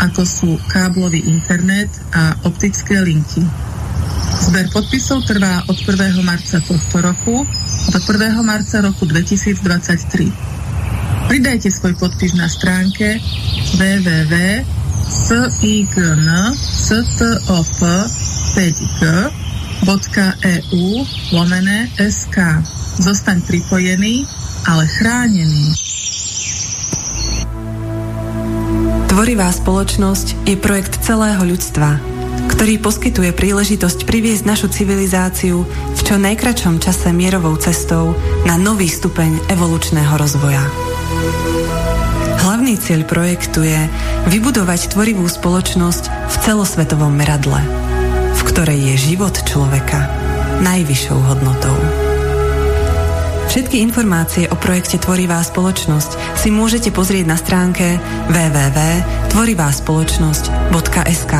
ako sú káblový internet a optické linky. Zber podpisov trvá od 1. marca tohto roku do 1. marca roku 2023. Pridajte svoj podpis na stránke www.sign.stop5g.eu lomené SK. Zostaň pripojený, ale chránený. Tvorivá spoločnosť je projekt celého ľudstva, ktorý poskytuje príležitosť priviesť našu civilizáciu v čo najkračom čase mierovou cestou na nový stupeň evolučného rozvoja. Hlavný cieľ projektu je vybudovať tvorivú spoločnosť v celosvetovom meradle, v ktorej je život človeka najvyššou hodnotou. Všetky informácie o projekte Tvorivá spoločnosť si môžete pozrieť na stránke www.tvoriváspoločnosť.sk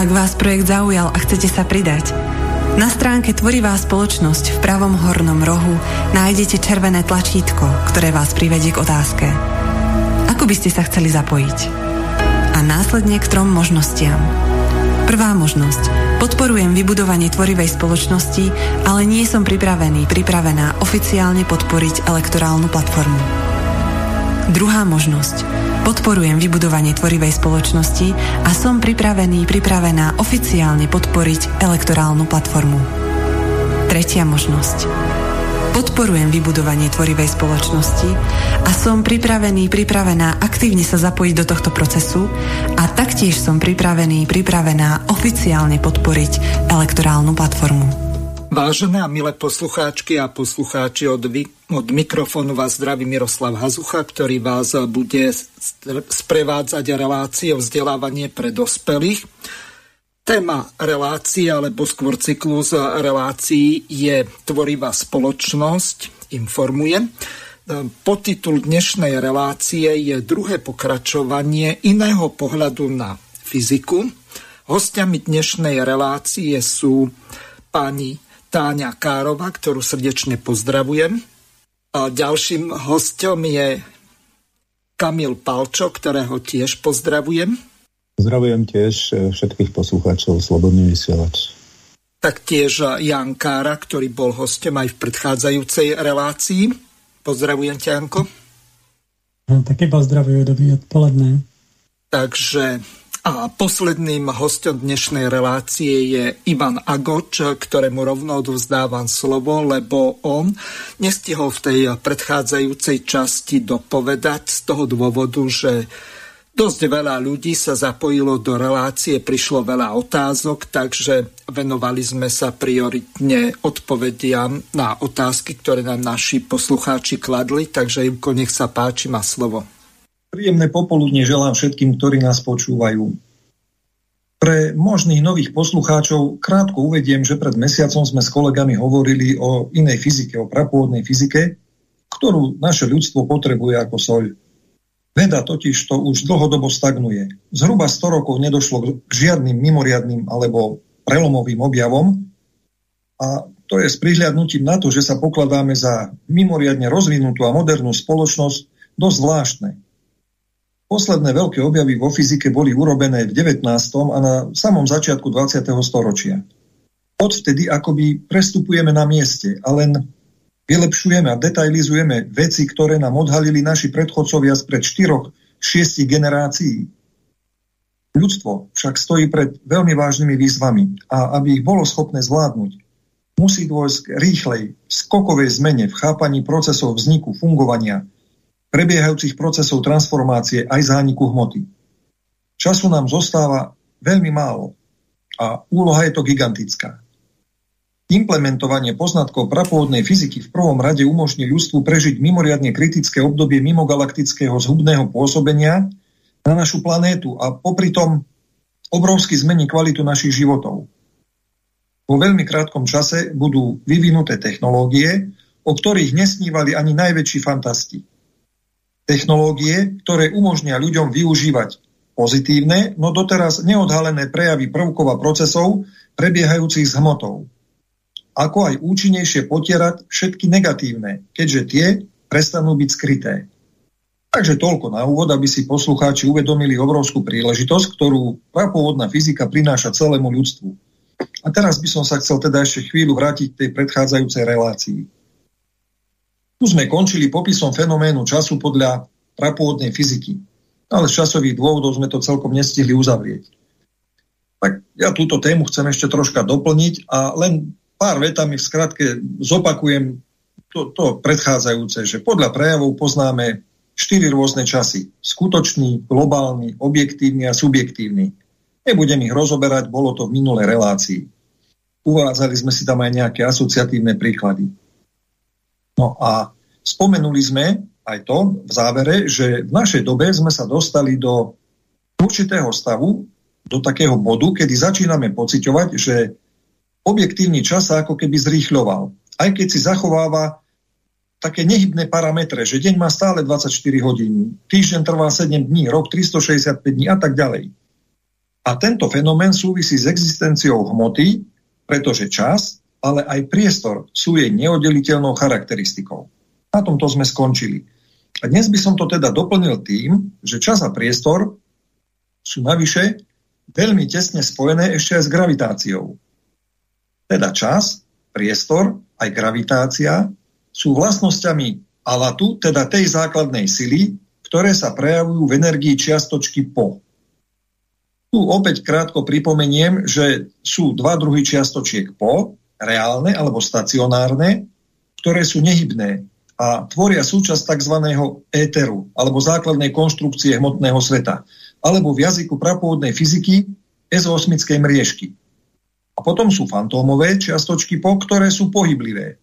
Ak vás projekt zaujal a chcete sa pridať, na stránke Tvorivá spoločnosť v pravom hornom rohu nájdete červené tlačítko, ktoré vás privedie k otázke. Ako by ste sa chceli zapojiť? A následne k trom možnostiam – Prvá možnosť. Podporujem vybudovanie tvorivej spoločnosti, ale nie som pripravený, pripravená oficiálne podporiť elektorálnu platformu. Druhá možnosť. Podporujem vybudovanie tvorivej spoločnosti a som pripravený, pripravená oficiálne podporiť elektorálnu platformu. Tretia možnosť. Podporujem vybudovanie tvorivej spoločnosti a som pripravený, pripravená aktívne sa zapojiť do tohto procesu a taktiež som pripravený, pripravená oficiálne podporiť elektorálnu platformu. Vážené a milé poslucháčky a poslucháči, od, vy, od mikrofónu vás zdraví Miroslav Hazucha, ktorý vás bude sprevádzať relácie o vzdelávanie pre dospelých. Téma relácie, alebo skôr cyklus relácií je Tvorivá spoločnosť, informuje. Podtitul dnešnej relácie je druhé pokračovanie iného pohľadu na fyziku. Hostiami dnešnej relácie sú pani Táňa Károva, ktorú srdečne pozdravujem. A ďalším hostom je Kamil Palčo, ktorého tiež pozdravujem. Pozdravujem tiež e, všetkých poslucháčov Slobodný vysielač. Taktiež Jan Kára, ktorý bol hostom aj v predchádzajúcej relácii. Pozdravujem ťa, Janko. No, také pozdravujú, dobrý odpoledne. Takže a posledným hostom dnešnej relácie je Ivan Agoč, ktorému rovno odovzdávam slovo, lebo on nestihol v tej predchádzajúcej časti dopovedať z toho dôvodu, že Dosť veľa ľudí sa zapojilo do relácie, prišlo veľa otázok, takže venovali sme sa prioritne odpovediam na otázky, ktoré nám naši poslucháči kladli. Takže Ivko, nech sa páči, má slovo. Príjemné popoludne želám všetkým, ktorí nás počúvajú. Pre možných nových poslucháčov krátko uvediem, že pred mesiacom sme s kolegami hovorili o inej fyzike, o prapôvodnej fyzike, ktorú naše ľudstvo potrebuje ako soľ. Veda totiž to už dlhodobo stagnuje. Zhruba 100 rokov nedošlo k žiadnym mimoriadným alebo prelomovým objavom a to je s prihľadnutím na to, že sa pokladáme za mimoriadne rozvinutú a modernú spoločnosť dosť zvláštne. Posledné veľké objavy vo fyzike boli urobené v 19. a na samom začiatku 20. storočia. Odvtedy akoby prestupujeme na mieste a len Vylepšujeme a detailizujeme veci, ktoré nám odhalili naši predchodcovia spred 4-6 generácií. Ľudstvo však stojí pred veľmi vážnymi výzvami a aby ich bolo schopné zvládnuť, musí dôjsť k rýchlej, skokovej zmene v chápaní procesov vzniku, fungovania, prebiehajúcich procesov transformácie aj zániku hmoty. Času nám zostáva veľmi málo a úloha je to gigantická. Implementovanie poznatkov prapôvodnej fyziky v prvom rade umožní ľudstvu prežiť mimoriadne kritické obdobie mimogalaktického zhubného pôsobenia na našu planétu a popri tom obrovsky zmení kvalitu našich životov. Vo veľmi krátkom čase budú vyvinuté technológie, o ktorých nesnívali ani najväčší fantasti. Technológie, ktoré umožnia ľuďom využívať pozitívne, no doteraz neodhalené prejavy prvkov a procesov prebiehajúcich s hmotou. Ako aj účinnejšie potierať všetky negatívne, keďže tie prestanú byť skryté. Takže toľko na úvod, aby si poslucháči uvedomili obrovskú príležitosť, ktorú prapôvodná fyzika prináša celému ľudstvu. A teraz by som sa chcel teda ešte chvíľu vrátiť k tej predchádzajúcej relácii. Tu sme končili popisom fenoménu času podľa prapôvodnej fyziky, ale z časových dôvodov sme to celkom nestihli uzavrieť. Tak ja túto tému chcem ešte troška doplniť a len pár vetami v skratke zopakujem to, to predchádzajúce, že podľa prejavov poznáme štyri rôzne časy. Skutočný, globálny, objektívny a subjektívny. Nebudem ich rozoberať, bolo to v minulej relácii. Uvádzali sme si tam aj nejaké asociatívne príklady. No a spomenuli sme aj to v závere, že v našej dobe sme sa dostali do určitého stavu, do takého bodu, kedy začíname pociťovať, že objektívny čas sa ako keby zrýchľoval. Aj keď si zachováva také nehybné parametre, že deň má stále 24 hodín, týždeň trvá 7 dní, rok 365 dní a tak ďalej. A tento fenomén súvisí s existenciou hmoty, pretože čas, ale aj priestor sú jej neoddeliteľnou charakteristikou. Na tomto sme skončili. A dnes by som to teda doplnil tým, že čas a priestor sú navyše veľmi tesne spojené ešte aj s gravitáciou. Teda čas, priestor, aj gravitácia sú vlastnosťami alatu, teda tej základnej sily, ktoré sa prejavujú v energii čiastočky po. Tu opäť krátko pripomeniem, že sú dva druhy čiastočiek po, reálne alebo stacionárne, ktoré sú nehybné a tvoria súčasť tzv. éteru alebo základnej konštrukcie hmotného sveta alebo v jazyku prapôvodnej fyziky ezosmickej mriežky. A potom sú fantómové čiastočky po, ktoré sú pohyblivé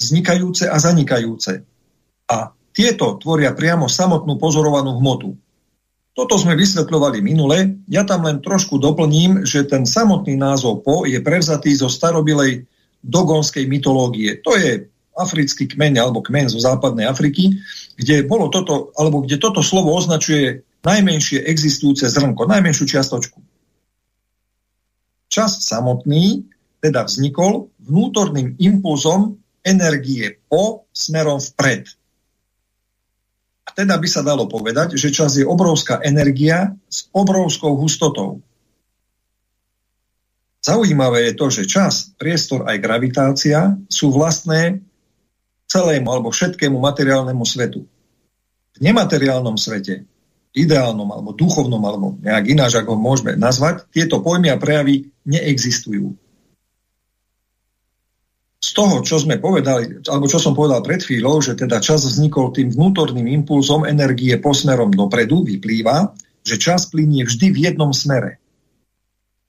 vznikajúce a zanikajúce. A tieto tvoria priamo samotnú pozorovanú hmotu. Toto sme vysvetľovali minule, ja tam len trošku doplním, že ten samotný názov Po je prevzatý zo starobilej dogonskej mytológie. To je africký kmeň alebo kmeň zo západnej Afriky, kde bolo toto, alebo kde toto slovo označuje najmenšie existujúce zrnko, najmenšiu čiastočku. Čas samotný teda vznikol vnútorným impulzom energie po smerom vpred. A teda by sa dalo povedať, že čas je obrovská energia s obrovskou hustotou. Zaujímavé je to, že čas, priestor aj gravitácia sú vlastné celému alebo všetkému materiálnemu svetu. V nemateriálnom svete, ideálnom alebo duchovnom, alebo nejak ináč, ako môžeme nazvať, tieto pojmy a prejavy neexistujú z toho, čo sme povedali, alebo čo som povedal pred chvíľou, že teda čas vznikol tým vnútorným impulzom energie posmerom dopredu, vyplýva, že čas plinie vždy v jednom smere.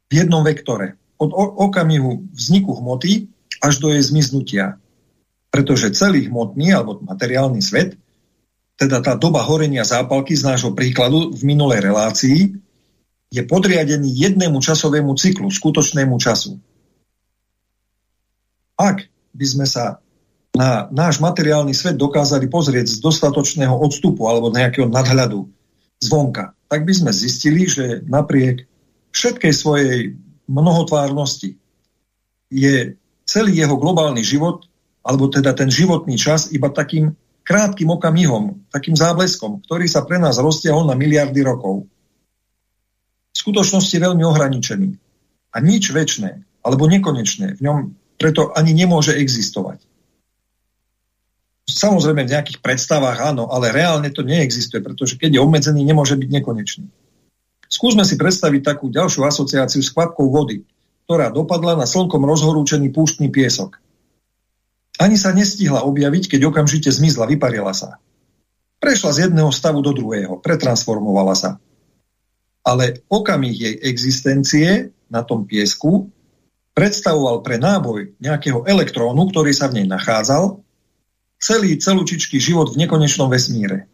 V jednom vektore. Od okamihu vzniku hmoty až do jej zmiznutia. Pretože celý hmotný alebo materiálny svet, teda tá doba horenia zápalky z nášho príkladu v minulej relácii, je podriadený jednému časovému cyklu, skutočnému času. Ak by sme sa na náš materiálny svet dokázali pozrieť z dostatočného odstupu alebo nejakého nadhľadu zvonka, tak by sme zistili, že napriek všetkej svojej mnohotvárnosti je celý jeho globálny život, alebo teda ten životný čas iba takým krátkým okamihom, takým zábleskom, ktorý sa pre nás roztiahol na miliardy rokov. V skutočnosti veľmi ohraničený. A nič väčšné, alebo nekonečné v ňom preto ani nemôže existovať. Samozrejme v nejakých predstavách áno, ale reálne to neexistuje, pretože keď je obmedzený, nemôže byť nekonečný. Skúsme si predstaviť takú ďalšiu asociáciu s kvapkou vody, ktorá dopadla na slnkom rozhorúčený púštny piesok. Ani sa nestihla objaviť, keď okamžite zmizla, vyparila sa. Prešla z jedného stavu do druhého, pretransformovala sa. Ale okamih jej existencie na tom piesku predstavoval pre náboj nejakého elektrónu, ktorý sa v nej nachádzal, celý celúčičký život v nekonečnom vesmíre.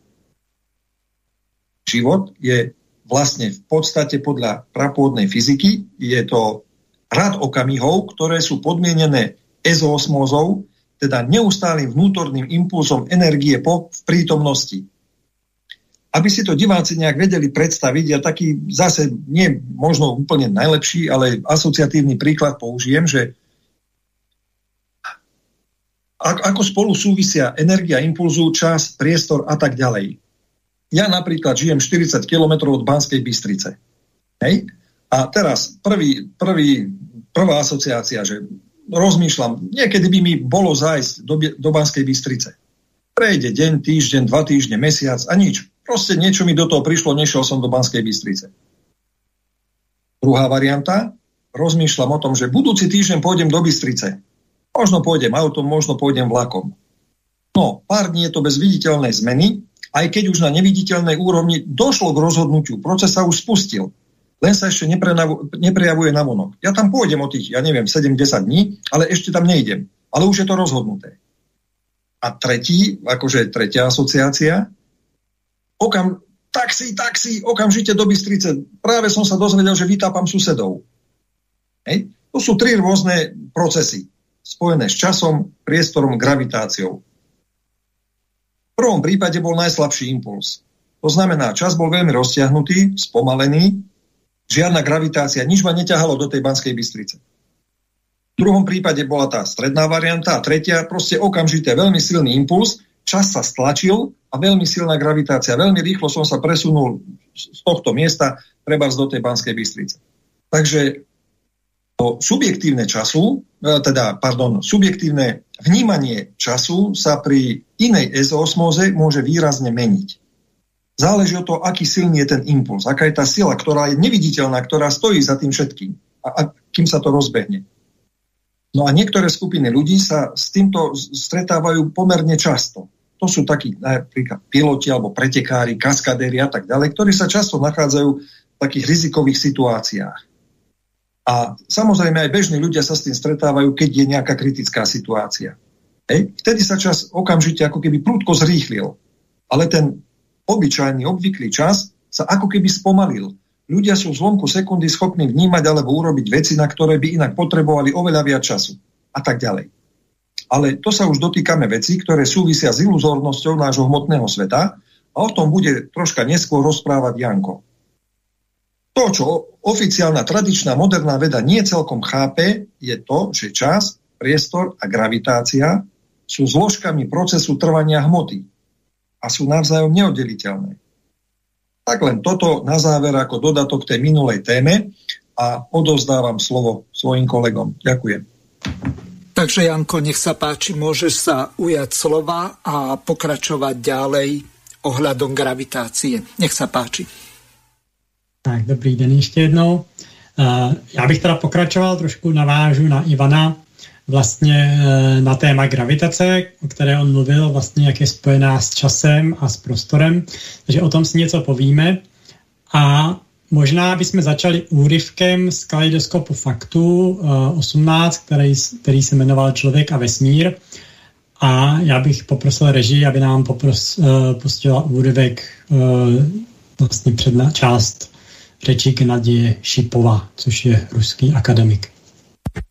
Život je vlastne v podstate podľa prapôvodnej fyziky, je to rad okamihov, ktoré sú podmienené ezoosmózou, teda neustálým vnútorným impulzom energie po v prítomnosti. Aby si to diváci nejak vedeli predstaviť, ja taký zase nie možno úplne najlepší, ale asociatívny príklad použijem, že ako spolu súvisia energia impulzu, čas, priestor a tak ďalej. Ja napríklad žijem 40 km od Banskej Bystrice. Hej? A teraz prvý, prvý, prvá asociácia, že rozmýšľam, niekedy by mi bolo zájsť do, do Banskej Bystrice. Prejde deň, týždeň, dva týždne, mesiac a nič. Proste niečo mi do toho prišlo, nešiel som do Banskej Bystrice. Druhá varianta, rozmýšľam o tom, že budúci týždeň pôjdem do Bystrice. Možno pôjdem autom, možno pôjdem vlakom. No, pár dní je to bez viditeľnej zmeny, aj keď už na neviditeľnej úrovni došlo k rozhodnutiu, proces sa už spustil, len sa ešte neprejavuje na vonok. Ja tam pôjdem o tých, ja neviem, 7-10 dní, ale ešte tam nejdem. Ale už je to rozhodnuté. A tretí, akože tretia asociácia, okam, taxi, taxi, okamžite do Bystrice. Práve som sa dozvedel, že vytápam susedov. Hej? To sú tri rôzne procesy spojené s časom, priestorom, gravitáciou. V prvom prípade bol najslabší impuls. To znamená, čas bol veľmi roztiahnutý, spomalený, žiadna gravitácia, nič ma neťahalo do tej Banskej Bystrice. V druhom prípade bola tá stredná varianta a tretia, proste okamžité, veľmi silný impuls, čas sa stlačil a veľmi silná gravitácia. Veľmi rýchlo som sa presunul z tohto miesta treba do tej Banskej Bystrice. Takže to subjektívne času, e, teda, pardon, subjektívne vnímanie času sa pri inej ezoosmóze môže výrazne meniť. Záleží od toho, aký silný je ten impuls, aká je tá sila, ktorá je neviditeľná, ktorá stojí za tým všetkým, a, a kým sa to rozbehne. No a niektoré skupiny ľudí sa s týmto stretávajú pomerne často. To sú takí napríklad piloti alebo pretekári, kaskadéri a tak ďalej, ktorí sa často nachádzajú v takých rizikových situáciách. A samozrejme aj bežní ľudia sa s tým stretávajú, keď je nejaká kritická situácia. Hej. Vtedy sa čas okamžite ako keby prúdko zrýchlil. Ale ten obyčajný, obvyklý čas sa ako keby spomalil. Ľudia sú v zlomku sekundy schopní vnímať alebo urobiť veci, na ktoré by inak potrebovali oveľa viac času. A tak ďalej. Ale to sa už dotýkame vecí, ktoré súvisia s iluzórnosťou nášho hmotného sveta a o tom bude troška neskôr rozprávať Janko. To, čo oficiálna, tradičná, moderná veda nie celkom chápe, je to, že čas, priestor a gravitácia sú zložkami procesu trvania hmoty a sú navzájom neoddeliteľné. Tak len toto na záver ako dodatok tej minulej téme a odozdávam slovo svojim kolegom. Ďakujem. Takže Janko, nech sa páči, môžeš sa ujať slova a pokračovať ďalej ohľadom gravitácie. Nech sa páči. Tak, dobrý den ještě jednou. Uh, já bych teda pokračoval, trošku navážu na Ivana, vlastně uh, na téma gravitace, o které on mluvil, vlastně jak je spojená s časem a s prostorem, takže o tom si něco povíme. A Možná bychom začali úryvkem z kaleidoskopu faktu uh, 18, který, který se jmenoval Člověk a vesmír. A já bych poprosil režii, aby nám popros, uh, pustila úryvek vlastně předna, část řeči Naděje Šipova, což je ruský akademik.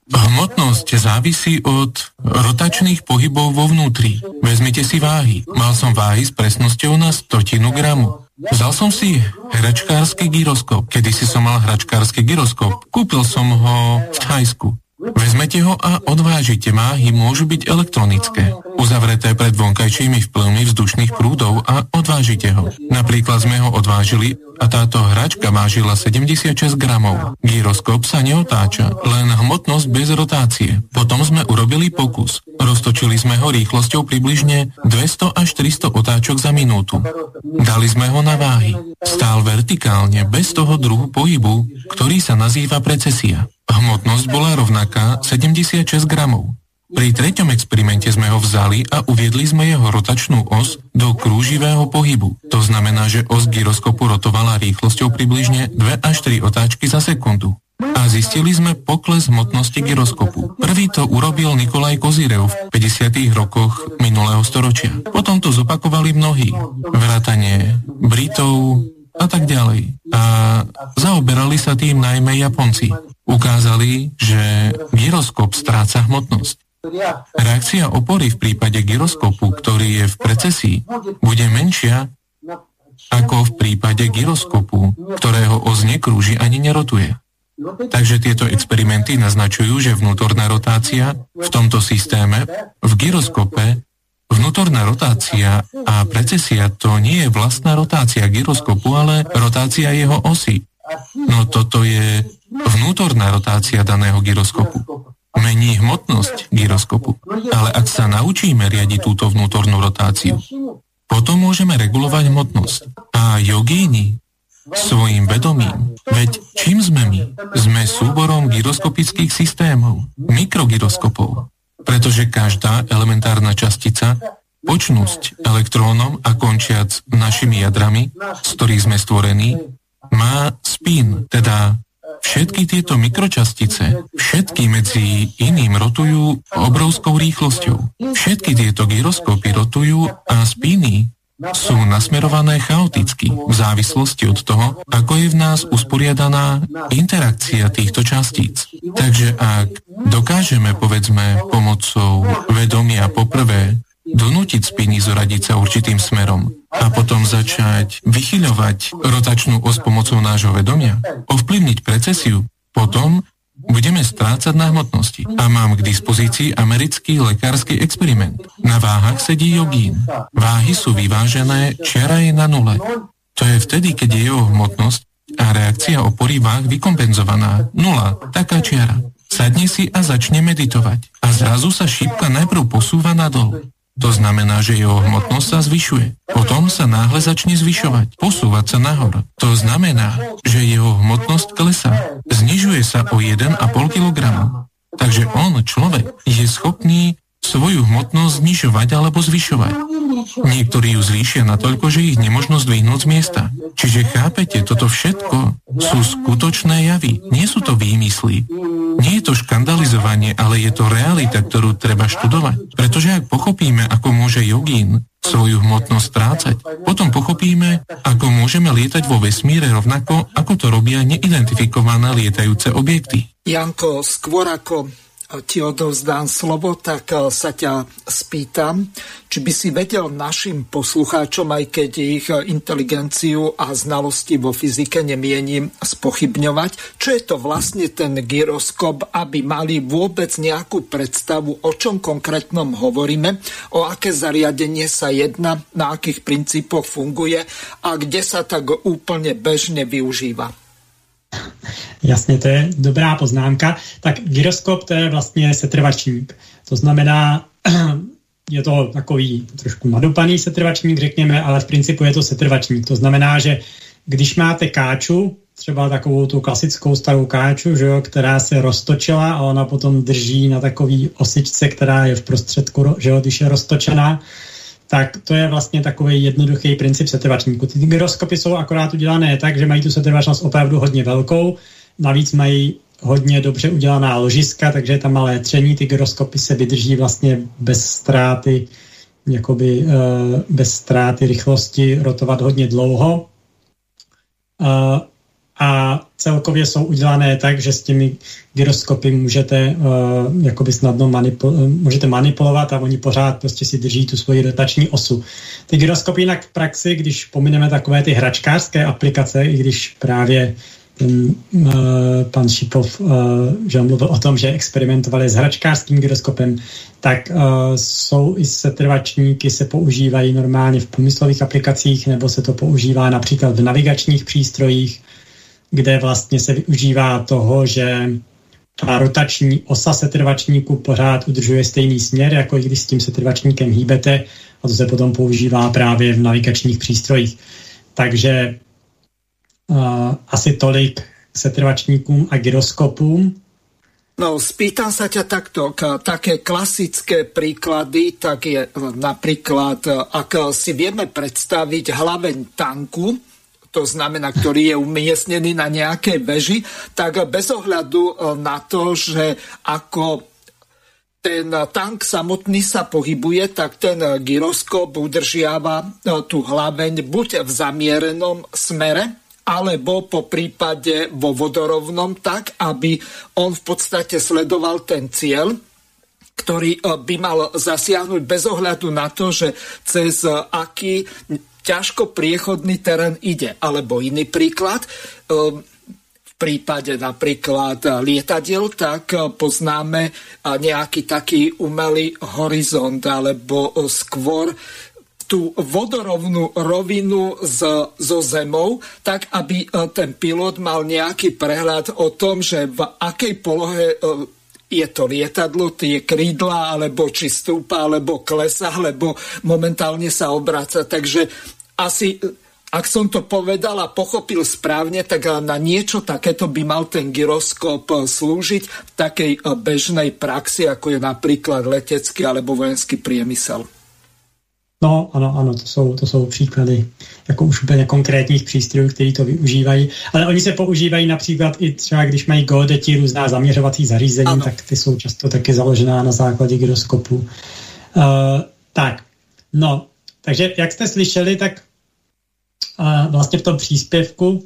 Hmotnosť závisí od rotačných pohybov vo vnútri. Vezmite si váhy. Mal som váhy s presnosťou na stotinu gramu. Vzal som si hračkársky gyroskop. Kedy si som mal hračkársky gyroskop. Kúpil som ho v Thajsku. Vezmete ho a odvážite. Váhy môžu byť elektronické, uzavreté pred vonkajšími vplyvmi vzdušných prúdov a odvážite ho. Napríklad sme ho odvážili a táto hračka vážila 76 gramov. Gyroskop sa neotáča, len hmotnosť bez rotácie. Potom sme urobili pokus. Roztočili sme ho rýchlosťou približne 200 až 300 otáčok za minútu. Dali sme ho na váhy. Stál vertikálne, bez toho druhu pohybu, ktorý sa nazýva precesia. Hmotnosť bola rovnaká 76 gramov. Pri treťom experimente sme ho vzali a uviedli sme jeho rotačnú os do krúživého pohybu. To znamená, že os gyroskopu rotovala rýchlosťou približne 2 až 3 otáčky za sekundu. A zistili sme pokles hmotnosti gyroskopu. Prvý to urobil Nikolaj Kozírev v 50. rokoch minulého storočia. Potom to zopakovali mnohí. Vrátanie Britov, a tak ďalej. A zaoberali sa tým najmä Japonci. Ukázali, že gyroskop stráca hmotnosť. Reakcia opory v prípade gyroskopu, ktorý je v precesii, bude menšia ako v prípade gyroskopu, ktorého os nekrúži ani nerotuje. Takže tieto experimenty naznačujú, že vnútorná rotácia v tomto systéme v gyroskope Vnútorná rotácia a precesia to nie je vlastná rotácia gyroskopu, ale rotácia jeho osy. No toto je vnútorná rotácia daného gyroskopu. Mení hmotnosť gyroskopu. Ale ak sa naučíme riadiť túto vnútornú rotáciu, potom môžeme regulovať hmotnosť. A jogíni svojim vedomím. Veď čím sme my? Sme súborom gyroskopických systémov, mikrogyroskopov pretože každá elementárna častica, počnúť elektrónom a končiac našimi jadrami, z ktorých sme stvorení, má spin, teda všetky tieto mikročastice, všetky medzi iným rotujú obrovskou rýchlosťou. Všetky tieto gyroskopy rotujú a spiny sú nasmerované chaoticky v závislosti od toho, ako je v nás usporiadaná interakcia týchto častíc. Takže ak dokážeme, povedzme, pomocou vedomia poprvé donútiť spiny zoradiť sa určitým smerom a potom začať vychyľovať rotačnú os pomocou nášho vedomia, ovplyvniť precesiu, potom budeme strácať na hmotnosti. A mám k dispozícii americký lekársky experiment. Na váhach sedí jogín. Váhy sú vyvážené, čiara je na nule. To je vtedy, keď je jeho hmotnosť a reakcia opory váh vykompenzovaná. Nula, taká čiara. Sadne si a začne meditovať. A zrazu sa šípka najprv posúva nadol. To znamená, že jeho hmotnosť sa zvyšuje. Potom sa náhle začne zvyšovať, posúvať sa nahor. To znamená, že jeho hmotnosť klesá. Znižuje sa o 1,5 kg. Takže on, človek, je schopný svoju hmotnosť znižovať alebo zvyšovať. Niektorí ju zvýšia natoľko, že ich nemožno zdvihnúť z miesta. Čiže chápete, toto všetko sú skutočné javy, nie sú to výmysly. Nie je to škandalizovanie, ale je to realita, ktorú treba študovať. Pretože ak pochopíme, ako môže jogín svoju hmotnosť strácať, potom pochopíme, ako môžeme lietať vo vesmíre rovnako, ako to robia neidentifikované lietajúce objekty. Janko, skôr ako ti odovzdám slovo, tak eh, sa ťa spýtam, či by si vedel našim poslucháčom, aj keď ich inteligenciu a znalosti vo fyzike nemienim spochybňovať, čo je to vlastne ten gyroskop, aby mali vôbec nejakú predstavu, o čom konkrétnom hovoríme, o aké zariadenie sa jedná, na akých princípoch funguje? A kde sa tak úplne bežne využíva. Jasně, to je dobrá poznámka. Tak gyroskop to je vlastně setrvačník. To znamená, je to takový trošku nadupaný setrvačník, řekněme, ale v principu je to setrvačník. To znamená, že když máte káču, třeba takovou tu klasickou starou káču, že jo, která se roztočila a ona potom drží na takový osičce, která je v prostředku, že jo, když je roztočená, tak to je vlastně takový jednoduchý princip setrvačníku. Ty gyroskopy jsou akorát udělané tak, že mají tu setrvačnost opravdu hodně velkou, navíc mají hodně dobře udělaná ložiska, takže tam malé tření, ty gyroskopy se vydrží vlastně bez ztráty, jakoby uh, bez ztráty rychlosti rotovat hodně dlouho. Uh, a celkově jsou udělané tak, že s těmi gyroskopy můžete uh, snadno manipul- uh, můžete manipulovat a oni pořád prostě si drží tu svoji rotační osu. Ty gyroskopy jinak v praxi, když pomineme takové ty hračkářské aplikace, i když právě ten uh, pan Šipov, uh, že mluvil o tom, že experimentovali s hračkářským gyroskopem, tak uh, jsou i setrvačníky, se používají normálně v průmyslových aplikacích, nebo se to používá například v navigačních přístrojích, kde vlastně se využívá toho, že ta rotační osa setrvačníku pořád udržuje stejný směr, jako když s tím setrvačníkem hýbete a to se potom používá právě v navigačních přístrojích. Takže uh, asi tolik k setrvačníkům a gyroskopům. No, spýtam sa ťa takto, také klasické príklady, tak je napríklad, ak si vieme predstaviť hlaveň tanku, to znamená, ktorý je umiestnený na nejakej veži, tak bez ohľadu na to, že ako ten tank samotný sa pohybuje, tak ten gyroskop udržiava tú hlaveň buď v zamierenom smere, alebo po prípade vo vodorovnom tak, aby on v podstate sledoval ten cieľ, ktorý e, by mal zasiahnuť bez ohľadu na to, že cez aký ťažko priechodný terén ide. Alebo iný príklad, e, v prípade napríklad lietadiel, tak poznáme nejaký taký umelý horizont, alebo skôr tú vodorovnú rovinu z, so zemou, tak aby ten pilot mal nejaký prehľad o tom, že v akej polohe je to lietadlo, tie krídla, alebo či stúpa, alebo klesa, alebo momentálne sa obráca. Takže asi, ak som to povedal a pochopil správne, tak na niečo takéto by mal ten gyroskop slúžiť v takej bežnej praxi, ako je napríklad letecký alebo vojenský priemysel. No, ano, ano, to jsou, to jsou příklady jako už úplně konkrétních přístrojů, který to využívají. Ale oni se používají například i třeba, když mají geodeti různá zaměřovací zařízení, ano. tak ty jsou často taky založená na základě gyroskopu. Uh, tak, no, takže jak jste slyšeli, tak uh, vlastně v tom příspěvku, uh,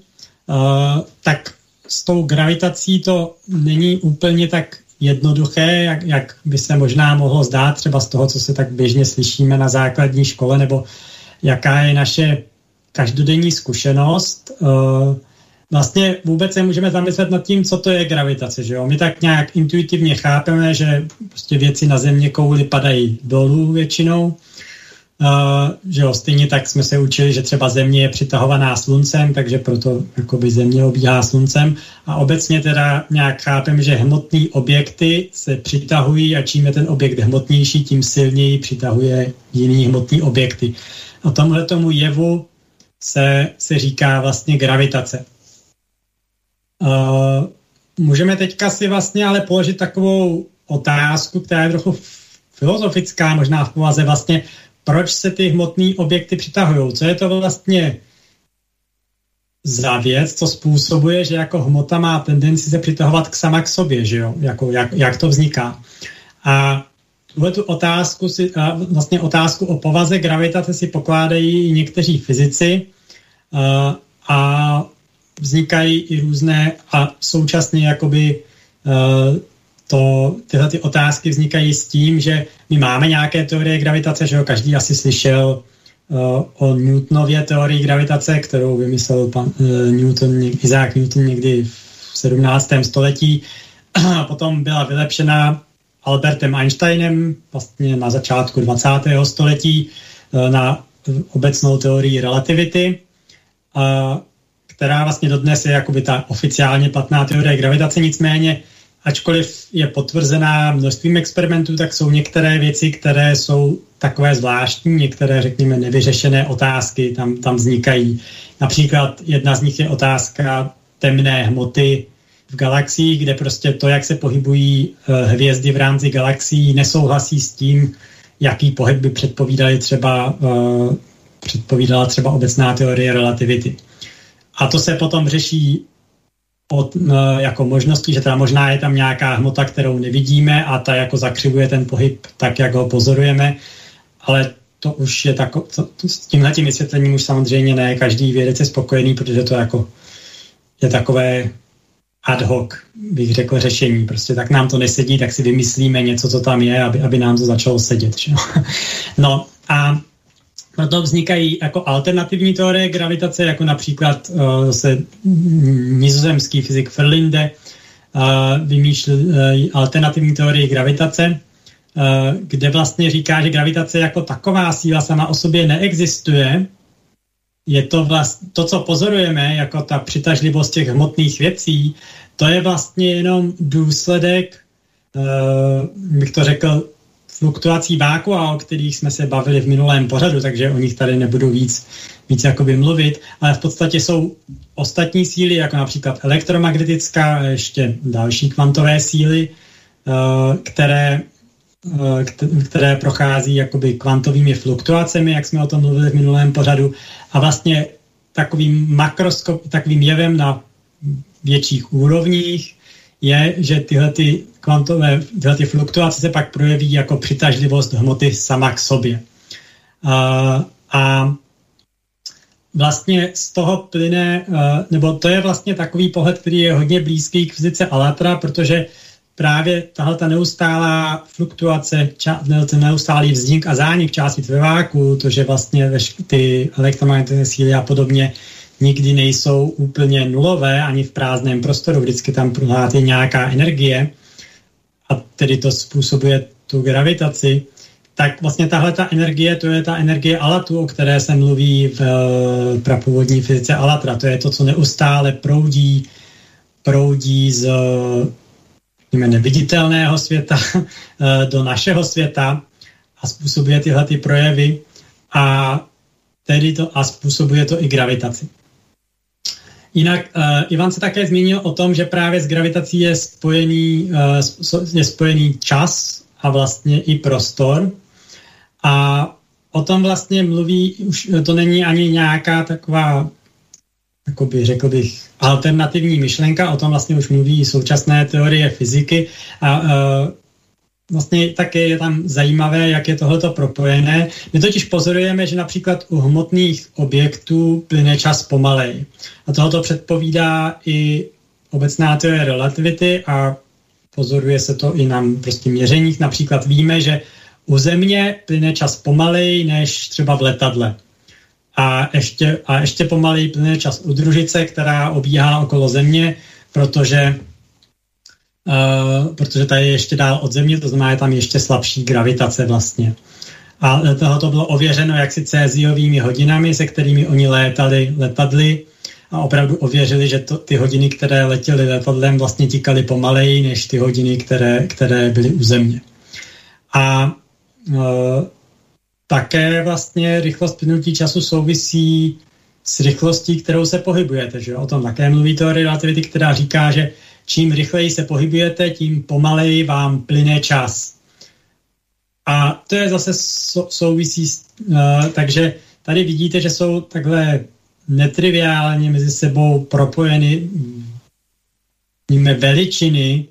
tak s tou gravitací to není úplně tak jednoduché, jak, jak by se možná mohlo zdát třeba z toho, co se tak běžně slyšíme na základní škole, nebo jaká je naše každodenní zkušenost. Eh, vlastně vůbec se můžeme zamyslet nad tím, co to je gravitace. Že jo? My tak nějak intuitivně chápeme, že prostě věci na země kouli padají dolů většinou, Uh, že jo, stejně tak jsme se učili, že třeba Země je přitahovaná sluncem, takže proto jakoby Země obíhá sluncem. A obecně teda nějak chápem, že hmotné objekty se přitahují a čím je ten objekt hmotnější, tím silněji přitahuje jiný hmotný objekty. A tomuhle tomu jevu se, se říká vlastně gravitace. Uh, můžeme teďka si vlastně ale položit takovou otázku, která je trochu filozofická, možná v povaze vlastně, proč se ty hmotné objekty přitahují. Co je to vlastně za věc, co způsobuje, že jako hmota má tendenci se přitahovat k sama k sobě, že jo? Jako, jak, jak to vzniká. A tuhle tu otázku si, vlastně otázku o povaze gravitace si pokládají někteří fyzici a, a vznikají i různé a současně jakoby to, tyhle ty otázky vznikají s tím, že my máme nějaké teorie gravitace, že jo, každý asi slyšel uh, o Newtonově teorii gravitace, kterou vymyslel pan uh, Newton, Isaac Newton někdy v 17. století. A potom byla vylepšena Albertem Einsteinem vlastně na začátku 20. století uh, na obecnou teorii relativity, uh, která vlastně dodnes je jakoby ta oficiálně platná teorie gravitace, nicméně ačkoliv je potvrzená množstvím experimentů, tak jsou některé věci, které jsou takové zvláštní, některé, řekněme, nevyřešené otázky tam, tam vznikají. Například jedna z nich je otázka temné hmoty v galaxii, kde prostě to, jak se pohybují uh, hvězdy v rámci galaxií, nesouhlasí s tím, jaký pohyb by předpovídali třeba, uh, předpovídala třeba obecná teorie relativity. A to se potom řeší od, jako možností, že teda možná je tam nějaká hmota, kterou nevidíme a ta jako zakřivuje ten pohyb tak, jak ho pozorujeme, ale to už je tako, to, s tímhle tím vysvětlením už samozřejmě ne každý vědec je spokojený, protože to jako je takové ad hoc, bych řekl, řešení. Prostě tak nám to nesedí, tak si vymyslíme něco, co tam je, aby, aby nám to začalo sedět. Že? No a proto vznikají jako alternativní teorie gravitace, jako například uh, se nizozemský fyzik Ferlinde uh, vymýšlel uh, alternativní teorii gravitace, uh, kde vlastně říká, že gravitace jako taková síla sama o sobě neexistuje. Je to vlastně to, co pozorujeme, jako ta přitažlivost těch hmotných věcí, to je vlastně jenom důsledek, uh, bych to řekl, fluktuací vákua, o kterých jsme se bavili v minulém pořadu, takže o nich tady nebudu víc, víc jakoby mluvit, ale v podstatě jsou ostatní síly, jako například elektromagnetická a ještě další kvantové síly, eh, které, eh, které prochází jakoby kvantovými fluktuacemi, jak jsme o tom mluvili v minulém pořadu, a vlastně takovým makroskop, takovým jevem na větších úrovních je, že tyhle ty kvantové tyhle ty fluktuace se pak projeví jako přitažlivost hmoty sama k sobě. A, a vlastně z toho plyne, nebo to je vlastně takový pohled, který je hodně blízký k fyzice Alatra, protože právě tahle ta neustálá fluktuace, ča, neustálý vznik a zánik části ve váku, to, že vlastně ty elektromagnetické síly a podobně nikdy nejsou úplně nulové ani v prázdném prostoru, vždycky tam je nějaká energie a tedy to způsobuje tu gravitaci, tak vlastně tahle ta energie, to je ta energie Alatu, o které se mluví v eh, prapůvodní fyzice Alatra. To je to, co neustále proudí, proudí z neviditelného světa eh, do našeho světa a způsobuje tyhle ty projevy a tedy to a způsobuje to i gravitaci. Jinak uh, Ivan se také zmínil o tom, že právě s gravitací je spojený, uh, je spojený čas a vlastně i prostor. A o tom vlastně mluví, už to není ani nějaká taková, jakoby řekl bych, alternativní myšlenka, o tom vlastně už mluví současné teorie fyziky a uh, vlastně také je tam zajímavé, jak je tohleto propojené. My totiž pozorujeme, že například u hmotných objektů plyne čas pomalej. A tohoto předpovídá i obecná teorie relativity a pozoruje se to i na prostě měřeních. Například víme, že u Země plyne čas pomalej než třeba v letadle. A ještě, a ještě pomalej plyne čas u družice, která obíhá okolo Země, protože Uh, protože ta je ještě dál od země, to znamená, je tam ještě slabší gravitace vlastně. A to bylo ověřeno jaksi céziovými hodinami, se kterými oni létali letadly a opravdu ověřili, že to, ty hodiny, které letěly letadlem, vlastně tikaly pomaleji než ty hodiny, které, které byly u země. A uh, také vlastně rychlost plynutí času souvisí s rychlostí, kterou se pohybujete. Že? O tom také mluví teorie relativity, která říká, že čím rychleji se pohybujete, tím pomaleji vám plyne čas. A to je zase souvisí, uh, takže tady vidíte, že jsou takhle netriviálně mezi sebou propojeny veličiny,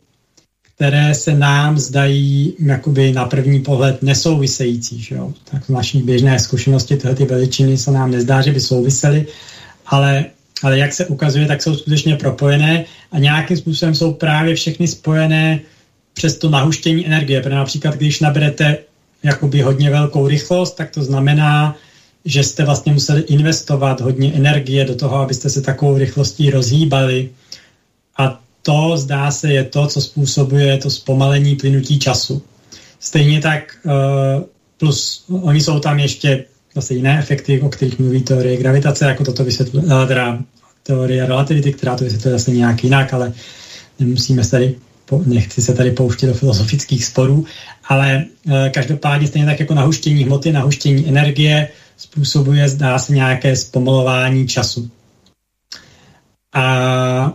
které se nám zdají jakoby na první pohled nesouvisející. Že jo? Tak v naší běžné zkušenosti tyhle ty veličiny se nám nezdá, že by souvisely, ale ale jak se ukazuje, tak jsou skutečně propojené a nějakým způsobem jsou právě všechny spojené přes to nahuštění energie. Protože například, když naberete jakoby hodně velkou rychlost, tak to znamená, že jste vlastně museli investovat hodně energie do toho, abyste se takovou rychlostí rozhýbali. A to, zdá se, je to, co způsobuje to zpomalení plynutí času. Stejně tak, eh, plus oni jsou tam ještě zase jiné efekty, o kterých mluví teorie gravitace, jako toto vysvětluje, eh, teda teorie relativity, která to vysvětluje zase nějak jinak, ale nemusíme se tady, nechci se tady pouštět do filozofických sporů, ale e, každopádně stejně tak jako nahuštění hmoty, nahuštění energie způsobuje, zdá se, nějaké zpomalování času. A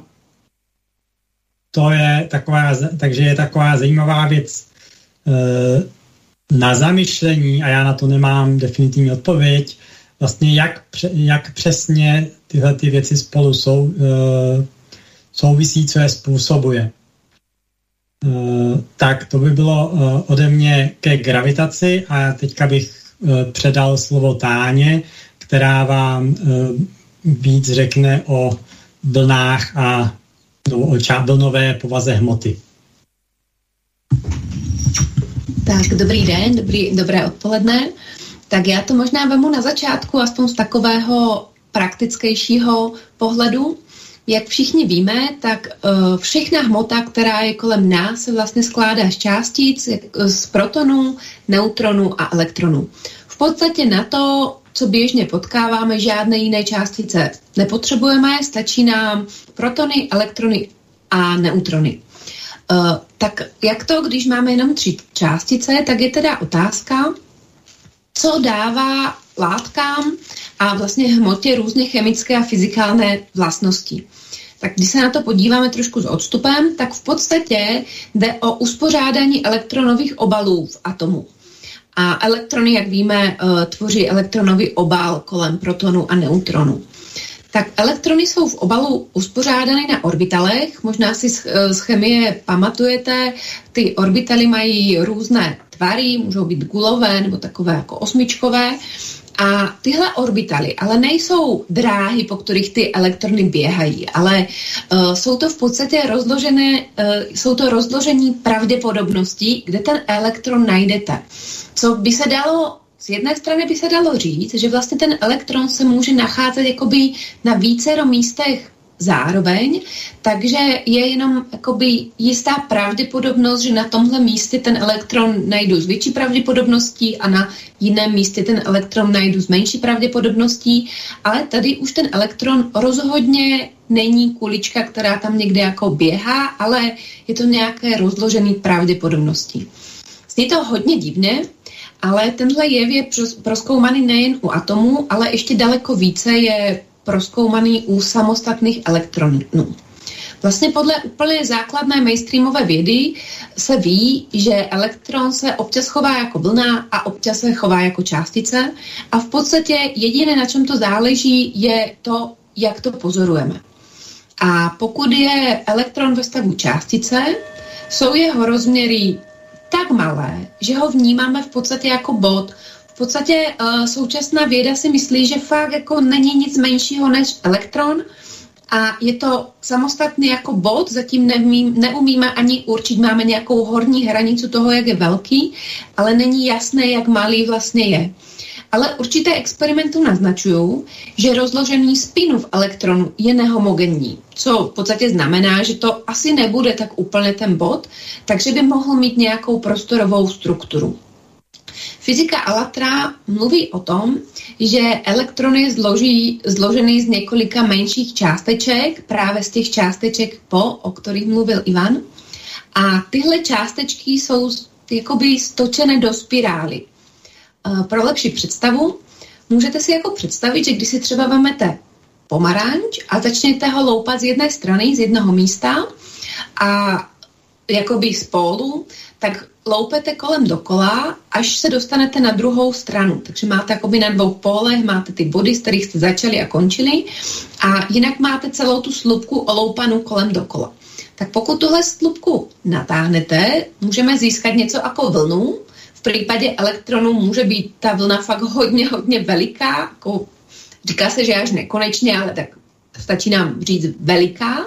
to je taková, takže je taková zajímavá věc e, na zamyšlení a já na to nemám definitivní odpověď, vlastně jak, jak přesně tyhle ty věci spolu sou, uh, souvisí, co je způsobuje. Uh, tak to by bylo uh, ode mě ke gravitaci a teďka bych předal slovo Táně, která vám víc řekne o vlnách a no, o vlnové povaze hmoty. Tak, dobrý den, dobrý, dobré odpoledne. Tak já to možná vemu na začátku, aspoň z takového praktickejšího pohledu. Jak všichni víme, tak uh, všechna hmota, která je kolem nás, se vlastně skládá z částic, z protonů, neutronů a elektronů. V podstatě na to, co běžně potkáváme, žádné jiné částice nepotřebujeme, stačí nám protony, elektrony a neutrony. Uh, tak jak to, když máme jenom tři částice, tak je teda otázka, co dává látkám a vlastně hmotě různé chemické a fyzikálné vlastnosti. Tak když se na to podíváme trošku s odstupem, tak v podstatě jde o uspořádání elektronových obalů v atomu. A elektrony, jak víme, eh, tvoří elektronový obal kolem protonu a neutronu. Tak elektrony jsou v obalu uspořádány na orbitalech. Možná si z, z chemie pamatujete, ty orbitaly mají různé tvary, můžou být gulové nebo takové jako osmičkové. A tyhle orbitaly ale nejsou dráhy, po kterých ty elektrony běhají, ale uh, jsou to v podstatě rozložené, uh, jsou to rozložení pravděpodobností, kde ten elektron najdete. Co by se dalo z jedné strany by se dalo říct, že vlastně ten elektron se může nacházet jakoby na vícero místech zároveň, takže je jenom jakoby jistá pravděpodobnost, že na tomhle místě ten elektron najdu s větší pravděpodobností a na jiném místě ten elektron najdu s menší pravděpodobností, ale tady už ten elektron rozhodně není kulička, která tam někde jako běhá, ale je to nějaké rozložené pravděpodobnosti. Zní to hodně divně, ale tenhle jev je proskoumaný nejen u atomů, ale ještě daleko více je proskoumaný u samostatných elektronů. Vlastně podle úplně základné mainstreamové vědy se ví, že elektron se občas chová jako vlna a občas se chová jako částice a v podstatě jediné, na čem to záleží, je to, jak to pozorujeme. A pokud je elektron ve stavu částice, jsou jeho rozměry tak malé, že ho vnímáme v podstatě jako bod. V podstatě uh, současná věda si myslí, že fakt jako není nic menšího než elektron a je to samostatný jako bod, zatím neumí, neumíme ani určit, máme nějakou horní hranicu toho, jak je velký, ale není jasné, jak malý vlastně je. Ale určité experimenty naznačují, že rozložení spinů v elektronu je nehomogenní, co v podstatě znamená, že to asi nebude tak úplně ten bod, takže by mohl mít nějakou prostorovou strukturu. Fyzika Alatra mluví o tom, že elektron je zloží, zložený z několika menších částeček, právě z těch částeček po, o kterých mluvil Ivan. A tyhle částečky jsou jakoby stočené do spirály. Pro lepší představu, můžete si jako představit, že když si třeba vemete pomaranč a začnete ho loupat z jedné strany, z jednoho místa a jakoby spolu, tak loupete kolem dokola, až se dostanete na druhou stranu. Takže máte jakoby na dvou polech, máte ty body, z kterých jste začali a končili a jinak máte celou tu slupku oloupanou kolem dokola. Tak pokud tuhle slupku natáhnete, můžeme získat něco jako vlnu, případě elektronu může být ta vlna fakt hodně, hodně veliká, jako říká se, že až nekonečně, ale tak stačí nám říct veliká.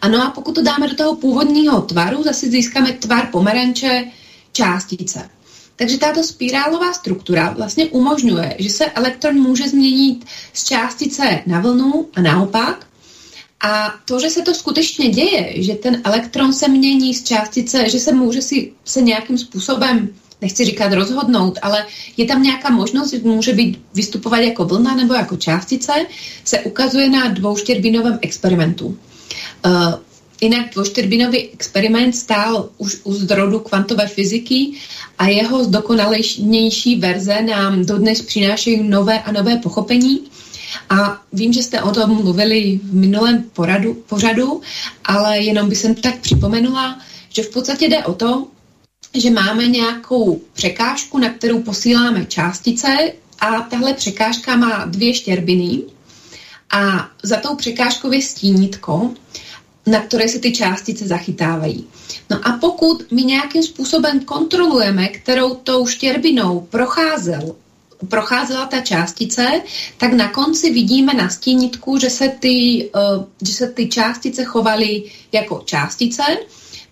Ano a pokud to dáme do toho původního tvaru, zase získáme tvar pomeranče částice. Takže tato spirálová struktura vlastně umožňuje, že se elektron může změnit z částice na vlnu a naopak. A to, že se to skutečně děje, že ten elektron se mění z částice, že se může si se nějakým způsobem nechci říkat rozhodnout, ale je tam nějaká možnost, že může být vystupovat jako vlna nebo jako částice, se ukazuje na dvouštěrbinovém experimentu. Uh, Jinak dvouštěrbinový experiment stál už u zrodu kvantové fyziky a jeho zdokonalejší verze nám dodnes přinášejí nové a nové pochopení. A vím, že jste o tom mluvili v minulém poradu, pořadu, ale jenom by jsem tak připomenula, že v podstatě jde o to, že máme nějakou překážku, na kterou posíláme částice a tahle překážka má dvě štěrbiny a za tou překážkou je stínítko, na které se ty částice zachytávají. No a pokud my nějakým způsobem kontrolujeme, kterou tou štěrbinou procházel, procházela ta částice, tak na konci vidíme na stínitku, že se ty, uh, že se ty částice chovaly jako částice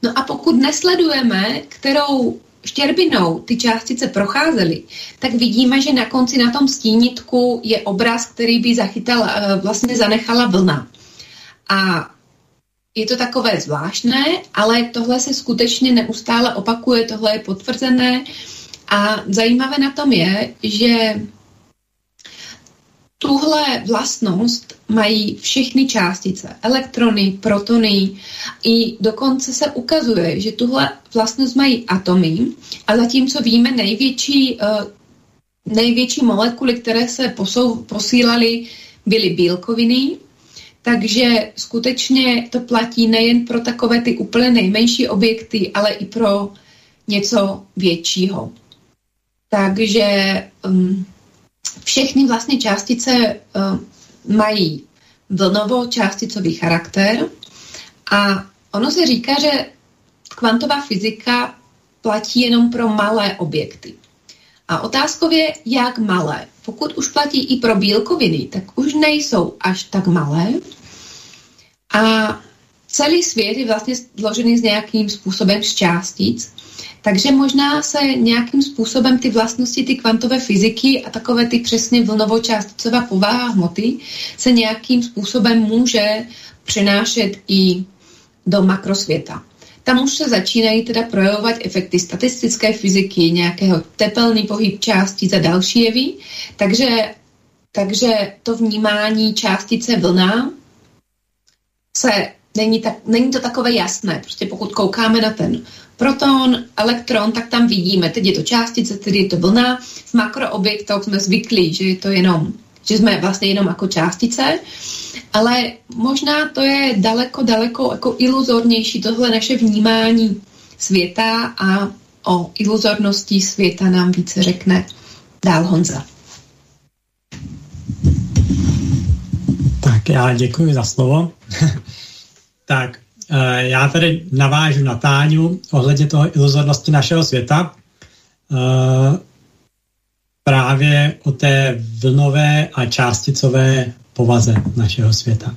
No a pokud nesledujeme, kterou štěrbinou ty částice procházely, tak vidíme, že na konci na tom stínitku je obraz, který by zachytal, eh, vlastně zanechala vlna. A je to takové zvláštné, ale tohle se skutečně neustále opakuje, tohle je potvrzené. A zajímavé na tom je, že tuhle vlastnost mají všechny částice, elektrony, protony i dokonce se ukazuje, že tuhle vlastnost mají atomy a zatímco víme největší, uh, největší molekuly, které se posou, posílaly, byly bílkoviny, takže skutečně to platí nejen pro takové ty úplně nejmenší objekty, ale i pro něco většího. Takže um, všechny vlastně částice uh, mají vlnovo-částicový charakter a ono se říká, že kvantová fyzika platí jenom pro malé objekty. A otázkou je, jak malé. Pokud už platí i pro bílkoviny, tak už nejsou až tak malé. A celý svět je vlastně zložený z nějakým způsobem z částic. Takže možná se nějakým způsobem ty vlastnosti, ty kvantové fyziky a takové ty přesně vlnovo-částicová povaha hmoty se nějakým způsobem může přenášet i do makrosvěta. Tam už se začínají teda projevovat efekty statistické fyziky, nějakého tepelný pohyb částic a další jevy. Takže, takže to vnímání částice vlna se není, tak, není to takové jasné. Prostě pokud koukáme na ten proton, elektron, tak tam vidíme, teď je to částice, tedy je to vlna. V makroobjektoch jsme zvyklí, že je to jenom, že jsme vlastně jenom jako částice, ale možná to je daleko, daleko jako iluzornější tohle naše vnímání světa a o iluzornosti světa nám více řekne dál Honza. Tak já děkuji za slovo. tak Eh, já tady navážu na Táňu ohledně toho iluzornosti našeho světa. Eh, právě o té vlnové a částicové povaze našeho světa.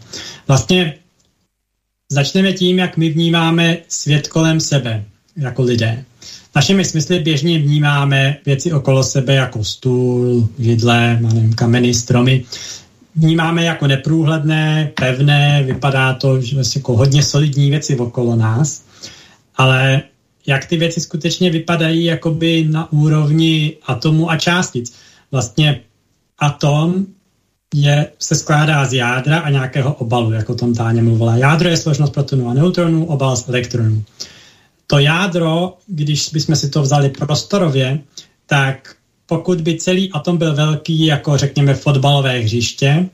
Vlastně začneme tím, jak my vnímáme svět kolem sebe jako lidé. Našimi smysly běžně vnímáme věci okolo sebe jako stůl, židle, nevím, kameny, stromy vnímáme jako neprůhledné, pevné, vypadá to, že jako hodně solidní věci okolo nás, ale jak ty věci skutečně vypadají jakoby na úrovni atomu a částic. Vlastně atom je, se skládá z jádra a nějakého obalu, jako tom Táně mluvila. Jádro je složnost protonů a neutronů, obal z elektronů. To jádro, když bychom si to vzali prostorově, tak pokud by celý atom byl velký, jako řekněme fotbalové hřiště,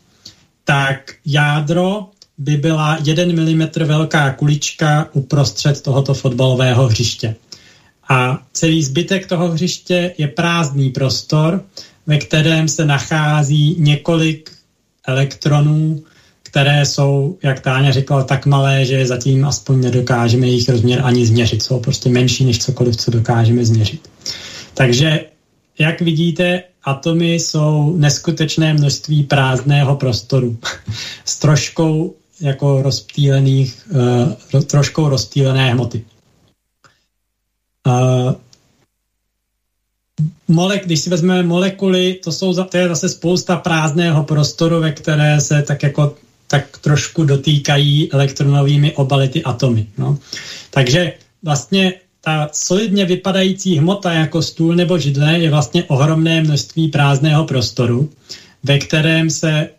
tak jádro by byla 1 mm velká kulička uprostřed tohoto fotbalového hřiště. A celý zbytek toho hřiště je prázdný prostor, ve kterém se nachází několik elektronů, které jsou, jak Táňa říkala, tak malé, že zatím aspoň nedokážeme jejich rozměr ani změřit. Jsou prostě menší než cokoliv, co dokážeme změřit. Takže jak vidíte, atomy jsou neskutečné množství prázdného prostoru s troškou jako rozptýlených, uh, troškou rozptýlené hmoty. Uh, molek, když si vezmeme molekuly, to, jsou, to je zase spousta prázdného prostoru, ve které se tak jako tak trošku dotýkají elektronovými obaly ty atomy. No. Takže vlastně ta solidně vypadající hmota jako stůl nebo židle je vlastně ohromné množství prázdného prostoru, ve kterém se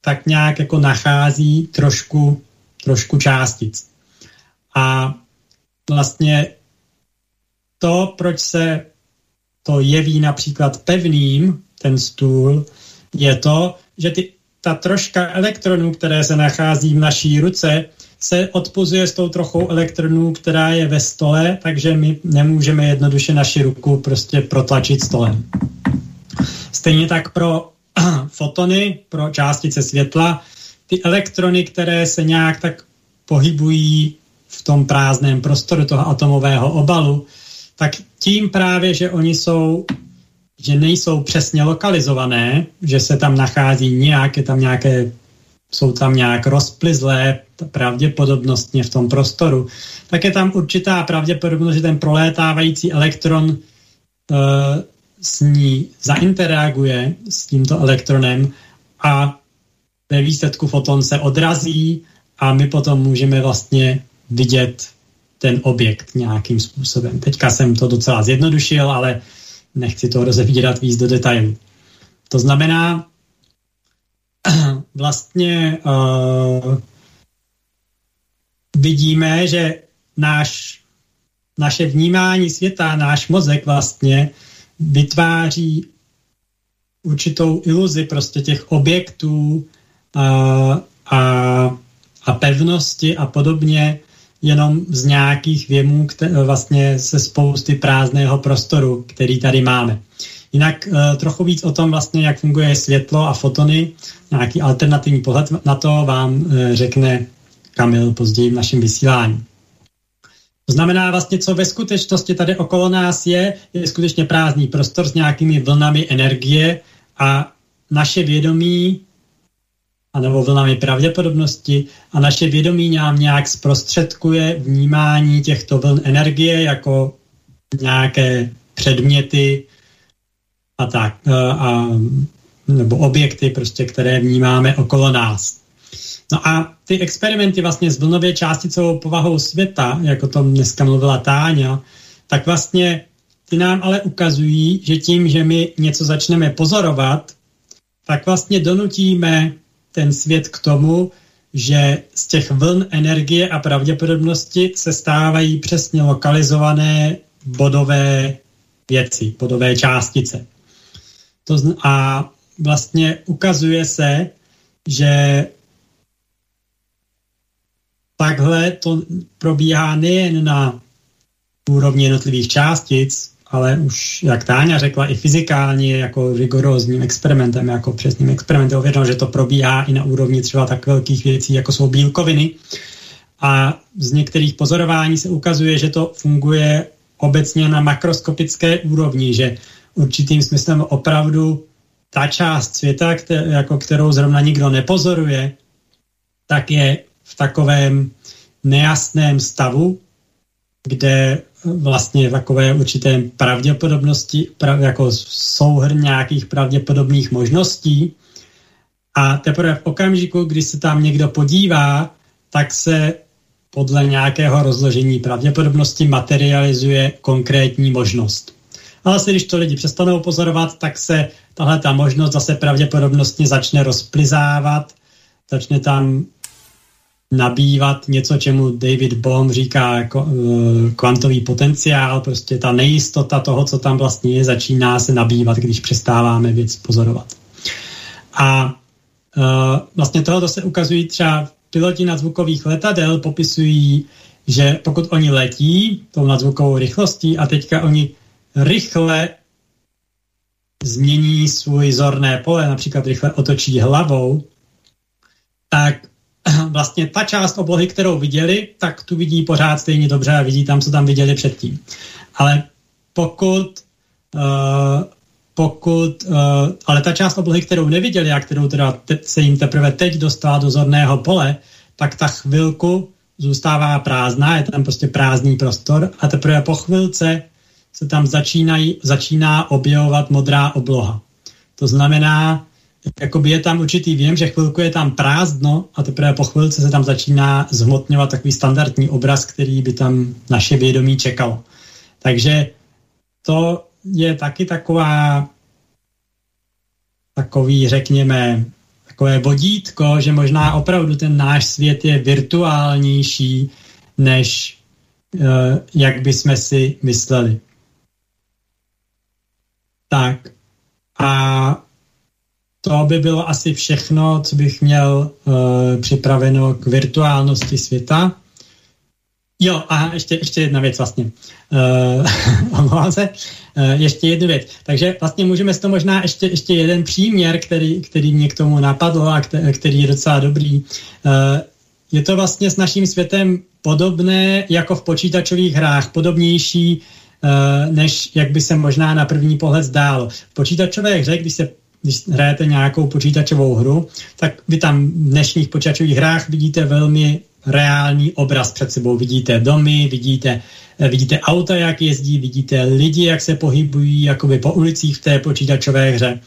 tak nějak jako nachází trošku, trošku částic. A vlastně to, proč se to jeví například pevným, ten stůl, je to, že ty, ta troška elektronů, které se nachází v naší ruce, se odpozuje s tou trochou elektronů, která je ve stole, takže my nemůžeme jednoduše naši ruku prostě protlačit stolem. Stejně tak pro fotony, pro částice světla, ty elektrony, které se nějak tak pohybují v tom prázdném prostoru toho atomového obalu, tak tím právě, že oni jsou, že nejsou přesně lokalizované, že se tam nachází nějak, je tam nějaké jsou tam nějak rozplizlé pravděpodobnostně v tom prostoru, tak je tam určitá pravděpodobnost, že ten prolétávající elektron uh, s ní zainteraguje s tímto elektronem a ve výsledku foton se odrazí a my potom můžeme vlastně vidět ten objekt nějakým způsobem. Teďka jsem to docela zjednodušil, ale nechci to rozevírat víc do detailů. To znamená, vlastně uh, vidíme, že náš, naše vnímání světa, náš mozek vlastně vytváří určitou iluzi prostě těch objektů a, a, a pevnosti a podobně jenom z nějakých věmů vlastně se spousty prázdného prostoru, který tady máme. Jinak uh, trochu víc o tom vlastně, jak funguje světlo a fotony, nějaký alternativní pohled na to vám uh, řekne Kamil později v našem vysílání. To znamená vlastně, co ve skutečnosti tady okolo nás je, je skutečně prázdný prostor s nějakými vlnami energie a naše vědomí anebo vlnami pravděpodobnosti a naše vědomí nám nějak zprostředkuje vnímání těchto vln energie jako nějaké předměty a tak, a, nebo objekty, prostě, které vnímáme okolo nás. No a ty experimenty vlastně s vlnově částicovou povahou světa, jako tom dneska mluvila Táňa, tak vlastně ty nám ale ukazují, že tím, že my něco začneme pozorovat, tak vlastně donutíme ten svět k tomu, že z těch vln energie a pravděpodobnosti se stávají přesně lokalizované bodové věci, bodové částice. To a vlastně ukazuje se, že takhle to probíhá nejen na úrovni jednotlivých částic, ale už, jak Táňa řekla, i fyzikálně jako rigorózním experimentem, jako přesným experimentem ověřeno, že to probíhá i na úrovni třeba tak velkých věcí, jako jsou bílkoviny. A z některých pozorování se ukazuje, že to funguje obecně na makroskopické úrovni, že určitým smyslem opravdu ta část světa, které, jako kterou zrovna nikdo nepozoruje, tak je v takovém nejasném stavu, kde vlastně takové určité pravděpodobnosti, prav, jako souhrn nějakých pravděpodobných možností. A teprve v okamžiku, kdy se tam někdo podívá, tak se podle nějakého rozložení pravděpodobnosti materializuje konkrétní možnost. Ale asi když to lidi přestanou pozorovat, tak se tahle ta možnost zase pravděpodobnostně začne rozplizávat, začne tam nabývat něco, čemu David Bohm říká uh, kvantový potenciál, prostě ta nejistota toho, co tam vlastně je, začíná se nabývat, když přestáváme věc pozorovat. A uh, vlastně tohoto se ukazují třeba piloti nadzvukových letadel, popisují, že pokud oni letí tou nadzvukovou rychlostí a teďka oni rychle změní svůj zorné pole, například rychle otočí hlavou, tak vlastně ta část oblohy, kterou viděli, tak tu vidí pořád stejně dobře a vidí tam, co tam viděli předtím. Ale pokud uh, pokud, uh, ale ta část oblohy, kterou neviděli a kterou teda te, se jim teprve teď dostala do zorného pole, tak ta chvilku zůstává prázdná, je tam prostě prázdný prostor a teprve po chvilce se tam začínají, začíná objevovat modrá obloha. To znamená, jakoby je tam určitý věm, že chvilku je tam prázdno a teprve po chvilce se tam začíná zhmotňovat takový standardní obraz, který by tam naše vědomí čekalo. Takže to je taky taková takový, řekněme, takové vodítko, že možná opravdu ten náš svět je virtuálnější, než uh, jak bychom si mysleli. Tak a to by bylo asi všechno, co bych měl uh, připraveno k virtuálnosti světa. Jo, a ještě, ještě jedna věc vlastně. Uh, omlouvám se. Uh, ještě jednu věc. Takže vlastně můžeme si to možná ještě, ještě jeden příměr, který, který mě k tomu napadl a který je docela dobrý. Uh, je to vlastně s naším světem podobné jako v počítačových hrách, podobnější, uh, než jak by se možná na první pohled zdálo. V počítačové hře, když se když hrajete nějakou počítačovou hru, tak vy tam v dnešních počítačových hrách vidíte velmi reálný obraz před sebou. Vidíte domy, vidíte, eh, vidíte auta, jak jezdí, vidíte lidi, jak se pohybují jakoby po ulicích v té počítačové hře.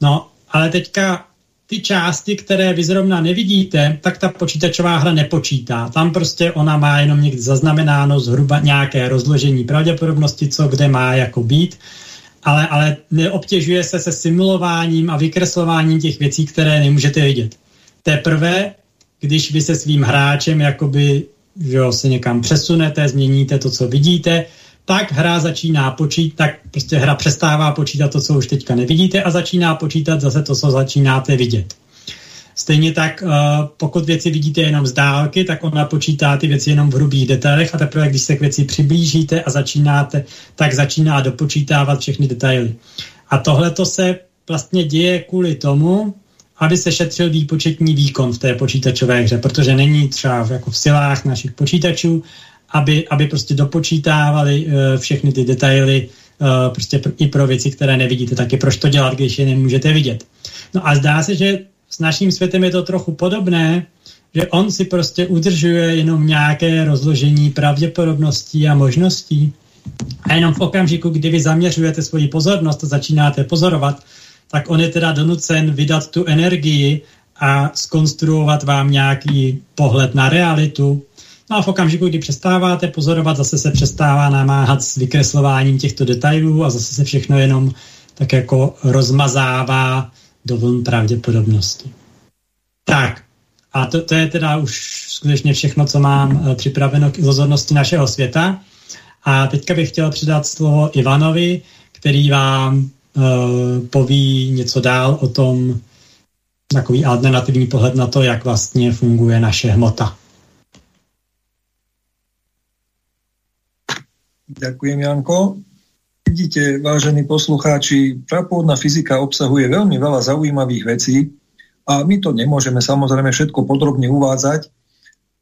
No, ale teďka ty části, které vy zrovna nevidíte, tak ta počítačová hra nepočítá. Tam prostě ona má jenom někdy zaznamenáno zhruba nějaké rozložení pravděpodobnosti, co kde má jako být, ale, ale neobtěžuje se se simulováním a vykreslováním těch věcí, které nemůžete vidět. Teprve, když vy se svým hráčem jakoby že jo, se někam přesunete, změníte to, co vidíte, tak hra začíná počítat, tak prostě hra přestává počítat to, co už teďka nevidíte a začíná počítat zase to, co začínáte vidět. Stejně tak, eh, pokud věci vidíte jenom z dálky, tak ona počítá ty věci jenom v hrubých detailech a teprve, když se k věci přiblížíte a začínáte, tak začíná dopočítávat všechny detaily. A tohle to se vlastně děje kvůli tomu, aby se šetřil výpočetní výkon v té počítačové hře, protože není třeba jako v silách našich počítačů aby, aby prostě dopočítávali uh, všechny ty detaily uh, prostě pr- i pro věci, které nevidíte, taky proč to dělat, když je nemůžete vidět. No a zdá se, že s naším světem je to trochu podobné, že on si prostě udržuje jenom nějaké rozložení pravděpodobností a možností. A jenom v okamžiku, kdy vy zaměřujete svoji pozornost a začínáte pozorovat, tak on je teda donucen vydat tu energii a skonstruovat vám nějaký pohled na realitu, No a v okamžiku, kdy přestáváte pozorovat, zase se přestává namáhat s vykreslováním těchto detailů a zase se všechno jenom tak jako rozmazává do vln pravděpodobnosti. Tak, a to, to je teda už skutečně všechno, co mám eh, připraveno k iluzornosti našeho světa. A teďka bych chtěl předat slovo Ivanovi, který vám uh, poví něco dál o tom, takový alternativní pohled na to, jak vlastně funguje naše hmota. Ďakujem, Janko. Vidíte, vážení poslucháči, prapôvodná fyzika obsahuje veľmi veľa zaujímavých vecí a my to nemôžeme samozrejme všetko podrobne uvádzať.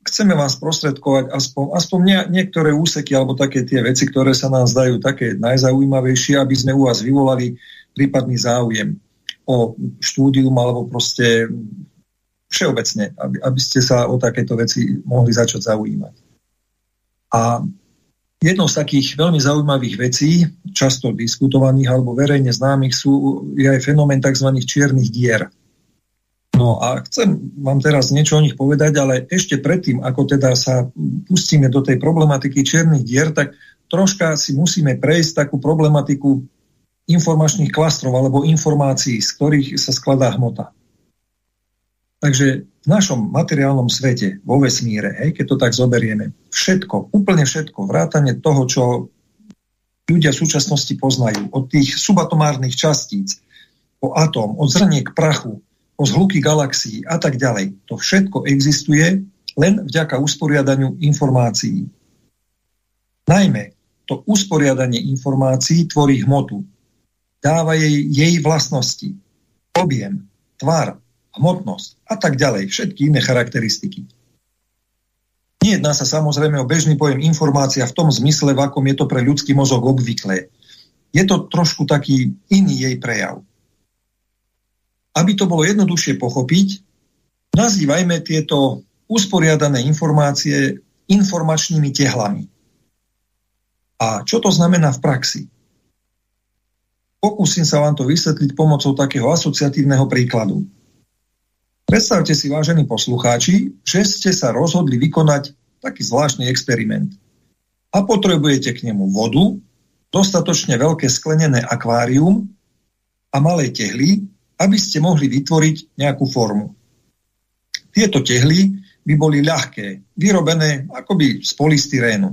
Chceme vás prostredkovať aspoň, aspoň nie, niektoré úseky alebo také tie veci, ktoré sa nám zdajú také najzaujímavejšie, aby sme u vás vyvolali prípadný záujem o štúdium alebo proste všeobecne, aby, aby ste sa o takéto veci mohli začať zaujímať. A Jednou z takých veľmi zaujímavých vecí, často diskutovaných alebo verejne známych, sú, je aj fenomén tzv. čiernych dier. No a chcem vám teraz niečo o nich povedať, ale ešte predtým, ako teda sa pustíme do tej problematiky čiernych dier, tak troška si musíme prejsť takú problematiku informačných klastrov alebo informácií, z ktorých sa skladá hmota. Takže v našom materiálnom svete, vo vesmíre, hej, keď to tak zoberieme, všetko, úplne všetko, vrátane toho, čo ľudia v súčasnosti poznajú, od tých subatomárnych častíc, po atóm, od zrniek prachu, po zhluky galaxií a tak ďalej. To všetko existuje len vďaka usporiadaniu informácií. Najmä to usporiadanie informácií tvorí hmotu. Dáva jej, jej vlastnosti, objem, tvar, hmotnosť a tak ďalej, všetky iné charakteristiky. Nejedná sa samozrejme o bežný pojem informácia v tom zmysle, v akom je to pre ľudský mozog obvyklé. Je to trošku taký iný jej prejav. Aby to bolo jednoduchšie pochopiť, nazývajme tieto usporiadané informácie informačnými tehlami. A čo to znamená v praxi? Pokúsim sa vám to vysvetliť pomocou takého asociatívneho príkladu. Predstavte si, vážení poslucháči, že ste sa rozhodli vykonať taký zvláštny experiment. A potrebujete k nemu vodu, dostatočne veľké sklenené akvárium a malé tehly, aby ste mohli vytvoriť nejakú formu. Tieto tehly by boli ľahké, vyrobené akoby z polystyrénu.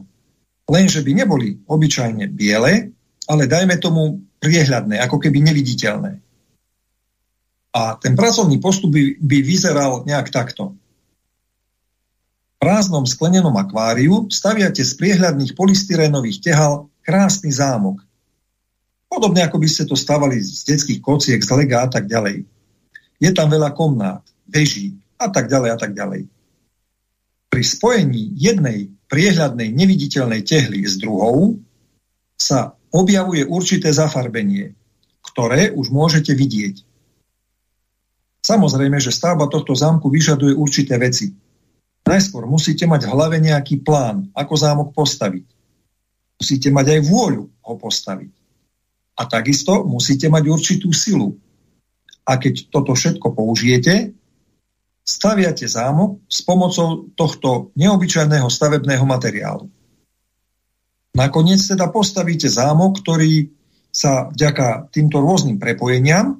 Lenže by neboli obyčajne biele, ale dajme tomu priehľadné, ako keby neviditeľné. A ten pracovný postup by, by vyzeral nejak takto. V prázdnom sklenenom akváriu staviate z priehľadných polystyrénových tehal krásny zámok. Podobne ako by ste to stavali z detských kociek, z lega a tak ďalej. Je tam veľa komnát, veží a tak ďalej a tak ďalej. Pri spojení jednej priehľadnej neviditeľnej tehly s druhou sa objavuje určité zafarbenie, ktoré už môžete vidieť. Samozrejme, že stavba tohto zámku vyžaduje určité veci. Najskôr musíte mať v hlave nejaký plán, ako zámok postaviť. Musíte mať aj vôľu ho postaviť. A takisto musíte mať určitú silu. A keď toto všetko použijete, staviate zámok s pomocou tohto neobyčajného stavebného materiálu. Nakoniec teda postavíte zámok, ktorý sa vďaka týmto rôznym prepojeniam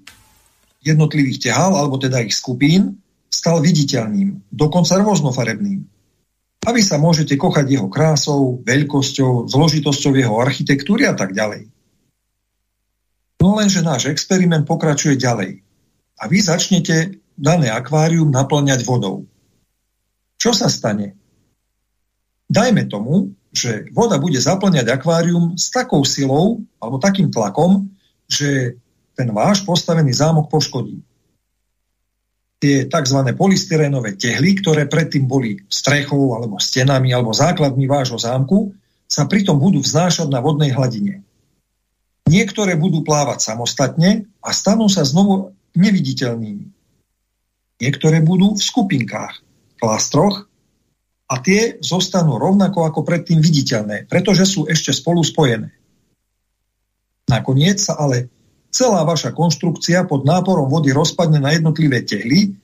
jednotlivých tehál, alebo teda ich skupín, stal viditeľným, dokonca rôznofarebným. A vy sa môžete kochať jeho krásou, veľkosťou, zložitosťou jeho architektúry a tak ďalej. No lenže náš experiment pokračuje ďalej. A vy začnete dané akvárium naplňať vodou. Čo sa stane? Dajme tomu, že voda bude zaplňať akvárium s takou silou alebo takým tlakom, že ten váš postavený zámok poškodí. Tie tzv. polystyrénové tehly, ktoré predtým boli strechou alebo stenami alebo základmi vášho zámku, sa pritom budú vznášať na vodnej hladine. Niektoré budú plávať samostatne a stanú sa znovu neviditeľnými. Niektoré budú v skupinkách, klastroch a tie zostanú rovnako ako predtým viditeľné, pretože sú ešte spolu spojené. Nakoniec sa ale celá vaša konštrukcia pod náporom vody rozpadne na jednotlivé tehly,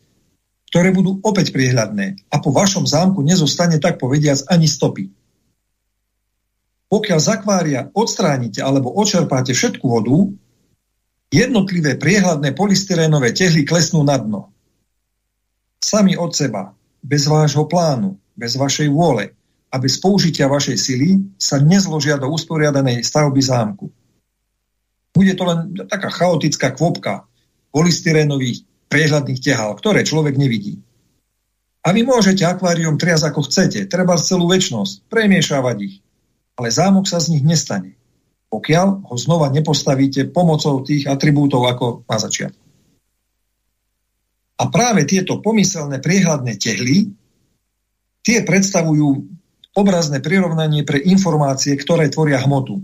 ktoré budú opäť priehľadné a po vašom zámku nezostane tak povediac ani stopy. Pokiaľ z akvária odstránite alebo očerpáte všetku vodu, jednotlivé priehľadné polystyrénové tehly klesnú na dno. Sami od seba, bez vášho plánu, bez vašej vôle a bez použitia vašej sily sa nezložia do usporiadanej stavby zámku. Bude to len taká chaotická kvopka polystyrénových priehľadných tehál, ktoré človek nevidí. A vy môžete akvárium triasť ako chcete, treba celú väčnosť, premiešavať ich. Ale zámok sa z nich nestane, pokiaľ ho znova nepostavíte pomocou tých atribútov ako na začiatku. A práve tieto pomyselné priehľadné tehly Tie predstavujú obrazné prirovnanie pre informácie, ktoré tvoria hmotu.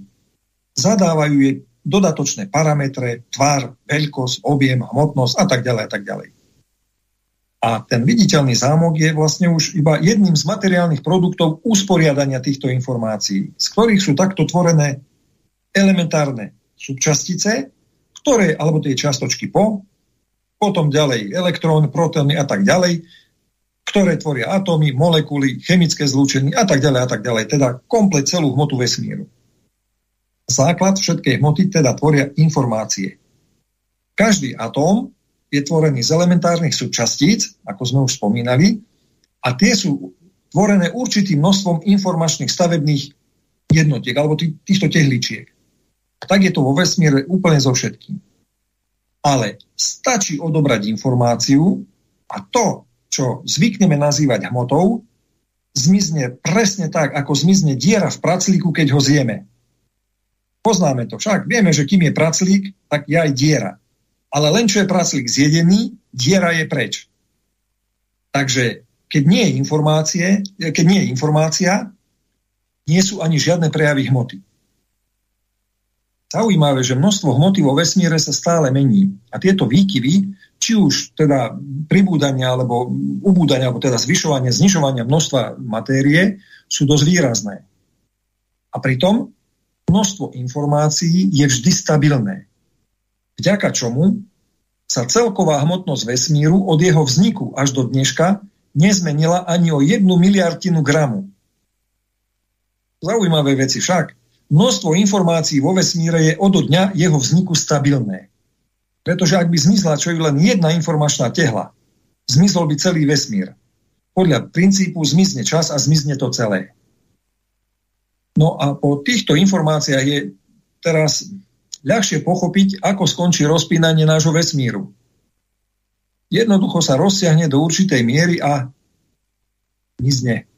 Zadávajú jej dodatočné parametre, tvar, veľkosť, objem, hmotnosť a tak ďalej a tak ďalej. A ten viditeľný zámok je vlastne už iba jedným z materiálnych produktov usporiadania týchto informácií, z ktorých sú takto tvorené elementárne subčastice, ktoré, alebo tie častočky po, potom ďalej elektrón, protóny a tak ďalej, ktoré tvoria atómy, molekuly, chemické zlúčeny a tak ďalej a tak ďalej. Teda komplet celú hmotu vesmíru. Základ všetkej hmoty teda tvoria informácie. Každý atóm je tvorený z elementárnych súčastíc, ako sme už spomínali, a tie sú tvorené určitým množstvom informačných stavebných jednotiek, alebo týchto tehličiek. Tak je to vo vesmíre úplne so všetkým. Ale stačí odobrať informáciu a to, čo zvykneme nazývať hmotou, zmizne presne tak, ako zmizne diera v praclíku, keď ho zjeme. Poznáme to však, vieme, že kým je praclík, tak je aj diera. Ale len čo je praclík zjedený, diera je preč. Takže keď nie je, informácie, keď nie je informácia, nie sú ani žiadne prejavy hmoty. Zaujímavé, že množstvo hmoty vo vesmíre sa stále mení. A tieto výkyvy či už teda pribúdania alebo ubúdania, alebo teda zvyšovanie, znižovania množstva matérie sú dosť výrazné. A pritom množstvo informácií je vždy stabilné. Vďaka čomu sa celková hmotnosť vesmíru od jeho vzniku až do dneška nezmenila ani o jednu miliardinu gramu. Zaujímavé veci však. Množstvo informácií vo vesmíre je od dňa jeho vzniku stabilné. Pretože ak by zmizla čo je len jedna informačná tehla, zmizol by celý vesmír. Podľa princípu zmizne čas a zmizne to celé. No a po týchto informáciách je teraz ľahšie pochopiť, ako skončí rozpínanie nášho vesmíru. Jednoducho sa rozsiahne do určitej miery a mizne.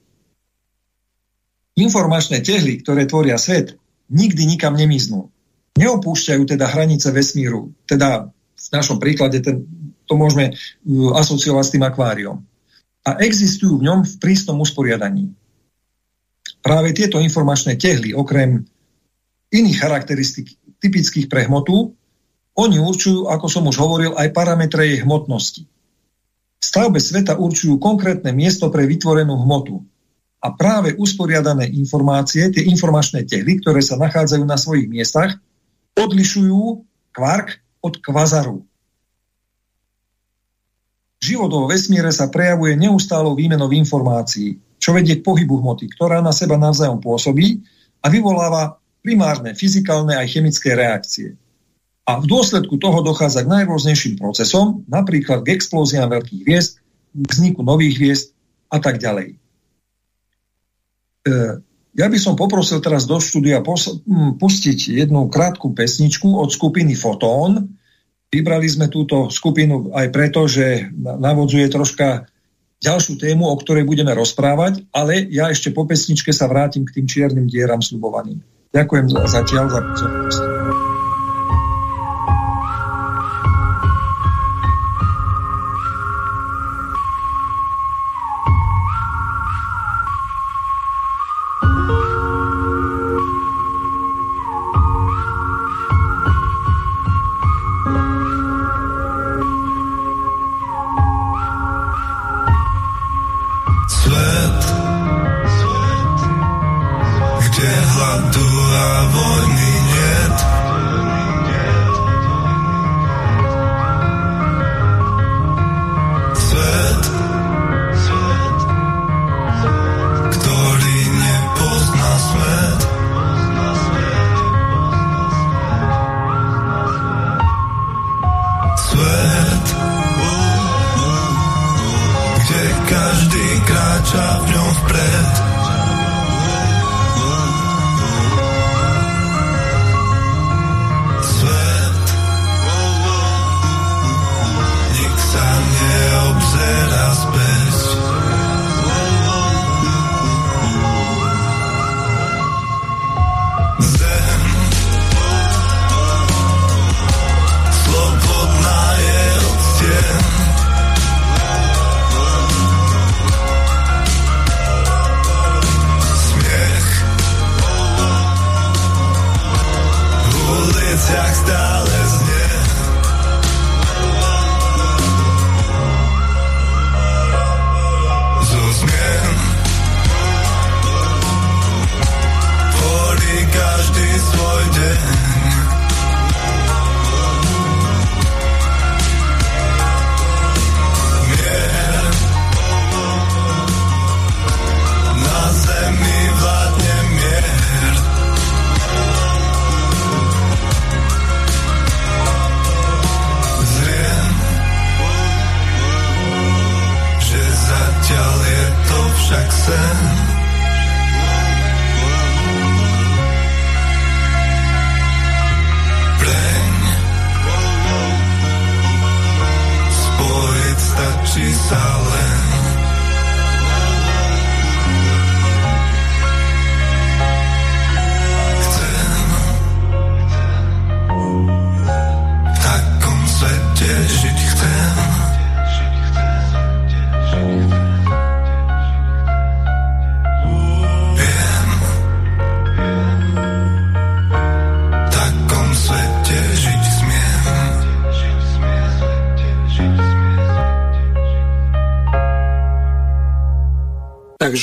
Informačné tehly, ktoré tvoria svet, nikdy nikam nemiznú neopúšťajú teda hranice vesmíru. Teda v našom príklade ten, to môžeme uh, asociovať s tým akváriom. A existujú v ňom v prísnom usporiadaní. Práve tieto informačné tehly, okrem iných charakteristik typických pre hmotu, oni určujú, ako som už hovoril, aj parametre jej hmotnosti. stavbe sveta určujú konkrétne miesto pre vytvorenú hmotu. A práve usporiadané informácie, tie informačné tehly, ktoré sa nachádzajú na svojich miestach, odlišujú kvark od kvazaru. Život vo vesmíre sa prejavuje neustálou výmenou informácií, čo vedie k pohybu hmoty, ktorá na seba navzájom pôsobí a vyvoláva primárne fyzikálne aj chemické reakcie. A v dôsledku toho dochádza k najrôznejším procesom, napríklad k explóziám veľkých hviezd, k vzniku nových hviezd a tak ďalej. E, ja by som poprosil teraz do štúdia pustiť jednu krátku pesničku od skupiny Fotón. Vybrali sme túto skupinu aj preto, že navodzuje troška ďalšiu tému, o ktorej budeme rozprávať, ale ja ešte po pesničke sa vrátim k tým čiernym dieram slubovaným. Ďakujem zatiaľ za pozornosť.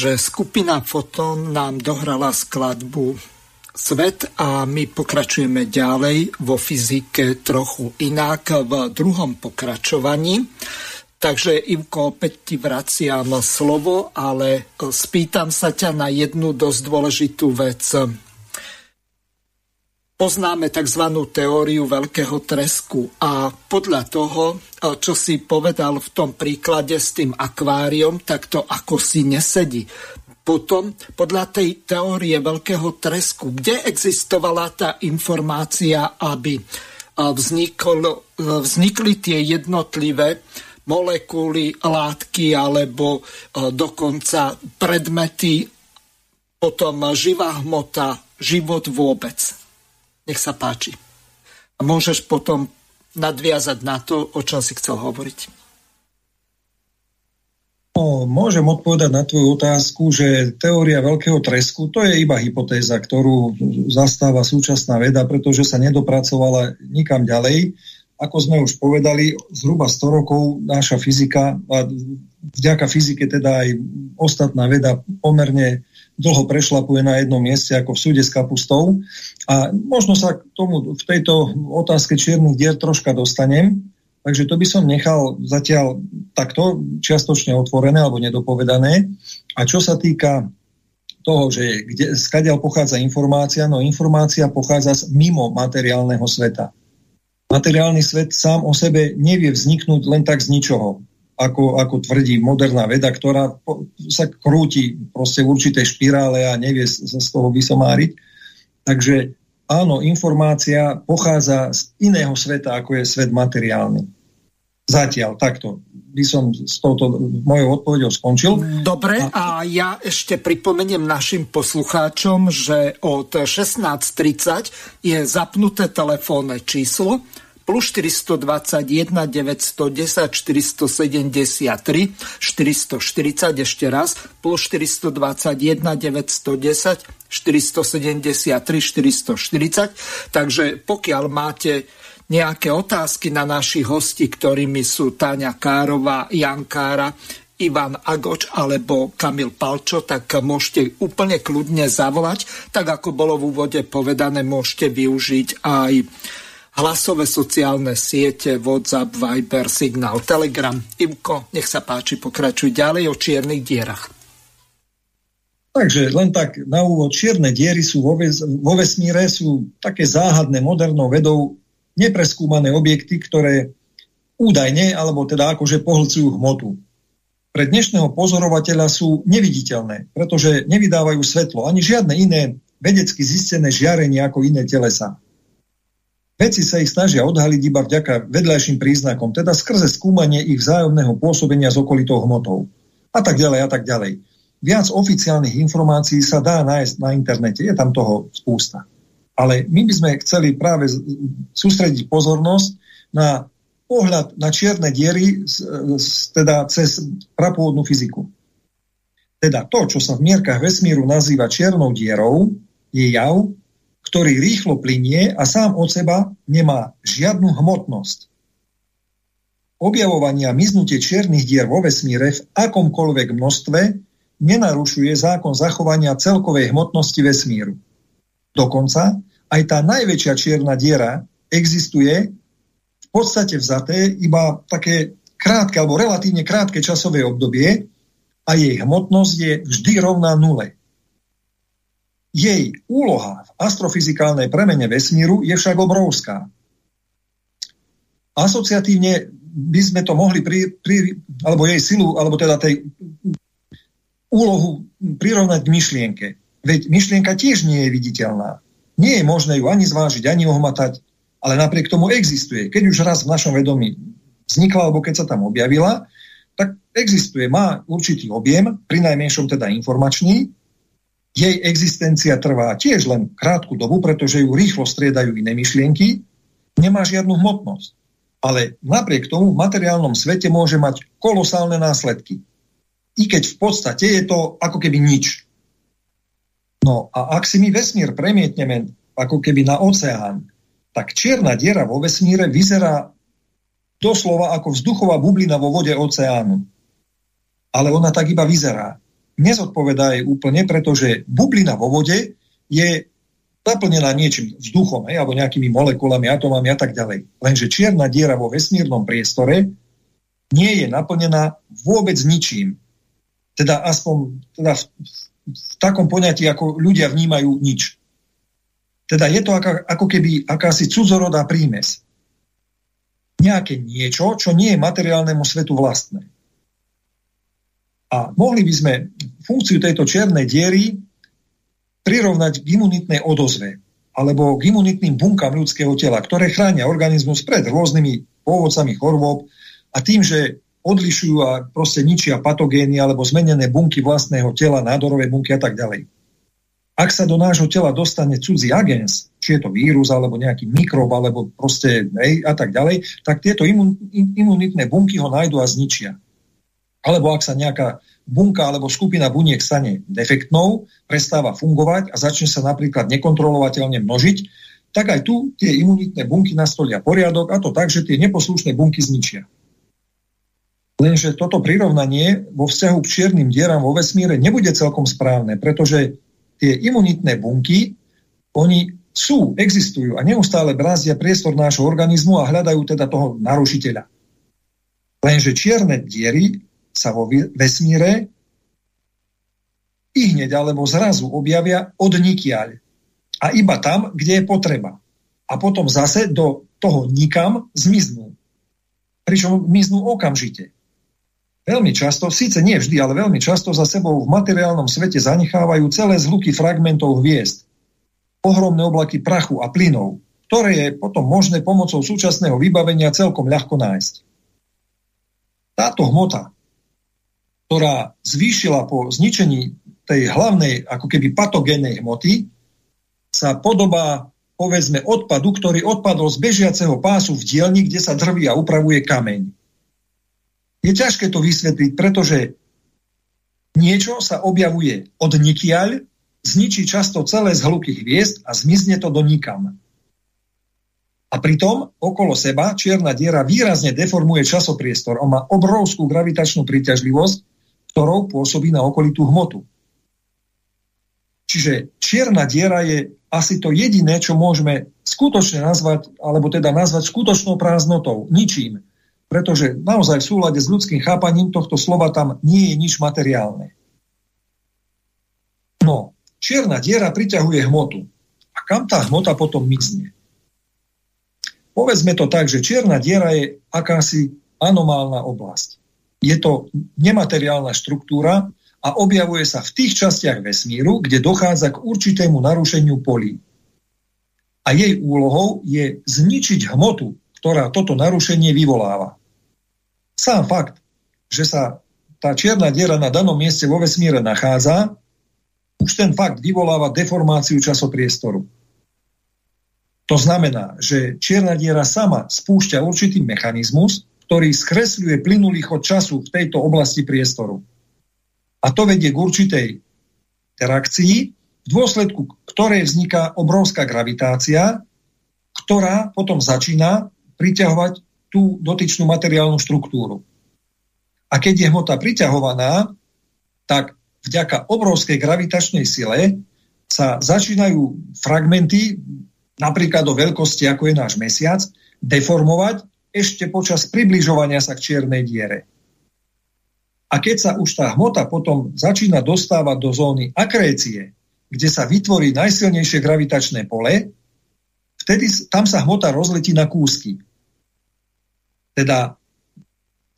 Takže skupina Foton nám dohrala skladbu Svet a my pokračujeme ďalej vo fyzike trochu inak v druhom pokračovaní. Takže Ivko, opäť ti vraciam slovo, ale spýtam sa ťa na jednu dosť dôležitú vec poznáme tzv. teóriu veľkého tresku a podľa toho, čo si povedal v tom príklade s tým akváriom, tak to ako si nesedí. Potom, podľa tej teórie veľkého tresku, kde existovala tá informácia, aby vznikl, vznikli tie jednotlivé molekuly, látky alebo dokonca predmety, potom živá hmota, život vôbec. Nech sa páči. A môžeš potom nadviazať na to, o čom si chcel hovoriť. No, môžem odpovedať na tvoju otázku, že teória veľkého tresku to je iba hypotéza, ktorú zastáva súčasná veda, pretože sa nedopracovala nikam ďalej ako sme už povedali, zhruba 100 rokov naša fyzika, a vďaka fyzike teda aj ostatná veda pomerne dlho prešlapuje na jednom mieste ako v súde s kapustou. A možno sa k tomu v tejto otázke čiernych dier troška dostanem, takže to by som nechal zatiaľ takto čiastočne otvorené alebo nedopovedané. A čo sa týka toho, že kde, skadiaľ pochádza informácia, no informácia pochádza z mimo materiálneho sveta. Materiálny svet sám o sebe nevie vzniknúť len tak z ničoho, ako, ako tvrdí moderná veda, ktorá sa krúti proste v určitej špirále a nevie sa z toho vysomáriť. Takže áno, informácia pochádza z iného sveta, ako je svet materiálny. Zatiaľ, takto by som s touto mojou odpovedou skončil. Dobre, a ja ešte pripomeniem našim poslucháčom, že od 16.30 je zapnuté telefónne číslo plus 421 910 473 440 ešte raz plus 421 910 473 440 takže pokiaľ máte nejaké otázky na našich hosti, ktorými sú Táňa Károva, Jan Kára, Ivan Agoč alebo Kamil Palčo, tak môžete úplne kľudne zavolať. Tak ako bolo v úvode povedané, môžete využiť aj hlasové sociálne siete, WhatsApp, Viber, Signál, Telegram. Imko, nech sa páči, pokračuj ďalej o čiernych dierach. Takže len tak na úvod, čierne diery sú vo, ves- vo vesmíre, sú také záhadné modernou vedou nepreskúmané objekty, ktoré údajne, alebo teda akože pohlcujú hmotu. Pre dnešného pozorovateľa sú neviditeľné, pretože nevydávajú svetlo ani žiadne iné vedecky zistené žiarenie ako iné telesa. Veci sa ich snažia odhaliť iba vďaka vedľajším príznakom, teda skrze skúmanie ich vzájomného pôsobenia s okolitou hmotou. A tak ďalej, a tak ďalej. Viac oficiálnych informácií sa dá nájsť na internete, je tam toho spústa. Ale my by sme chceli práve sústrediť pozornosť na pohľad na čierne diery teda cez prapôvodnú fyziku. Teda to, čo sa v mierkach vesmíru nazýva čiernou dierou, je jav, ktorý rýchlo plinie a sám od seba nemá žiadnu hmotnosť. Objavovanie a miznutie čiernych dier vo vesmíre v akomkoľvek množstve nenarušuje zákon zachovania celkovej hmotnosti vesmíru. Dokonca aj tá najväčšia čierna diera existuje v podstate vzaté iba také krátke alebo relatívne krátke časové obdobie a jej hmotnosť je vždy rovná nule. Jej úloha v astrofyzikálnej premene vesmíru je však obrovská. Asociatívne by sme to mohli pri, pri, alebo jej silu, alebo teda tej úlohu prirovnať k myšlienke. Veď myšlienka tiež nie je viditeľná. Nie je možné ju ani zvážiť, ani ohmatať, ale napriek tomu existuje. Keď už raz v našom vedomí vznikla, alebo keď sa tam objavila, tak existuje, má určitý objem, pri najmenšom teda informačný, jej existencia trvá tiež len krátku dobu, pretože ju rýchlo striedajú iné myšlienky, nemá žiadnu hmotnosť. Ale napriek tomu v materiálnom svete môže mať kolosálne následky. I keď v podstate je to ako keby nič. No a ak si my vesmír premietneme ako keby na oceán, tak čierna diera vo vesmíre vyzerá doslova ako vzduchová bublina vo vode oceánu. Ale ona tak iba vyzerá nezodpovedá jej úplne, pretože bublina vo vode je zaplnená niečím vzduchom, hej, alebo nejakými molekulami, atomami a tak ďalej. Lenže čierna diera vo vesmírnom priestore nie je naplnená vôbec ničím. Teda aspoň teda v, v takom poňatí, ako ľudia vnímajú nič. Teda je to ako, ako keby akási cudzorodá prímes. Nejaké niečo, čo nie je materiálnemu svetu vlastné. A mohli by sme funkciu tejto čiernej diery prirovnať k imunitnej odozve alebo k imunitným bunkám ľudského tela, ktoré chránia organizmus pred rôznymi pôvodcami chorôb a tým, že odlišujú a proste ničia patogény alebo zmenené bunky vlastného tela, nádorové bunky a tak ďalej. Ak sa do nášho tela dostane cudzí agens, či je to vírus alebo nejaký mikrob alebo proste hej, a tak ďalej, tak tieto imun, imunitné bunky ho nájdu a zničia alebo ak sa nejaká bunka alebo skupina buniek stane defektnou, prestáva fungovať a začne sa napríklad nekontrolovateľne množiť, tak aj tu tie imunitné bunky nastolia poriadok a to tak, že tie neposlušné bunky zničia. Lenže toto prirovnanie vo vzťahu k čiernym dieram vo vesmíre nebude celkom správne, pretože tie imunitné bunky, oni sú, existujú a neustále brázdia priestor nášho organizmu a hľadajú teda toho narušiteľa. Lenže čierne diery sa vo vesmíre i hneď alebo zrazu objavia od nikiaľ a iba tam, kde je potreba. A potom zase do toho nikam zmiznú. Pričom miznú okamžite. Veľmi často, síce nie vždy, ale veľmi často za sebou v materiálnom svete zanechávajú celé zhluky fragmentov hviezd. Ohromné oblaky prachu a plynov, ktoré je potom možné pomocou súčasného vybavenia celkom ľahko nájsť. Táto hmota, ktorá zvýšila po zničení tej hlavnej, ako keby patogénnej hmoty, sa podobá povedzme odpadu, ktorý odpadol z bežiaceho pásu v dielni, kde sa drví a upravuje kameň. Je ťažké to vysvetliť, pretože niečo sa objavuje od nikiaľ, zničí často celé zhluky hviezd a zmizne to do nikam. A pritom okolo seba čierna diera výrazne deformuje časopriestor. On má obrovskú gravitačnú príťažlivosť, ktorou pôsobí na okolitú hmotu. Čiže čierna diera je asi to jediné, čo môžeme skutočne nazvať, alebo teda nazvať skutočnou prázdnotou, ničím. Pretože naozaj v súlade s ľudským chápaním tohto slova tam nie je nič materiálne. No, čierna diera priťahuje hmotu. A kam tá hmota potom mizne? Povedzme to tak, že čierna diera je akási anomálna oblasť. Je to nemateriálna štruktúra, a objavuje sa v tých častiach vesmíru, kde dochádza k určitému narušeniu polí. A jej úlohou je zničiť hmotu, ktorá toto narušenie vyvoláva. Sám fakt, že sa tá čierna diera na danom mieste vo vesmíre nachádza, už ten fakt vyvoláva deformáciu časopriestoru. To znamená, že čierna diera sama spúšťa určitý mechanizmus, ktorý skresľuje plynulý chod času v tejto oblasti priestoru. A to vedie k určitej interakcii, v dôsledku ktorej vzniká obrovská gravitácia, ktorá potom začína priťahovať tú dotyčnú materiálnu štruktúru. A keď je hmota priťahovaná, tak vďaka obrovskej gravitačnej sile sa začínajú fragmenty, napríklad do veľkosti, ako je náš mesiac, deformovať ešte počas približovania sa k čiernej diere. A keď sa už tá hmota potom začína dostávať do zóny akrécie, kde sa vytvorí najsilnejšie gravitačné pole, vtedy tam sa hmota rozletí na kúsky. Teda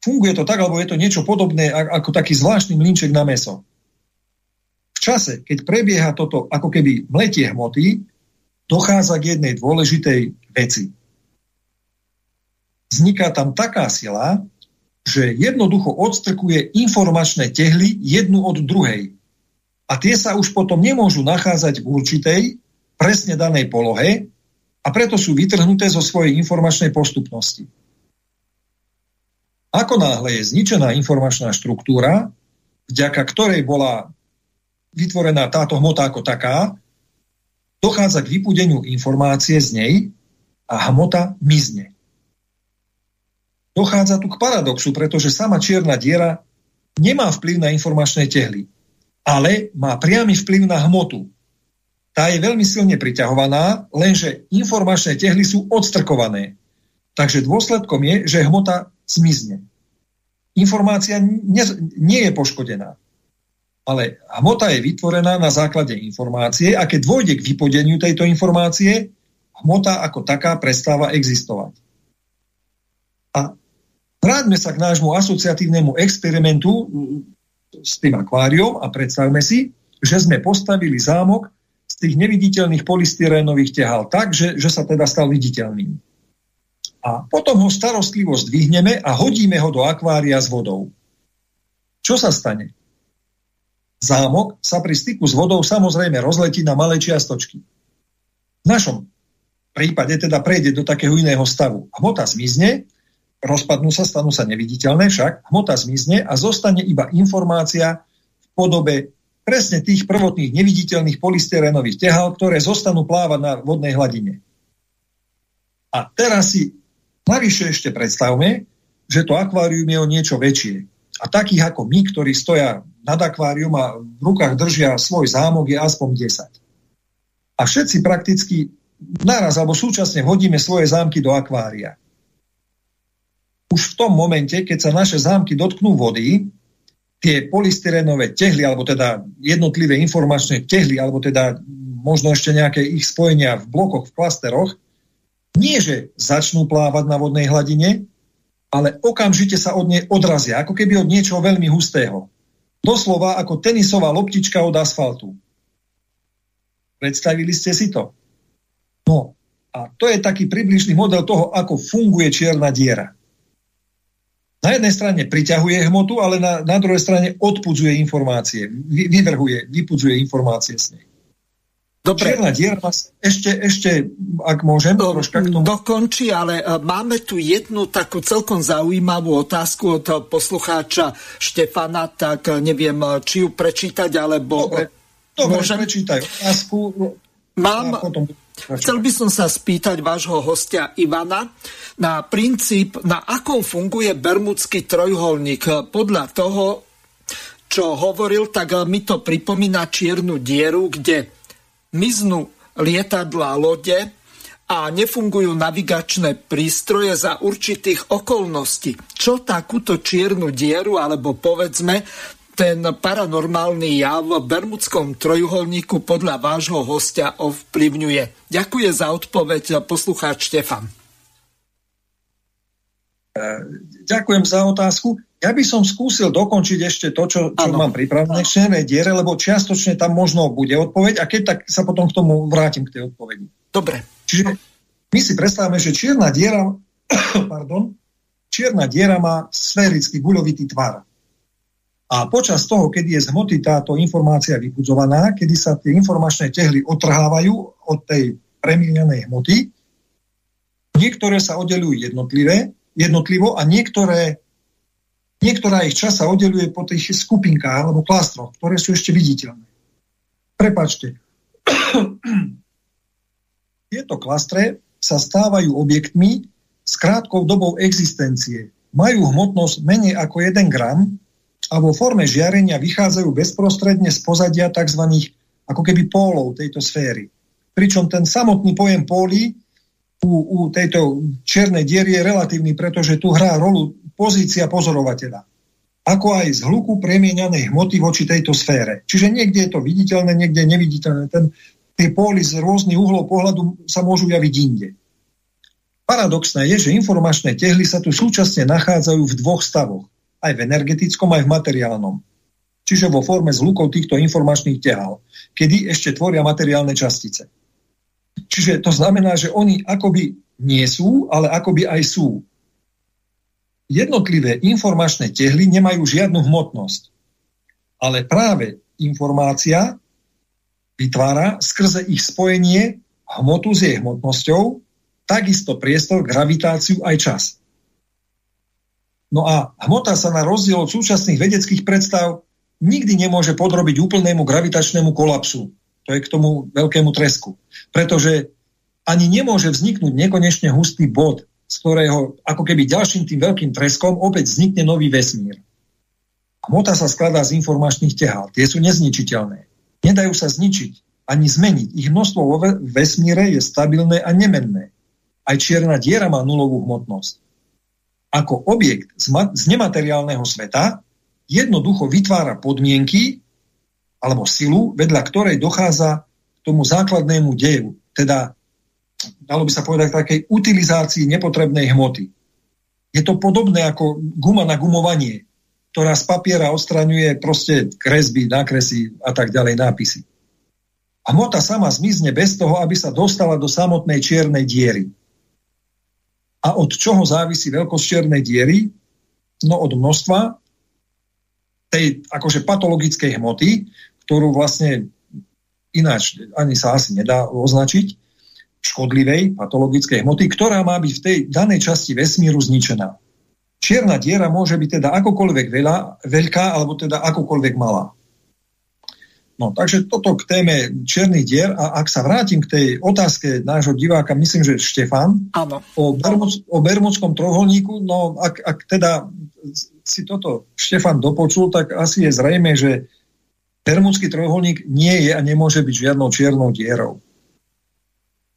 funguje to tak, alebo je to niečo podobné ako taký zvláštny mlinček na meso. V čase, keď prebieha toto ako keby mletie hmoty, dochádza k jednej dôležitej veci. Vzniká tam taká sila, že jednoducho odstrkuje informačné tehly jednu od druhej. A tie sa už potom nemôžu nachádzať v určitej, presne danej polohe a preto sú vytrhnuté zo svojej informačnej postupnosti. Ako náhle je zničená informačná štruktúra, vďaka ktorej bola vytvorená táto hmota ako taká, dochádza k vypudeniu informácie z nej a hmota mizne. Dochádza tu k paradoxu, pretože sama čierna diera nemá vplyv na informačné tehly, ale má priamy vplyv na hmotu. Tá je veľmi silne priťahovaná, lenže informačné tehly sú odstrkované. Takže dôsledkom je, že hmota zmizne. Informácia nie, nie je poškodená. Ale hmota je vytvorená na základe informácie a keď dôjde k vypodeniu tejto informácie, hmota ako taká prestáva existovať. A Vráťme sa k nášmu asociatívnemu experimentu s tým akváriom a predstavme si, že sme postavili zámok z tých neviditeľných polystyrénových tehal tak, že, že sa teda stal viditeľným. A potom ho starostlivo zdvihneme a hodíme ho do akvária s vodou. Čo sa stane? Zámok sa pri styku s vodou samozrejme rozletí na malé čiastočky. V našom prípade teda prejde do takého iného stavu. Hmota zmizne rozpadnú sa, stanú sa neviditeľné, však hmota zmizne a zostane iba informácia v podobe presne tých prvotných neviditeľných polystyrenových tehal, ktoré zostanú plávať na vodnej hladine. A teraz si navyše ešte predstavme, že to akvárium je o niečo väčšie. A takých ako my, ktorí stoja nad akvárium a v rukách držia svoj zámok, je aspoň 10. A všetci prakticky naraz alebo súčasne hodíme svoje zámky do akvária. Už v tom momente, keď sa naše zámky dotknú vody, tie polystyrenové tehly, alebo teda jednotlivé informačné tehly, alebo teda možno ešte nejaké ich spojenia v blokoch, v klasteroch, nie že začnú plávať na vodnej hladine, ale okamžite sa od nej odrazia, ako keby od niečoho veľmi hustého. Doslova ako tenisová loptička od asfaltu. Predstavili ste si to? No, a to je taký približný model toho, ako funguje čierna diera. Na jednej strane priťahuje hmotu, ale na, na druhej strane odpudzuje informácie, vy, vyvrhuje, vypudzuje informácie s nej. Dobre. Čierna diera ešte, ešte, ak môžem, Do, troška k tomu. Dokončí, ale e, máme tu jednu takú celkom zaujímavú otázku od poslucháča Štefana, tak e, neviem, e, či ju prečítať, alebo... Dobre, dobre môžem... prečítaj otázku. Mám, potom... chcel by som sa spýtať vášho hostia Ivana na princíp, na akom funguje Bermudský trojuholník. Podľa toho, čo hovoril, tak mi to pripomína čiernu dieru, kde miznú lietadla lode a nefungujú navigačné prístroje za určitých okolností. Čo takúto čiernu dieru, alebo povedzme, ten paranormálny jav v Bermudskom trojuholníku podľa vášho hostia ovplyvňuje? Ďakujem za odpoveď poslucháč Štefan. Ďakujem za otázku. Ja by som skúsil dokončiť ešte to, čo, čo mám pripravené, černé diere, lebo čiastočne tam možno bude odpoveď a keď tak sa potom k tomu vrátim k tej odpovedi. Dobre. Čiže my si predstavíme, že čierna diera, pardon, čierna diera má sférický guľovitý tvar. A počas toho, keď je z hmoty táto informácia vybudzovaná, kedy sa tie informačné tehly otrhávajú od tej premieňanej hmoty, niektoré sa oddelujú jednotlivé, jednotlivo a niektoré Niektorá ich čas sa oddeluje po tých skupinkách alebo klastroch, ktoré sú ešte viditeľné. Prepačte. Tieto klastre sa stávajú objektmi s krátkou dobou existencie. Majú hmotnosť menej ako 1 gram a vo forme žiarenia vychádzajú bezprostredne z pozadia tzv. ako keby pólov tejto sféry. Pričom ten samotný pojem póly u, u tejto čiernej diery je relatívny, pretože tu hrá rolu pozícia pozorovateľa, ako aj z hluku premieňanej hmoty voči tejto sfére. Čiže niekde je to viditeľné, niekde neviditeľné. Ten, tie póly z rôznych uhlov pohľadu sa môžu javiť inde. Paradoxné je, že informačné tehly sa tu súčasne nachádzajú v dvoch stavoch, aj v energetickom, aj v materiálnom. Čiže vo forme zhlukov týchto informačných tehál, kedy ešte tvoria materiálne častice. Čiže to znamená, že oni akoby nie sú, ale akoby aj sú jednotlivé informačné tehly nemajú žiadnu hmotnosť. Ale práve informácia vytvára skrze ich spojenie hmotu s jej hmotnosťou, takisto priestor, gravitáciu aj čas. No a hmota sa na rozdiel od súčasných vedeckých predstav nikdy nemôže podrobiť úplnému gravitačnému kolapsu. To je k tomu veľkému tresku. Pretože ani nemôže vzniknúť nekonečne hustý bod, z ktorého ako keby ďalším tým veľkým treskom opäť vznikne nový vesmír. Hmota sa skladá z informačných tehál. Tie sú nezničiteľné. Nedajú sa zničiť ani zmeniť. Ich množstvo vo vesmíre je stabilné a nemenné. Aj čierna diera má nulovú hmotnosť. Ako objekt z, nemateriálneho sveta jednoducho vytvára podmienky alebo silu, vedľa ktorej dochádza k tomu základnému deju, teda dalo by sa povedať, takej utilizácii nepotrebnej hmoty. Je to podobné ako guma na gumovanie, ktorá z papiera odstraňuje proste kresby, nákresy a tak ďalej, nápisy. A hmota sama zmizne bez toho, aby sa dostala do samotnej čiernej diery. A od čoho závisí veľkosť čiernej diery? No od množstva tej akože patologickej hmoty, ktorú vlastne ináč ani sa asi nedá označiť, škodlivej patologickej hmoty, ktorá má byť v tej danej časti vesmíru zničená. Čierna diera môže byť teda akokoľvek veľa, veľká, alebo teda akokoľvek malá. No, takže toto k téme černých dier a ak sa vrátim k tej otázke nášho diváka, myslím, že Štefan, Áno. O, Bermud, o Bermudskom trojuholníku, no ak, ak teda si toto Štefan dopočul, tak asi je zrejme, že Bermudský trojuholník nie je a nemôže byť žiadnou čiernou dierou.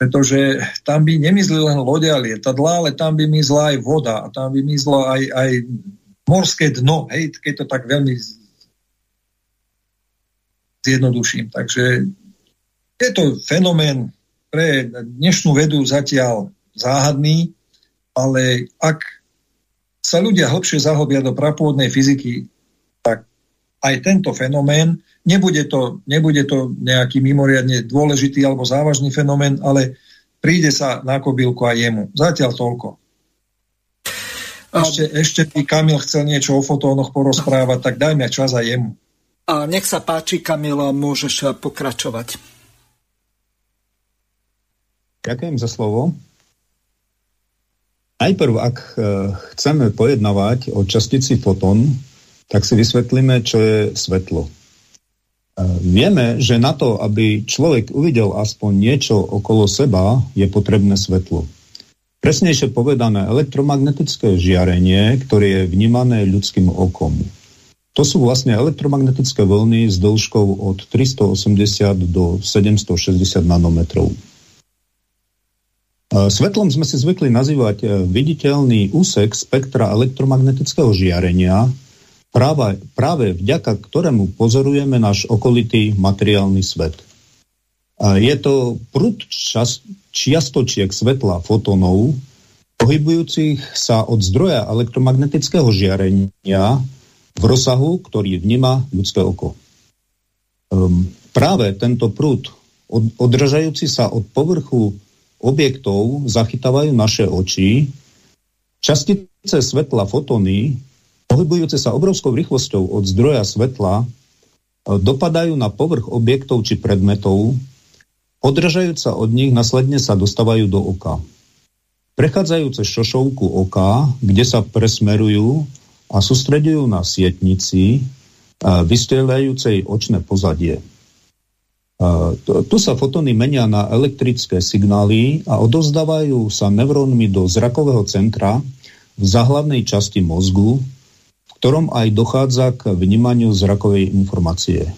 Pretože tam by nemizli len lode a lietadla, ale tam by mizla aj voda a tam by mizlo aj, aj morské dno, hej, keď to tak veľmi zjednoduším. Takže je to fenomén pre dnešnú vedu zatiaľ záhadný, ale ak sa ľudia hlbšie zahobia do prapôvodnej fyziky, tak aj tento fenomén, nebude to, nebude to nejaký mimoriadne dôležitý alebo závažný fenomén, ale príde sa na kobylku aj jemu. Zatiaľ toľko. Ešte, ešte by Kamil chcel niečo o fotónoch porozprávať, tak dajme čas aj jemu. A nech sa páči, Kamila, môžeš pokračovať. Ďakujem za slovo. Najprv, ak e, chceme pojednávať o častici fotón, tak si vysvetlíme, čo je svetlo. E, vieme, že na to, aby človek uvidel aspoň niečo okolo seba, je potrebné svetlo. Presnejšie povedané elektromagnetické žiarenie, ktoré je vnímané ľudským okom. To sú vlastne elektromagnetické vlny s dĺžkou od 380 do 760 nanometrov. Svetlom sme si zvykli nazývať e, viditeľný úsek spektra elektromagnetického žiarenia, práve, práve vďaka ktorému pozorujeme náš okolitý materiálny svet. Je to prúd čas, čiastočiek svetla fotónov, pohybujúcich sa od zdroja elektromagnetického žiarenia v rozsahu, ktorý vníma ľudské oko. Um, práve tento prúd, od, održajúci sa od povrchu objektov, zachytávajú naše oči. Častice svetla fotóny, pohybujúce sa obrovskou rýchlosťou od zdroja svetla, e, dopadajú na povrch objektov či predmetov, održajúca od nich následne sa dostávajú do oka. Prechádzajúce šošovku oka, kde sa presmerujú a sústredujú na sietnici vystrelajúcej očné pozadie. Tu sa fotóny menia na elektrické signály a odozdávajú sa neurónmi do zrakového centra v záhlavnej časti mozgu, v ktorom aj dochádza k vnímaniu zrakovej informácie.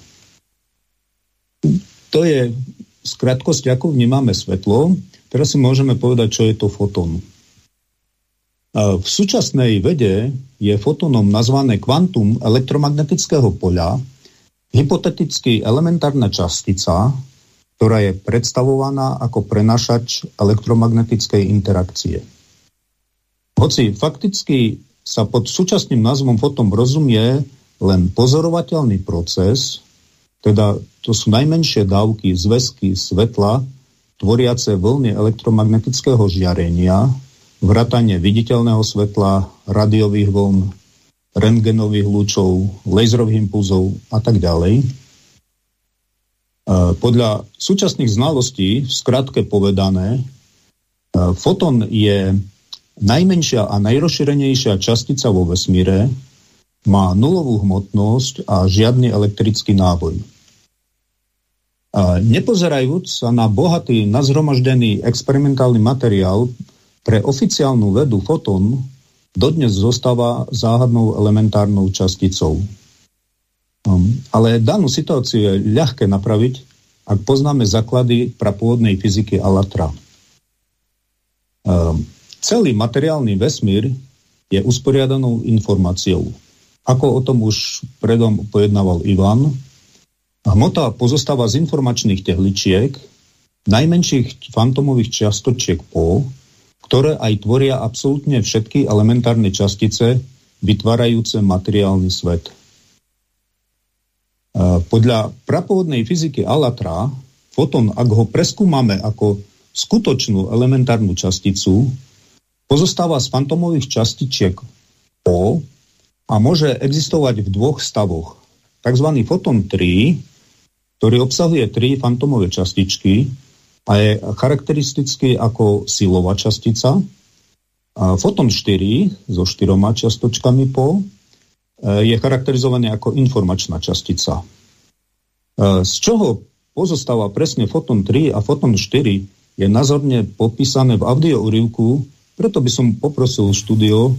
To je z krátkosti, ako vnímame svetlo. Teraz si môžeme povedať, čo je to fotón. V súčasnej vede je fotónom nazvané kvantum elektromagnetického poľa, hypoteticky elementárna častica, ktorá je predstavovaná ako prenašač elektromagnetickej interakcie. Hoci fakticky sa pod súčasným názvom fotom rozumie len pozorovateľný proces, teda to sú najmenšie dávky zväzky svetla, tvoriace vlny elektromagnetického žiarenia, vrátanie viditeľného svetla, radiových vln, rentgenových lúčov, laserových impulzov a tak ďalej. E, podľa súčasných znalostí, v skratke povedané, e, fotón je najmenšia a najrozšírenejšia častica vo vesmíre, má nulovú hmotnosť a žiadny elektrický náboj. A nepozerajúc sa na bohatý, nazhromaždený experimentálny materiál, pre oficiálnu vedu fotón dodnes zostáva záhadnou elementárnou časticou. Um, ale danú situáciu je ľahké napraviť, ak poznáme základy prapôvodnej fyziky Alatra. Um, celý materiálny vesmír je usporiadanou informáciou. Ako o tom už predom pojednával Ivan, hmota pozostáva z informačných tehličiek, najmenších fantomových čiastočiek Po, ktoré aj tvoria absolútne všetky elementárne častice vytvárajúce materiálny svet. Podľa prapôvodnej fyziky Alatra, fotón, ak ho preskúmame ako skutočnú elementárnu časticu, pozostáva z fantomových častičiek O a môže existovať v dvoch stavoch. Takzvaný fotón 3, ktorý obsahuje tri fantomové častičky, a je charakteristický ako silová častica. Foton 4 so štyroma čiastočkami po e, je charakterizovaný ako informačná častica. z čoho pozostáva presne foton 3 a foton 4 je nazorne popísané v audio úrivku, preto by som poprosil štúdio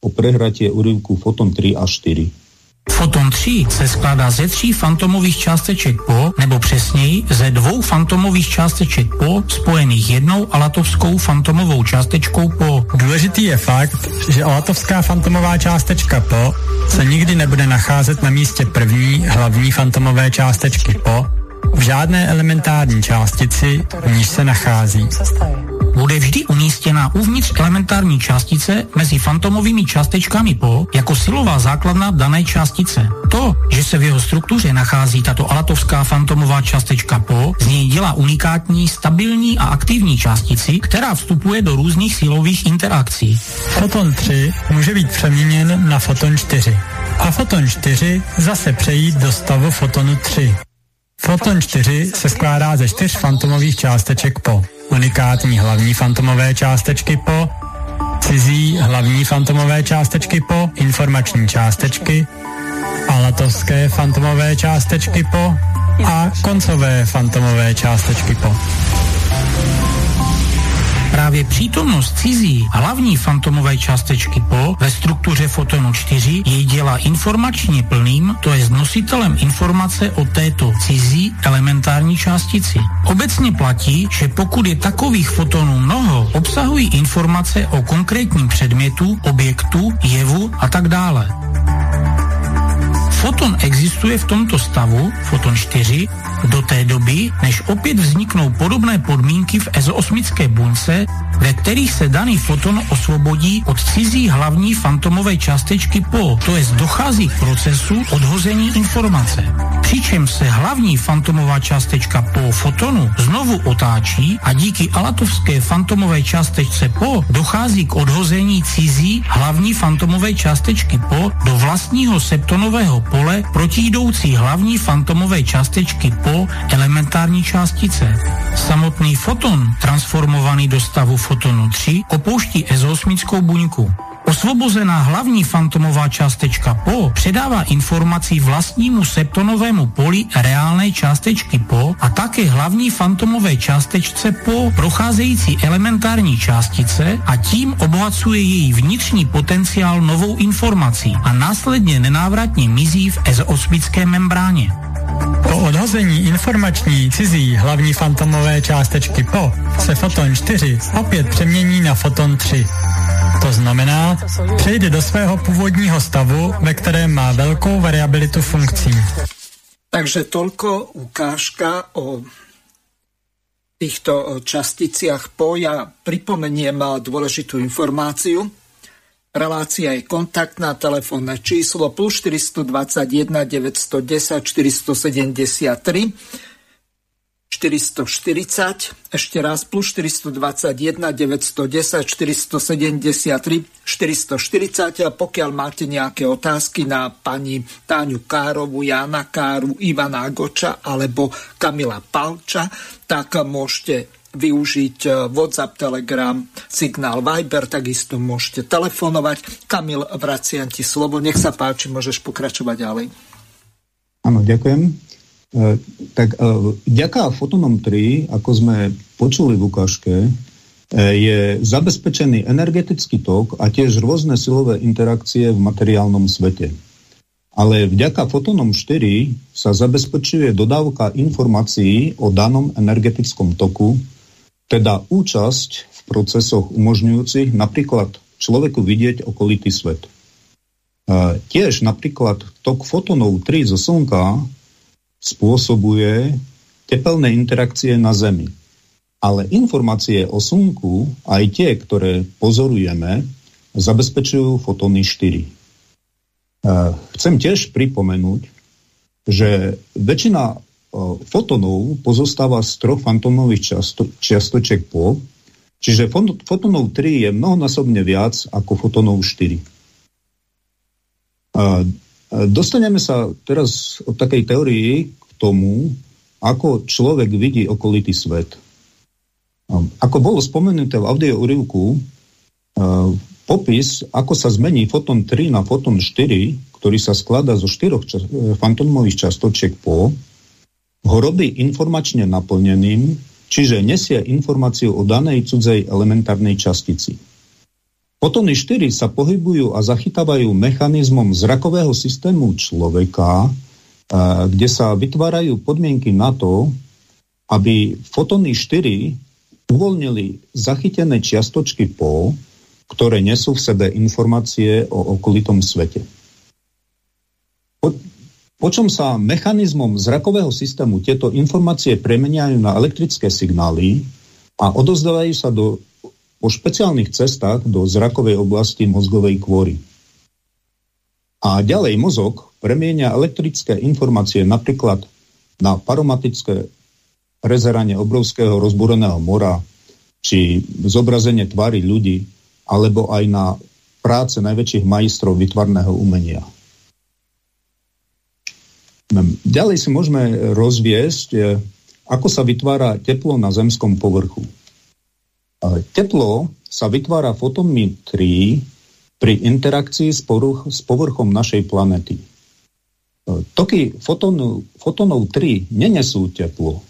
o prehratie úrivku foton 3 a 4. Foton 3 se skládá ze tří fantomových částeček po, nebo přesněji ze dvou fantomových částeček po spojených jednou alatovskou fantomovou částečkou po. Důležitý je fakt, že alatovská fantomová částečka po se nikdy nebude nacházet na místě první hlavní fantomové částečky po, v žádné elementární částici, v níž se nachází bude vždy umístěna uvnitř elementární částice mezi fantomovými částečkami Po jako silová základna dané částice. To, že se v jeho struktuře nachází tato alatovská fantomová částečka Po, z něj dělá unikátní, stabilní a aktivní částici, která vstupuje do různých silových interakcí. Foton 3 může být přeměněn na foton 4 a foton 4 zase přejít do stavu fotonu 3. Foton 4 se skládá ze čtyř fantomových částeček po unikátní hlavní fantomové částečky po, cizí hlavní fantomové částečky po, informační částečky, alatovské fantomové částečky po a koncové fantomové částečky po. Právě přítomnost cizí hlavní fantomové částečky Po ve struktuře fotonu 4 jej dělá informačně plným, to je nositelem informace o této cizí elementární částici. Obecně platí, že pokud je takových fotonů mnoho, obsahují informace o konkrétním předmětu, objektu, jevu a tak dále. Foton existuje v tomto stavu, foton 4, do té doby, než opět vzniknou podobné podmínky v ezoosmické buňce, ve kterých se daný foton osvobodí od cizí hlavní fantomové částečky po, to jest dochází k procesu odhození informace. Přičem se hlavní fantomová částečka po fotonu znovu otáčí a díky alatovské fantomové částečce po dochází k odhození cizí hlavní fantomové částečky po do vlastního septonového pole protijdoucí hlavní fantomové částečky po elementární částice. Samotný foton, transformovaný do stavu fotonu 3, opouští ezosmickou buňku. Osvobozená hlavní fantomová částečka Po předává informaci vlastnímu septonovému poli reálné částečky Po a také hlavní fantomové částečce Po procházející elementární částice a tím obohacuje její vnitřní potenciál novou informací a následně nenávratně mizí v ezosmické membráně. Odhození informační cizí hlavní fantomové částečky Po se foton 4 opět přemění na foton 3. To znamená, přejde do svého původního stavu, ve kterém má velkou variabilitu funkcí. Takže toľko ukážka o týchto časticiach po. Ja pripomeniem dôležitú informáciu. Relácia je kontaktná, telefónne číslo plus 421 910 473 440, ešte raz plus 421 910 473 440 a pokiaľ máte nejaké otázky na pani Táňu Károvu, Jana Káru, Ivana Goča alebo Kamila Palča, tak môžete využiť e, WhatsApp, Telegram, Signál Viber, takisto môžete telefonovať. Kamil, vraciam ti slovo, nech sa páči, môžeš pokračovať ďalej. Áno, ďakujem. E, tak e, ďaká Fotonom 3, ako sme počuli v ukážke, e, je zabezpečený energetický tok a tiež rôzne silové interakcie v materiálnom svete. Ale vďaka Fotonom 4 sa zabezpečuje dodávka informácií o danom energetickom toku, teda účasť v procesoch umožňujúcich napríklad človeku vidieť okolitý svet. E, tiež napríklad tok fotonov 3 zo Slnka spôsobuje tepelné interakcie na Zemi. Ale informácie o Slnku, aj tie, ktoré pozorujeme, zabezpečujú fotóny 4. E, chcem tiež pripomenúť, že väčšina fotonov pozostáva z troch fantómových čiastočiek po, čiže fotonov 3 je mnohonásobne viac ako fotonov 4. Dostaneme sa teraz od takej teórii k tomu, ako človek vidí okolitý svet. Ako bolo spomenuté v audio urivku, popis, ako sa zmení foton 3 na foton 4, ktorý sa skladá zo štyroch fantómových častočiek po, ho robí informačne naplneným, čiže nesie informáciu o danej cudzej elementárnej častici. Fotony 4 sa pohybujú a zachytávajú mechanizmom zrakového systému človeka, kde sa vytvárajú podmienky na to, aby fotony 4 uvoľnili zachytené čiastočky po, ktoré nesú v sebe informácie o okolitom svete. Po, počom sa mechanizmom zrakového systému tieto informácie premeniajú na elektrické signály a odozdávajú sa do po špeciálnych cestách do zrakovej oblasti mozgovej kôry. A ďalej mozog premienia elektrické informácie napríklad na paromatické prezeranie obrovského rozbúreného mora, či zobrazenie tvary ľudí, alebo aj na práce najväčších majstrov vytvarného umenia. Ďalej si môžeme rozviesť, eh, ako sa vytvára teplo na zemskom povrchu. Teplo sa vytvára fotónmi 3 pri interakcii s, poruch, s povrchom našej planety. E, toky fotónu, fotónov 3 nenesú teplo.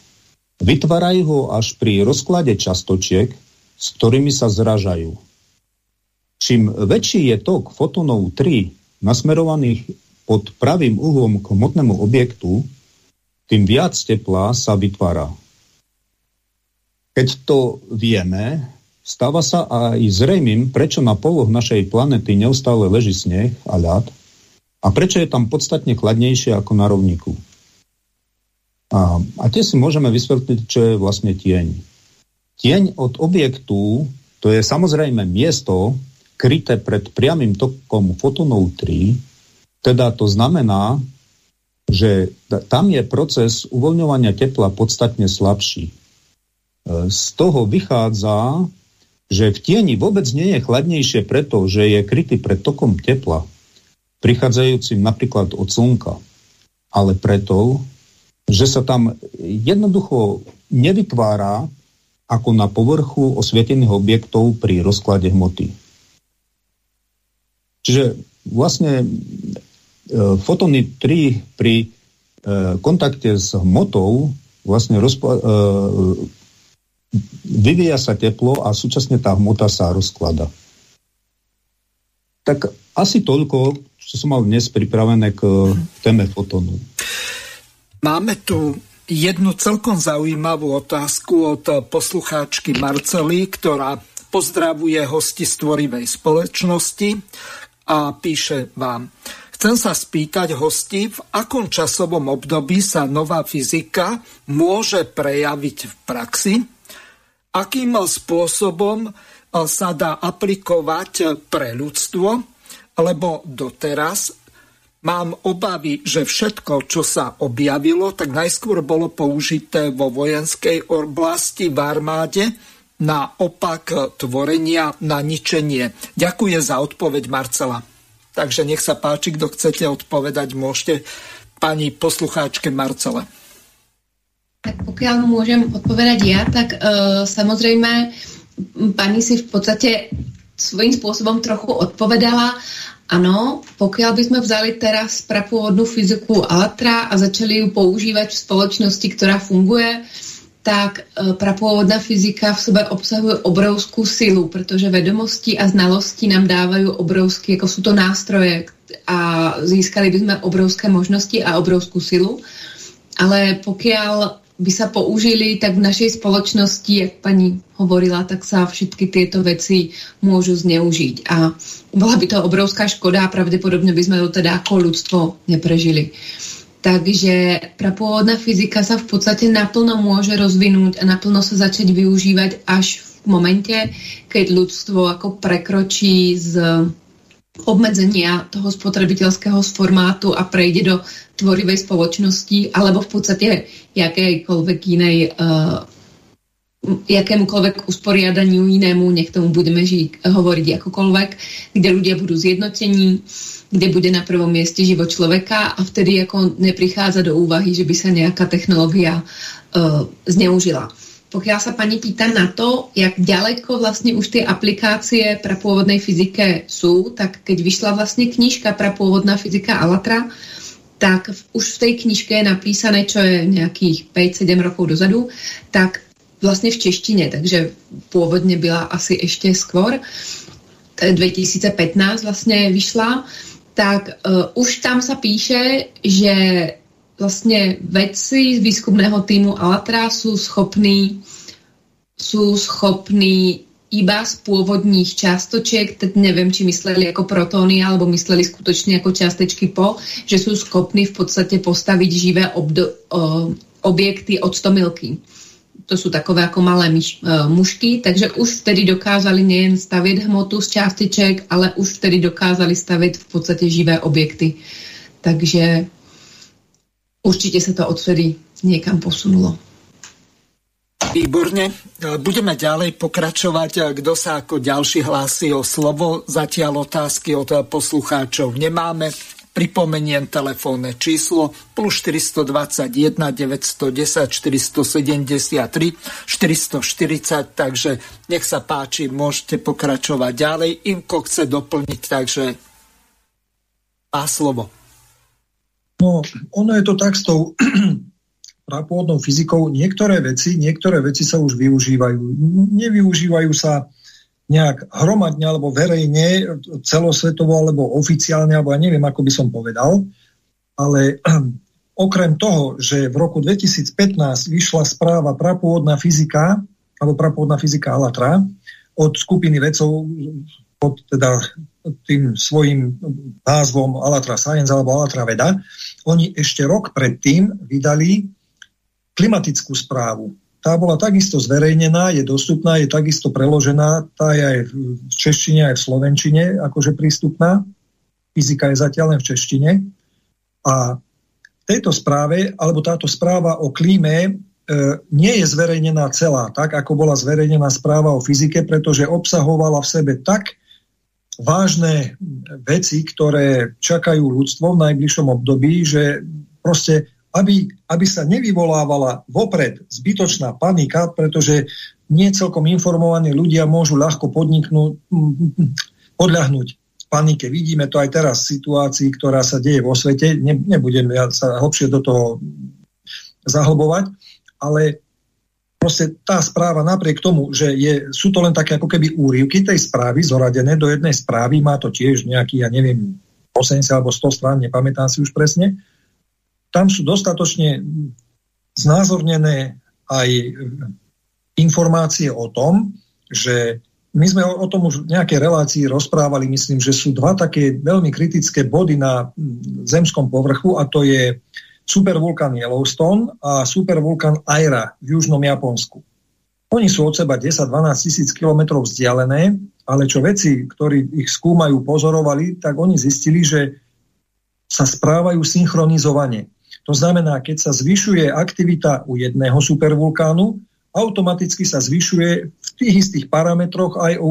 Vytvárajú ho až pri rozklade častočiek, s ktorými sa zražajú. Čím väčší je tok fotónov 3 nasmerovaných pod pravým uhlom k hmotnému objektu, tým viac tepla sa vytvára. Keď to vieme, stáva sa aj zrejmým, prečo na poloh našej planety neustále leží sneh a ľad a prečo je tam podstatne chladnejšie ako na rovníku. A, a tie si môžeme vysvetliť, čo je vlastne tieň. Tieň od objektu, to je samozrejme miesto kryté pred priamým tokom fotonov 3, teda to znamená, že tam je proces uvoľňovania tepla podstatne slabší. Z toho vychádza, že v tieni vôbec nie je chladnejšie preto, že je krytý pred tokom tepla, prichádzajúcim napríklad od slnka, ale preto, že sa tam jednoducho nevytvára ako na povrchu osvietených objektov pri rozklade hmoty. Čiže vlastne e, fotóny 3 pri e, kontakte s hmotou vlastne rozpla- e, vyvíja sa teplo a súčasne tá hmota sa rozklada. Tak asi toľko, čo som mal dnes pripravené k téme fotónu. Máme tu jednu celkom zaujímavú otázku od poslucháčky Marcely, ktorá pozdravuje hosti stvorivej spoločnosti a píše vám. Chcem sa spýtať hosti, v akom časovom období sa nová fyzika môže prejaviť v praxi akým spôsobom e, sa dá aplikovať pre ľudstvo, lebo doteraz mám obavy, že všetko, čo sa objavilo, tak najskôr bolo použité vo vojenskej oblasti v armáde na opak tvorenia, na ničenie. Ďakujem za odpoveď Marcela. Takže nech sa páči, kto chcete odpovedať, môžete pani poslucháčke Marcele. Tak pokiaľ môžem odpovedať ja, tak uh, samozrejme pani si v podstate svojím spôsobom trochu odpovedala. Áno, pokiaľ by sme vzali teraz prapôvodnú fyziku Alatra a začali ju používať v spoločnosti, ktorá funguje, tak uh, prapôvodná fyzika v sebe obsahuje obrovskú silu, pretože vedomosti a znalosti nám dávajú obrovské, ako sú to nástroje a získali by sme obrovské možnosti a obrovskú silu. Ale pokiaľ by sa použili, tak v našej spoločnosti, jak pani hovorila, tak sa všetky tieto veci môžu zneužiť. A bola by to obrovská škoda a pravdepodobne by sme to teda ako ľudstvo neprežili. Takže prapôvodná fyzika sa v podstate naplno môže rozvinúť a naplno sa začať využívať až v momente, keď ľudstvo ako prekročí z obmedzenia toho spotrebiteľského formátu a prejde do tvorivej spoločnosti alebo v podstate jakejkoľvek inej uh, jakémukoľvek usporiadaniu inému, nech tomu budeme žiť, hovoriť akokoľvek, kde ľudia budú zjednotení, kde bude na prvom mieste život človeka a vtedy ako neprichádza do úvahy, že by sa nejaká technológia uh, zneužila. Pokiaľ sa pani pýta na to, jak ďaleko vlastne už tie aplikácie pre pôvodnej fyzike sú, tak keď vyšla vlastne knižka pre pôvodná fyzika Alatra, tak už v tej knižke je napísané, čo je nějakých 5-7 rokov dozadu, tak vlastně v češtině, takže původně byla asi ještě skôr, 2015 vlastně vyšla, tak uh, už tam se píše, že vlastně vedci z výzkumného týmu Alatra jsou schopní jsou schopní iba z pôvodních částoček, teď nevím, či mysleli jako protony, alebo mysleli skutočně jako částečky po, že jsou schopní v podstatě postavit živé obdo, o, objekty od stomilky. To jsou takové jako malé myš, uh, mušky, takže už vtedy dokázali nejen stavět hmotu z částeček, ale už vtedy dokázali stavět v podstatě živé objekty. Takže určitě se to odvtedy někam posunulo. Výborne. Budeme ďalej pokračovať. Kto sa ako ďalší hlási o slovo? Zatiaľ otázky od poslucháčov nemáme. Pripomeniem telefónne číslo plus 421 910 473 440, takže nech sa páči, môžete pokračovať ďalej. Imko chce doplniť, takže má slovo. No, ono je to tak s tou prapôvodnou fyzikou niektoré veci, niektoré veci sa už využívajú. Nevyužívajú sa nejak hromadne alebo verejne, celosvetovo alebo oficiálne, alebo ja neviem, ako by som povedal, ale okrem toho, že v roku 2015 vyšla správa prapôvodná fyzika, alebo prapôvodná fyzika Alatra od skupiny vedcov pod teda tým svojim názvom Alatra Science alebo Alatra Veda, oni ešte rok predtým vydali klimatickú správu. Tá bola takisto zverejnená, je dostupná, je takisto preložená, tá je aj v češtine, aj v slovenčine akože prístupná. Fyzika je zatiaľ len v češtine. A v tejto správe, alebo táto správa o klíme e, nie je zverejnená celá, tak ako bola zverejnená správa o fyzike, pretože obsahovala v sebe tak vážne veci, ktoré čakajú ľudstvo v najbližšom období, že proste aby, aby sa nevyvolávala vopred zbytočná panika, pretože nie celkom informovaní ľudia môžu ľahko podniknúť, podľahnúť panike. Vidíme to aj teraz v situácii, ktorá sa deje vo svete. Ne, nebudem ja sa hlbšie do toho zahlbovať, ale proste tá správa napriek tomu, že je, sú to len také ako keby úrivky tej správy zoradené do jednej správy, má to tiež nejaký, ja neviem, 80 alebo 100 strán, nepamätám si už presne, tam sú dostatočne znázornené aj informácie o tom, že my sme o, tom už v nejakej relácii rozprávali, myslím, že sú dva také veľmi kritické body na zemskom povrchu a to je supervulkán Yellowstone a supervulkán Aira v južnom Japonsku. Oni sú od seba 10-12 tisíc kilometrov vzdialené, ale čo veci, ktorí ich skúmajú, pozorovali, tak oni zistili, že sa správajú synchronizovane. To znamená, keď sa zvyšuje aktivita u jedného supervulkánu, automaticky sa zvyšuje v tých istých parametroch aj u,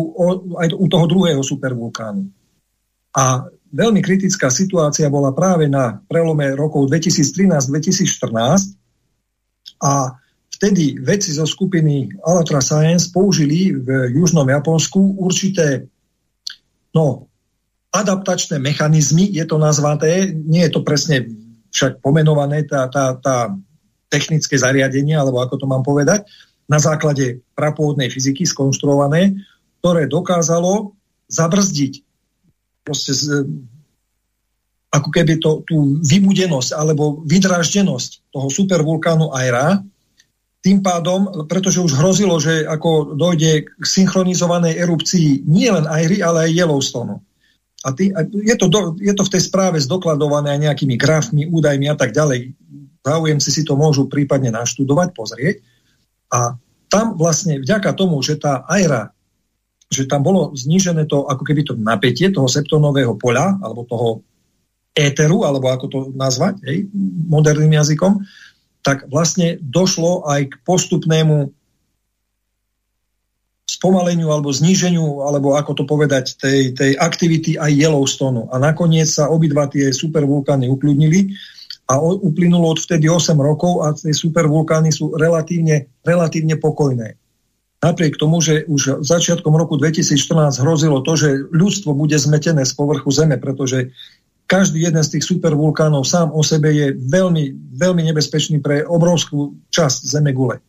aj u toho druhého supervulkánu. A veľmi kritická situácia bola práve na prelome rokov 2013-2014 a vtedy vedci zo skupiny Alatra Science použili v južnom Japonsku určité no, adaptačné mechanizmy, je to nazvaté, nie je to presne však pomenované tá, tá, tá technické zariadenie, alebo ako to mám povedať, na základe prapôvodnej fyziky skonštruované, ktoré dokázalo zabrzdiť proste z, ako keby to, tú vybudenosť alebo vydraždenosť toho supervulkánu Aira, tým pádom, pretože už hrozilo, že ako dojde k synchronizovanej erupcii nie len Airy, ale aj Yellowstoneu. A, tý, a je, to do, je to v tej správe zdokladované aj nejakými grafmi, údajmi a tak ďalej. Záujemci si to môžu prípadne naštudovať, pozrieť. A tam vlastne vďaka tomu, že tá aira, že tam bolo znížené to, ako keby to napätie toho septonového poľa, alebo toho éteru, alebo ako to nazvať, hej, moderným jazykom, tak vlastne došlo aj k postupnému spomaleniu alebo zníženiu, alebo ako to povedať, tej, tej aktivity aj Yellowstone. A nakoniec sa obidva tie supervulkány ukľudnili a uplynulo od vtedy 8 rokov a tie supervulkány sú relatívne, relatívne pokojné. Napriek tomu, že už začiatkom roku 2014 hrozilo to, že ľudstvo bude zmetené z povrchu Zeme, pretože každý jeden z tých supervulkánov sám o sebe je veľmi, veľmi nebezpečný pre obrovskú časť Zeme gule.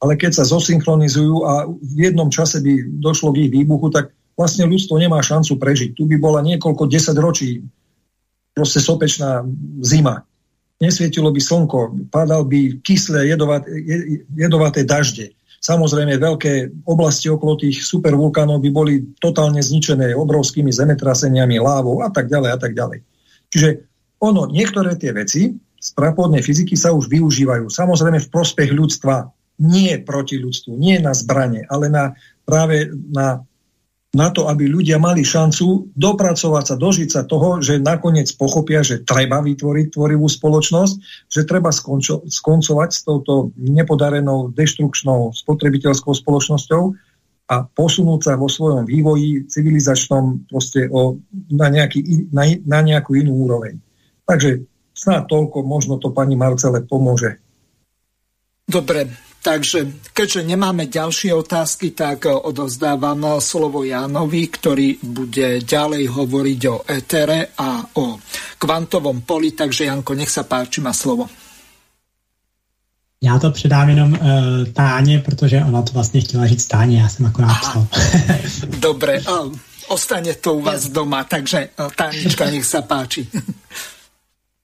Ale keď sa zosynchronizujú a v jednom čase by došlo k ich výbuchu, tak vlastne ľudstvo nemá šancu prežiť. Tu by bola niekoľko desať ročí proste sopečná zima. Nesvietilo by slnko, padal by kyslé jedovaté, jedovaté dažde. Samozrejme, veľké oblasti okolo tých supervulkánov by boli totálne zničené obrovskými zemetraseniami, lávou a tak ďalej a tak ďalej. Čiže ono, niektoré tie veci z prapodnej fyziky sa už využívajú. Samozrejme v prospech ľudstva, nie proti ľudstvu, nie na zbranie, ale na, práve na na to, aby ľudia mali šancu dopracovať sa, dožiť sa toho, že nakoniec pochopia, že treba vytvoriť tvorivú spoločnosť, že treba skončo, skoncovať s touto nepodarenou deštrukčnou spotrebiteľskou spoločnosťou a posunúť sa vo svojom vývoji civilizačnom proste o, na, nejaký, na, na nejakú inú úroveň. Takže snad toľko, možno to pani Marcele pomôže. Dobre, Takže keďže nemáme ďalšie otázky, tak odozdávam slovo Jánovi, ktorý bude ďalej hovoriť o etere a o kvantovom poli. Takže Janko, nech sa páči, má slovo. Já to předám jenom uh, Táně, protože ona to vlastně chtěla říct Táně, já jsem akorát psal. Dobre, ostane to u vás doma, takže Tánička, nech sa páči.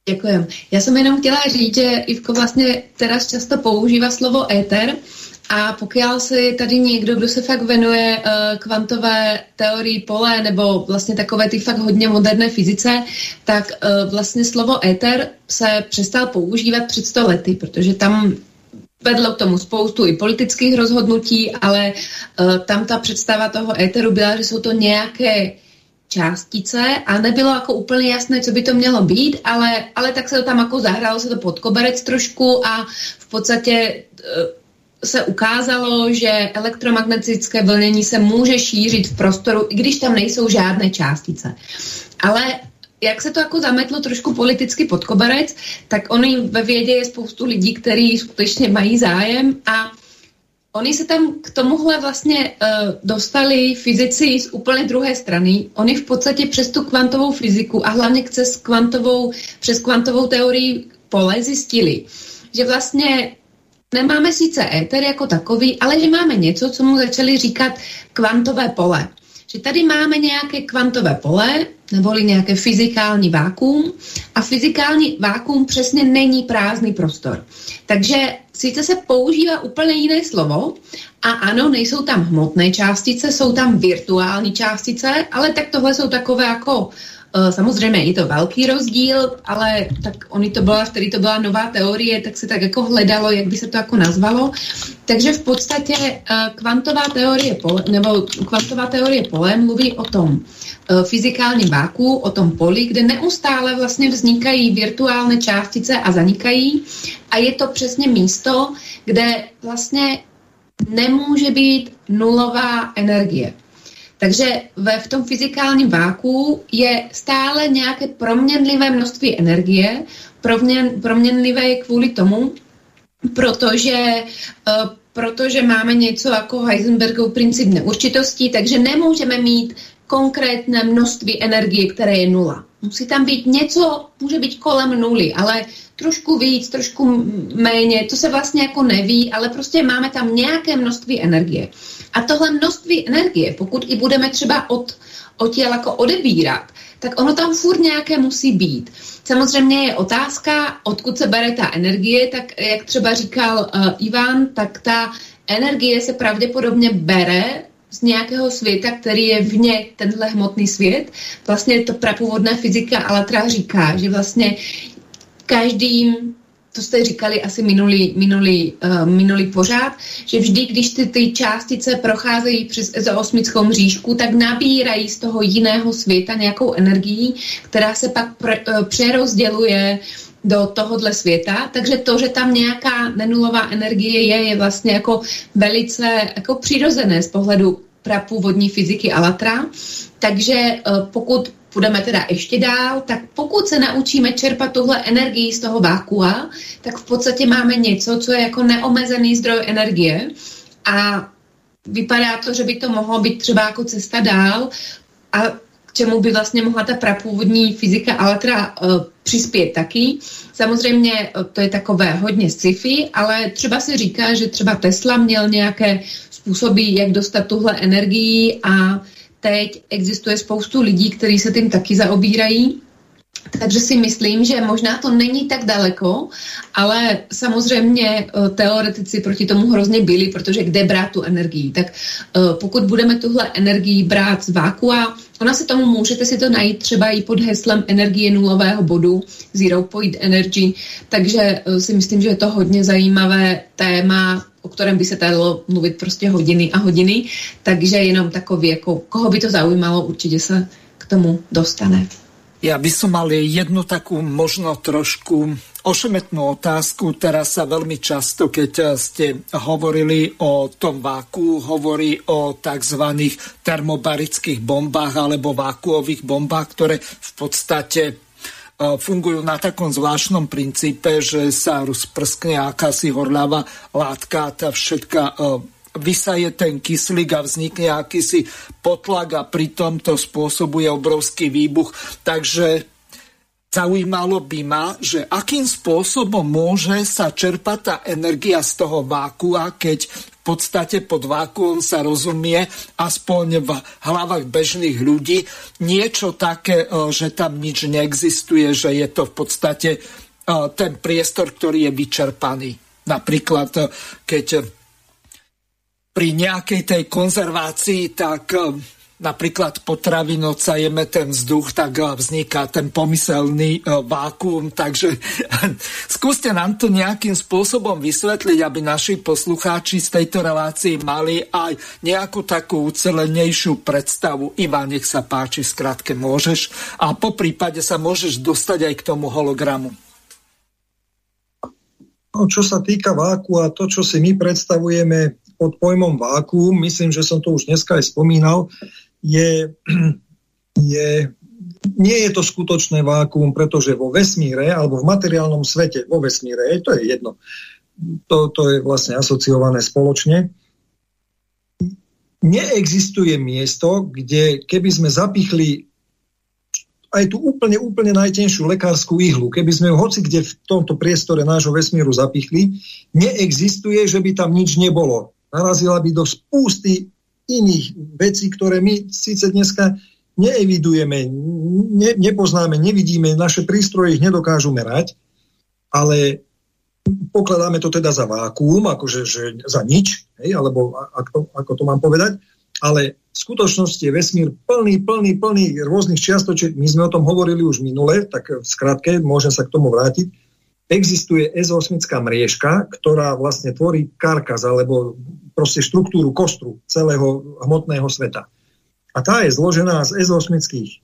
Děkujem. Já jsem jenom chtěla říct, že Ivko vlastně teraz často používá slovo éter a pokud si tady někdo, kdo se fakt venuje uh, kvantové teorii pole nebo vlastně takové ty fakt hodně moderné fyzice, tak uh, vlastně slovo éter se přestal používat před 100 lety, protože tam vedlo k tomu spoustu i politických rozhodnutí, ale uh, tam ta představa toho éteru byla, že jsou to nějaké částice a nebylo jako úplně jasné, co by to mělo být, ale, ale tak se to tam jako zahralo se to pod koberec trošku a v podstatě e, se ukázalo, že elektromagnetické vlnění se může šířit v prostoru, i když tam nejsou žádné částice. Ale jak se to jako zametlo trošku politicky pod koberec, tak oni ve vědě je spoustu lidí, kteří skutečně mají zájem a Oni se tam k tomuhle vlastně uh, dostali fyzici z úplně druhé strany. Oni v podstatě přes tu kvantovou fyziku a hlavně přes kvantovou, přes kvantovou teorii pole zjistili, že vlastně nemáme sice éter jako takový, ale že máme něco, co mu začali říkat kvantové pole. Že tady máme nějaké kvantové pole, neboli nějaké fyzikální vákuum a fyzikální vákuum přesně není prázdný prostor. Takže sice se používá úplně jiné slovo a ano, nejsou tam hmotné částice, jsou tam virtuální částice, ale tak tohle jsou takové jako Eh, samozřejmě je to velký rozdíl, ale tak oni to byla, vtedy to byla nová teorie, tak se tak jako hledalo, jak by se to jako nazvalo. Takže v podstatě eh, kvantová teorie pole, nebo kvantová teorie pole mluví o tom eh, fyzikálním váku, o tom poli, kde neustále vlastně vznikají virtuální částice a zanikají a je to přesně místo, kde vlastně nemůže být nulová energie. Takže ve, v tom fyzikálním váku je stále nějaké proměnlivé množství energie. Proměn, proměnlivé je kvůli tomu, protože, uh, protože máme něco jako Heisenbergov princip neurčitosti, takže nemůžeme mít konkrétne množství energie, které je nula. Musí tam být něco, může být kolem nuly, ale trošku víc, trošku méně, to se vlastně jako neví, ale prostě máme tam nějaké množství energie. A tohle množství energie, pokud i budeme třeba od, od těla jako odebírat, tak ono tam furt nějaké musí být. Samozřejmě je otázka, odkud se bere ta energie, tak jak třeba říkal uh, Ivan, tak ta energie se pravděpodobně bere z nějakého světa, který je vně tenhle hmotný svět. Vlastně to prapůvodná fyzika Alatra říká, že vlastně každým to jste říkali asi minulý, minulý, uh, minulý pořád, že vždy, když ty, ty částice procházejí přes ezoosmickou mřížku, tak nabírají z toho jiného světa nějakou energii, která se pak pre, uh, přerozděluje do tohohle světa, takže to, že tam nějaká nenulová energie je, je vlastně jako velice jako přirozené z pohledu prapůvodní fyziky Alatra. Takže uh, pokud půjdeme teda ještě dál, tak pokud se naučíme čerpat tuhle energii z toho vákua, tak v podstatě máme něco, co je jako neomezený zdroj energie. A vypadá to, že by to mohlo být třeba jako cesta dál. A čemu by vlastně mohla ta prapůvodní fyzika ale teda uh, přispět taky. Samozřejmě uh, to je takové hodně sci-fi, ale třeba se říká, že třeba Tesla měl nějaké způsoby, jak dostat tuhle energii a teď existuje spoustu lidí, kteří se tím taky zaobírají takže si myslím, že možná to není tak daleko, ale samozřejmě eh, teoretici proti tomu hrozně byli, protože kde brát tu energii? Tak eh, pokud budeme tuhle energii brát z vákua, ona se tomu můžete si to najít třeba i pod heslem energie nulového bodu, Zero Point Energy, takže eh, si myslím, že je to hodně zajímavé téma, o kterém by se dalo mluvit prostě hodiny a hodiny, takže jenom takový, jako koho by to zaujímalo, určitě se k tomu dostane. Ja by som mal jednu takú možno trošku ošemetnú otázku. Teraz sa veľmi často, keď ste hovorili o tom váku, hovorí o tzv. termobarických bombách alebo vákuových bombách, ktoré v podstate fungujú na takom zvláštnom princípe, že sa rozprskne akási horľavá látka, tá všetka e, vysaje ten kyslík a vznikne akýsi potlak a pritom to spôsobuje obrovský výbuch. Takže zaujímalo by ma, že akým spôsobom môže sa čerpať tá energia z toho vákua, keď v podstate pod vákuom sa rozumie, aspoň v hlavách bežných ľudí, niečo také, e, že tam nič neexistuje, že je to v podstate e, ten priestor, ktorý je vyčerpaný. Napríklad, e, keď pri nejakej tej konzervácii, tak napríklad potravín odsajeme ten vzduch, tak e, vzniká ten pomyselný e, vákuum. Takže skúste nám to nejakým spôsobom vysvetliť, aby naši poslucháči z tejto relácii mali aj nejakú takú ucelenejšiu predstavu. Ivan, nech sa páči, skrátke môžeš. A po prípade sa môžeš dostať aj k tomu hologramu. No, čo sa týka váku a to, čo si my predstavujeme pod pojmom vákuum, myslím, že som to už dneska aj spomínal, je, je, nie je to skutočné vákuum, pretože vo vesmíre alebo v materiálnom svete, vo vesmíre, to je jedno, to, to je vlastne asociované spoločne, neexistuje miesto, kde keby sme zapichli aj tú úplne, úplne najtenšiu lekárskú ihlu, keby sme ju hoci kde v tomto priestore nášho vesmíru zapichli, neexistuje, že by tam nič nebolo. Narazila by do spústy iných vecí, ktoré my síce dneska neevidujeme, ne, nepoznáme, nevidíme, naše prístroje ich nedokážu merať, ale pokladáme to teda za vákuum, akože že za nič, hej, alebo to, ako to mám povedať, ale v skutočnosti je vesmír plný, plný, plný rôznych čiastočiek. My sme o tom hovorili už minule, tak v skratke môžem sa k tomu vrátiť existuje ezosmická mriežka, ktorá vlastne tvorí karkaz alebo proste štruktúru kostru celého hmotného sveta. A tá je zložená z ezosmických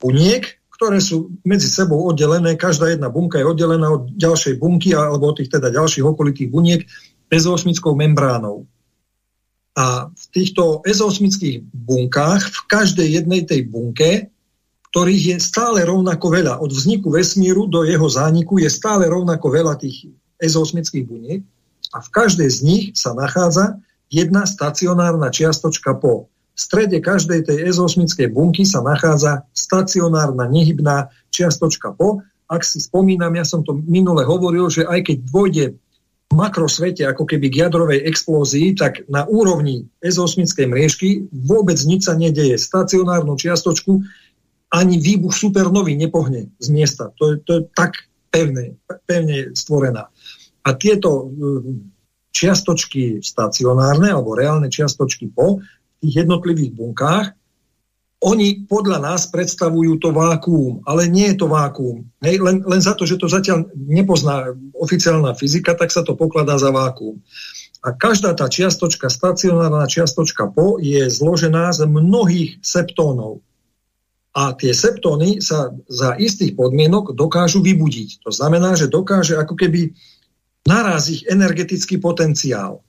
buniek, ktoré sú medzi sebou oddelené, každá jedna bunka je oddelená od ďalšej bunky alebo od tých teda ďalších okolitých buniek ezosmickou membránou. A v týchto ezosmických bunkách, v každej jednej tej bunke ktorých je stále rovnako veľa. Od vzniku vesmíru do jeho zániku je stále rovnako veľa tých ezosmických buniek a v každej z nich sa nachádza jedna stacionárna čiastočka po. V strede každej tej ezosmickej bunky sa nachádza stacionárna nehybná čiastočka po. Ak si spomínam, ja som to minule hovoril, že aj keď dôjde v makrosvete ako keby k jadrovej explózii, tak na úrovni ezosmickej mriežky vôbec nič sa nedeje. Stacionárnu čiastočku ani výbuch supernový nepohne z miesta. To je, to je tak pevné, pevne stvorená. A tieto mm, čiastočky stacionárne alebo reálne čiastočky po tých jednotlivých bunkách, oni podľa nás predstavujú to vákuum, ale nie je to vákuum. Hej, len, len za to, že to zatiaľ nepozná oficiálna fyzika, tak sa to pokladá za vákuum. A každá tá čiastočka, stacionárna čiastočka po, je zložená z mnohých septónov a tie septóny sa za istých podmienok dokážu vybudiť. To znamená, že dokáže ako keby naráziť energetický potenciál.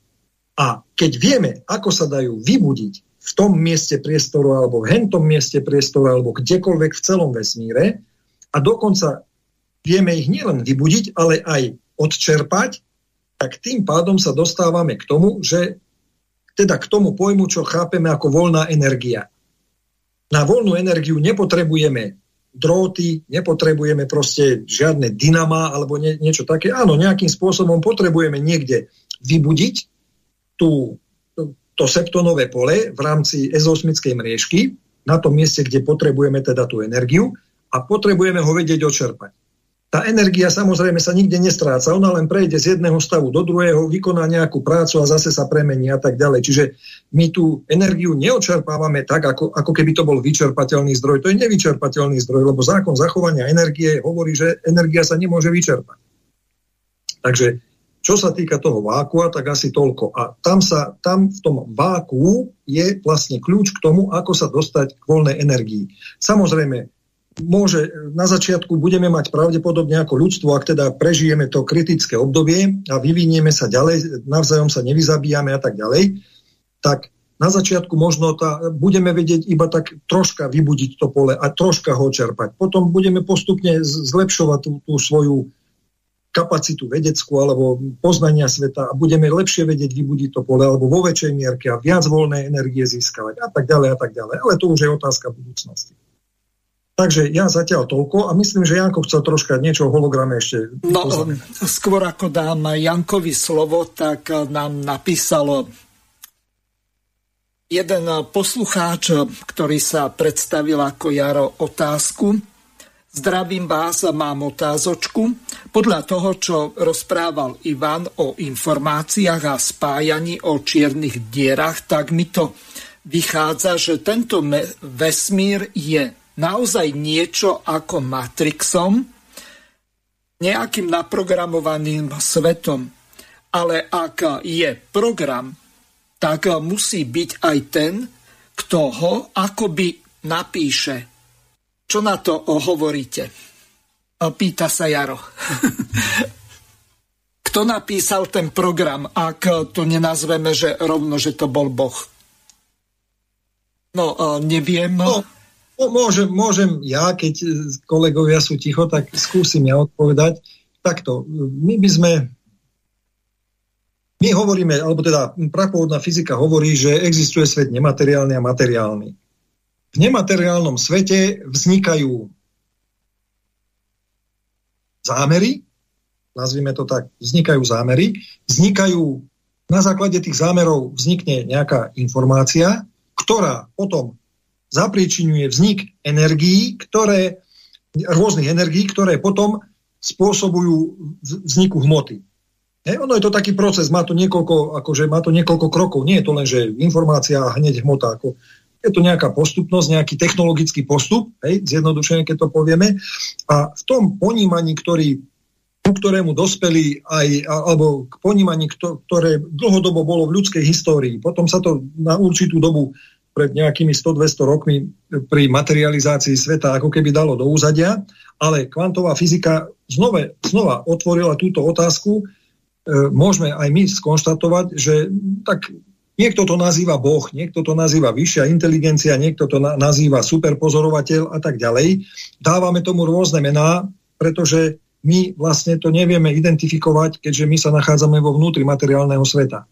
A keď vieme, ako sa dajú vybudiť v tom mieste priestoru alebo v hentom mieste priestoru alebo kdekoľvek v celom vesmíre a dokonca vieme ich nielen vybudiť, ale aj odčerpať, tak tým pádom sa dostávame k tomu, že teda k tomu pojmu, čo chápeme ako voľná energia. Na voľnú energiu nepotrebujeme dróty, nepotrebujeme proste žiadne dynama alebo nie, niečo také. Áno, nejakým spôsobom potrebujeme niekde vybudiť tú, to septonové pole v rámci ezosmickej mriežky na tom mieste, kde potrebujeme teda tú energiu a potrebujeme ho vedieť očerpať. Tá energia samozrejme sa nikde nestráca, ona len prejde z jedného stavu do druhého, vykoná nejakú prácu a zase sa premení a tak ďalej. Čiže my tú energiu neočerpávame tak, ako, ako keby to bol vyčerpateľný zdroj. To je nevyčerpateľný zdroj, lebo zákon zachovania energie hovorí, že energia sa nemôže vyčerpať. Takže čo sa týka toho vákua, tak asi toľko. A tam, sa, tam v tom váku je vlastne kľúč k tomu, ako sa dostať k voľnej energii. Samozrejme, môže, na začiatku budeme mať pravdepodobne ako ľudstvo, ak teda prežijeme to kritické obdobie a vyvinieme sa ďalej, navzájom sa nevyzabíjame a tak ďalej, tak na začiatku možno tá, budeme vedieť iba tak troška vybudiť to pole a troška ho čerpať. Potom budeme postupne zlepšovať tú, tú svoju kapacitu vedeckú alebo poznania sveta a budeme lepšie vedieť vybudiť to pole alebo vo väčšej mierke a viac voľnej energie získavať a tak ďalej a tak ďalej. Ale to už je otázka budúcnosti. Takže ja zatiaľ toľko a myslím, že Janko chcel troška niečo o holograme ešte. No, skôr ako dám Jankovi slovo, tak nám napísalo jeden poslucháč, ktorý sa predstavil ako Jaro otázku. Zdravím vás, mám otázočku. Podľa toho, čo rozprával Ivan o informáciách a spájaní o čiernych dierach, tak mi to vychádza, že tento vesmír je naozaj niečo ako Matrixom, nejakým naprogramovaným svetom. Ale ak je program, tak musí byť aj ten, kto ho akoby napíše. Čo na to hovoríte? Pýta sa Jaro. Kto napísal ten program, ak to nenazveme, že rovno, že to bol Boh? No, neviem. No, Môžem, môžem ja, keď e, kolegovia sú ticho, tak skúsim ja odpovedať. Takto, my by sme my hovoríme, alebo teda prapôvodná fyzika hovorí, že existuje svet nemateriálny a materiálny. V nemateriálnom svete vznikajú zámery, nazvime to tak, vznikajú zámery, vznikajú, na základe tých zámerov vznikne nejaká informácia, ktorá potom zapríčinuje vznik energií, ktoré, rôznych energií, ktoré potom spôsobujú vzniku hmoty. He, ono je to taký proces, má to niekoľko, akože má to niekoľko krokov. Nie je to len, že informácia a hneď hmota. Ako, je to nejaká postupnosť, nejaký technologický postup, hej, zjednodušene, keď to povieme. A v tom ponímaní, ktorý, ku ktorému dospeli aj, alebo k ponímaní, ktoré dlhodobo bolo v ľudskej histórii, potom sa to na určitú dobu pred nejakými 100-200 rokmi pri materializácii sveta ako keby dalo do úzadia, ale kvantová fyzika znova, znova otvorila túto otázku. E, môžeme aj my skonštatovať, že tak niekto to nazýva Boh, niekto to nazýva vyššia inteligencia, niekto to na, nazýva superpozorovateľ a tak ďalej. Dávame tomu rôzne mená, pretože my vlastne to nevieme identifikovať, keďže my sa nachádzame vo vnútri materiálneho sveta.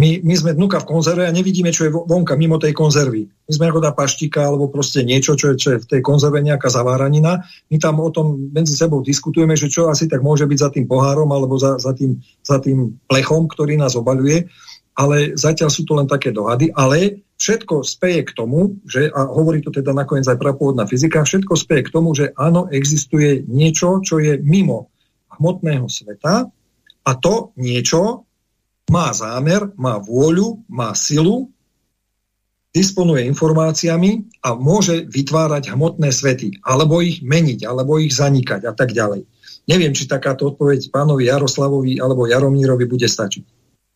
My, my sme dnuka v konzerve a nevidíme, čo je vonka mimo tej konzervy. My sme ako tá paštika alebo proste niečo, čo je, čo je v tej konzerve nejaká zaváranina. My tam o tom medzi sebou diskutujeme, že čo asi tak môže byť za tým pohárom alebo za, za, tým, za tým plechom, ktorý nás obaľuje. Ale zatiaľ sú to len také dohady. Ale všetko speje k tomu, že, a hovorí to teda nakoniec aj prapôvodná fyzika, všetko speje k tomu, že áno, existuje niečo, čo je mimo hmotného sveta a to niečo má zámer, má vôľu, má silu, disponuje informáciami a môže vytvárať hmotné svety, alebo ich meniť, alebo ich zanikať a tak ďalej. Neviem, či takáto odpoveď pánovi Jaroslavovi alebo Jaromírovi bude stačiť.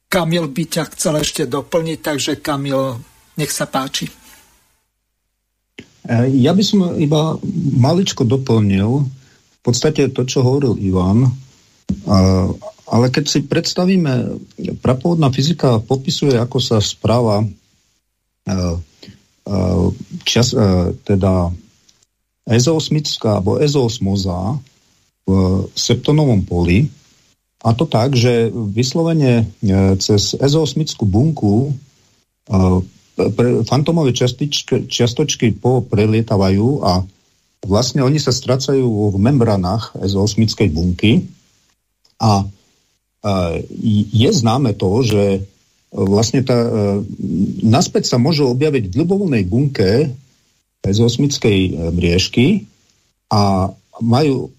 Kamil by ťa chcel ešte doplniť, takže Kamil, nech sa páči. E, ja by som iba maličko doplnil v podstate to, čo hovoril Ivan. Ale keď si predstavíme, prapôvodná fyzika popisuje, ako sa správa e, e, čas, e, teda ezoosmická alebo ezoosmoza v septonovom poli, a to tak, že vyslovene cez ezoosmickú bunku fantomové čiastočky, čiastočky prelietávajú a vlastne oni sa stracajú v membranách S8 bunky a je známe to, že vlastne tá, naspäť sa môžu objaviť v ľubovolnej bunke S8 mriežky a majú,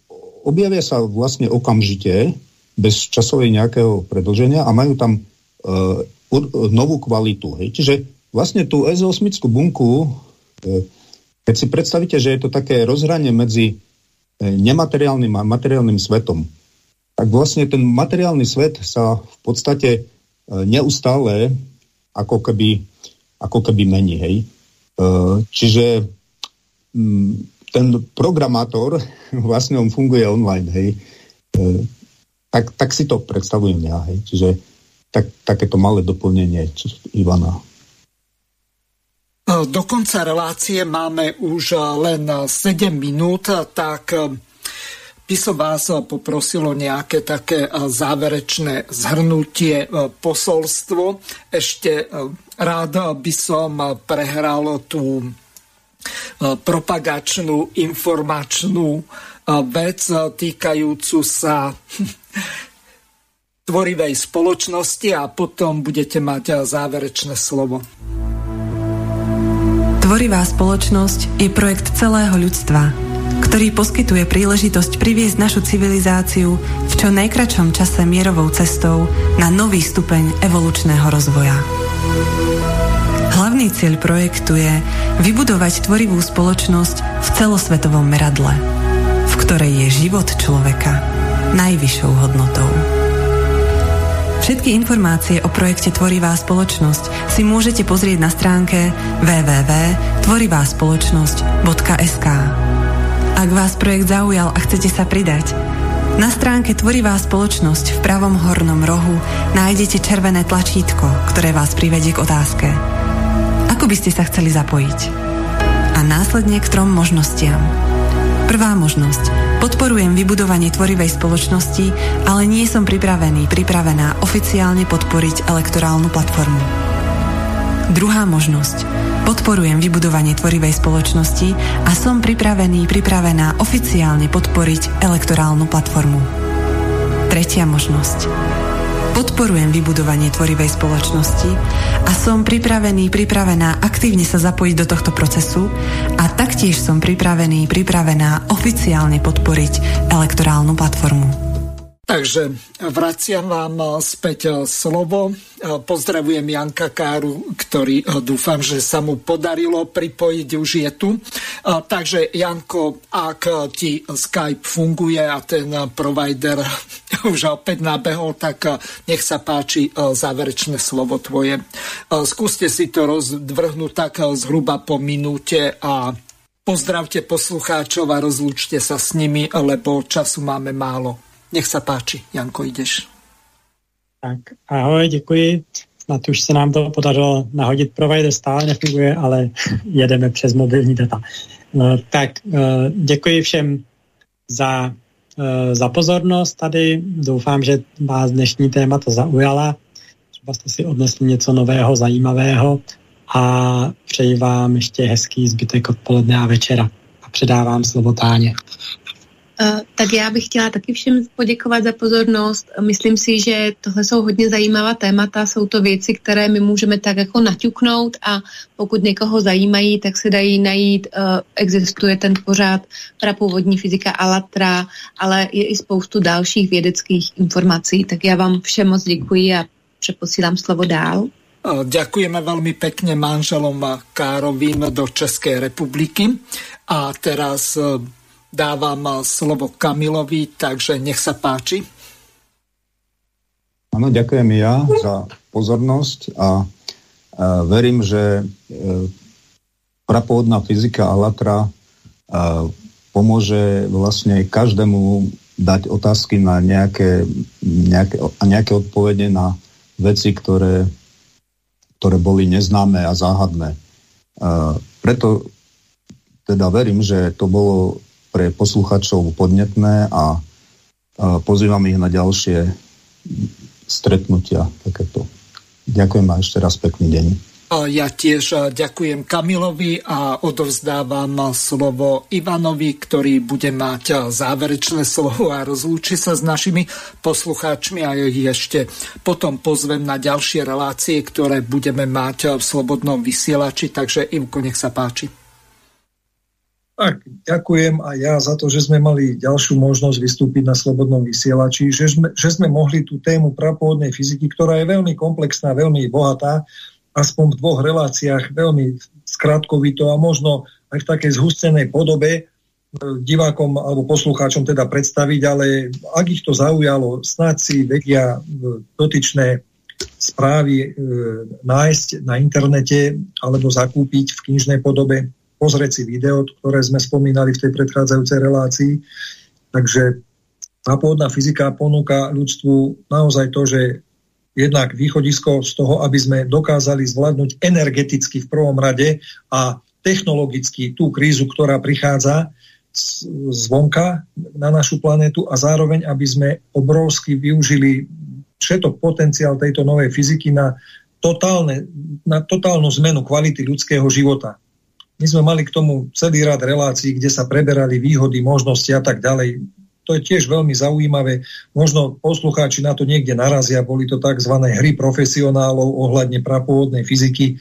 objavia sa vlastne okamžite bez časovej nejakého predlženia a majú tam uh, novú kvalitu. Hej. Čiže vlastne tú S8 bunku, keď si predstavíte, že je to také rozhranie medzi nemateriálnym a materiálnym svetom, tak vlastne ten materiálny svet sa v podstate uh, neustále ako keby, ako keby mení. Hej. Uh, čiže um, ten programátor, vlastne on funguje online, hej. Uh, tak, tak si to predstavujem ja. Hej. Čiže tak, takéto malé doplnenie Ivana. E, do konca relácie máme už len 7 minút, tak e, by som vás poprosil o nejaké také e, záverečné zhrnutie posolstvo. Ešte rád by som prehral tú propagačnú, informačnú vec týkajúcu sa tvorivej spoločnosti a potom budete mať záverečné slovo. Tvorivá spoločnosť je projekt celého ľudstva, ktorý poskytuje príležitosť priviesť našu civilizáciu v čo najkračom čase mierovou cestou na nový stupeň evolučného rozvoja. Hlavný cieľ projektu je vybudovať tvorivú spoločnosť v celosvetovom meradle, v ktorej je život človeka najvyššou hodnotou. Všetky informácie o projekte Tvorivá spoločnosť si môžete pozrieť na stránke www.tvoriváspoločnosť.sk Ak vás projekt zaujal a chcete sa pridať, na stránke Tvorivá spoločnosť v pravom hornom rohu nájdete červené tlačítko, ktoré vás privedie k otázke. Ako by ste sa chceli zapojiť? A následne k trom možnostiam – Prvá možnosť. Podporujem vybudovanie tvorivej spoločnosti, ale nie som pripravený, pripravená oficiálne podporiť elektorálnu platformu. Druhá možnosť. Podporujem vybudovanie tvorivej spoločnosti a som pripravený, pripravená oficiálne podporiť elektorálnu platformu. Tretia možnosť. Podporujem vybudovanie tvorivej spoločnosti a som pripravený, pripravená aktívne sa zapojiť do tohto procesu a taktiež som pripravený, pripravená oficiálne podporiť elektorálnu platformu. Takže vraciam vám späť slovo. Pozdravujem Janka Káru, ktorý dúfam, že sa mu podarilo pripojiť, už je tu. Takže Janko, ak ti Skype funguje a ten provider už opäť nabehol, tak nech sa páči záverečné slovo tvoje. Skúste si to rozdvrhnúť tak zhruba po minúte a pozdravte poslucháčov a rozlúčte sa s nimi, lebo času máme málo. Nech sa páči, Janko, ideš. Tak, ahoj, děkuji. Snad už se nám to podařilo nahodit. Provider stále nefunguje, ale jedeme přes mobilní data. No, tak eh, děkuji všem za, eh, za pozornost tady. Doufám, že vás dnešní témata zaujala. Třeba jste si odnesli něco nového, zajímavého a přeji vám ještě hezký zbytek odpoledne a večera. A předávám slovo Táně. Eh, tak já bych chtěla taky všem poděkovat za pozornost. Myslím si, že tohle jsou hodně zajímavá témata, jsou to věci, které my můžeme tak jako naťuknout a pokud někoho zajímají, tak se dají najít. Uh, existuje ten pořád prapůvodní fyzika Alatra, ale je i spoustu dalších vědeckých informací. Tak já vám všem moc děkuji a přeposílám slovo dál. Ďakujeme veľmi pekne manželom Károvým do Českej republiky. A teraz dávam slovo Kamilovi, takže nech sa páči. Áno, ďakujem ja za pozornosť a, a verím, že e, prapôvodná fyzika Alatra e, pomôže vlastne každému dať otázky na nejaké, nejaké, a nejaké odpovede na veci, ktoré, ktoré boli neznáme a záhadné. Preto teda verím, že to bolo pre posluchačov podnetné a pozývam ich na ďalšie stretnutia takéto. Ďakujem a ešte raz pekný deň. Ja tiež ďakujem Kamilovi a odovzdávam slovo Ivanovi, ktorý bude mať záverečné slovo a rozlúči sa s našimi poslucháčmi a ich ešte potom pozvem na ďalšie relácie, ktoré budeme mať v Slobodnom vysielači. Takže Ivko, nech sa páči. Tak, ďakujem aj ja za to, že sme mali ďalšiu možnosť vystúpiť na Slobodnom vysielači, že sme, že sme mohli tú tému prapôvodnej fyziky, ktorá je veľmi komplexná, veľmi bohatá, aspoň v dvoch reláciách veľmi skrátkovito a možno aj v takej zhustenej podobe e, divákom alebo poslucháčom teda predstaviť, ale ak ich to zaujalo, snáď si vedia e, dotyčné správy e, nájsť na internete alebo zakúpiť v knižnej podobe, pozrieť si video, ktoré sme spomínali v tej predchádzajúcej relácii. Takže pôvodná fyzika ponúka ľudstvu naozaj to, že jednak východisko z toho, aby sme dokázali zvládnuť energeticky v prvom rade a technologicky tú krízu, ktorá prichádza zvonka na našu planetu a zároveň, aby sme obrovsky využili všetok potenciál tejto novej fyziky na, totálne, na totálnu zmenu kvality ľudského života. My sme mali k tomu celý rad relácií, kde sa preberali výhody, možnosti a tak ďalej to je tiež veľmi zaujímavé. Možno poslucháči na to niekde narazia, boli to tzv. hry profesionálov ohľadne prapôvodnej fyziky.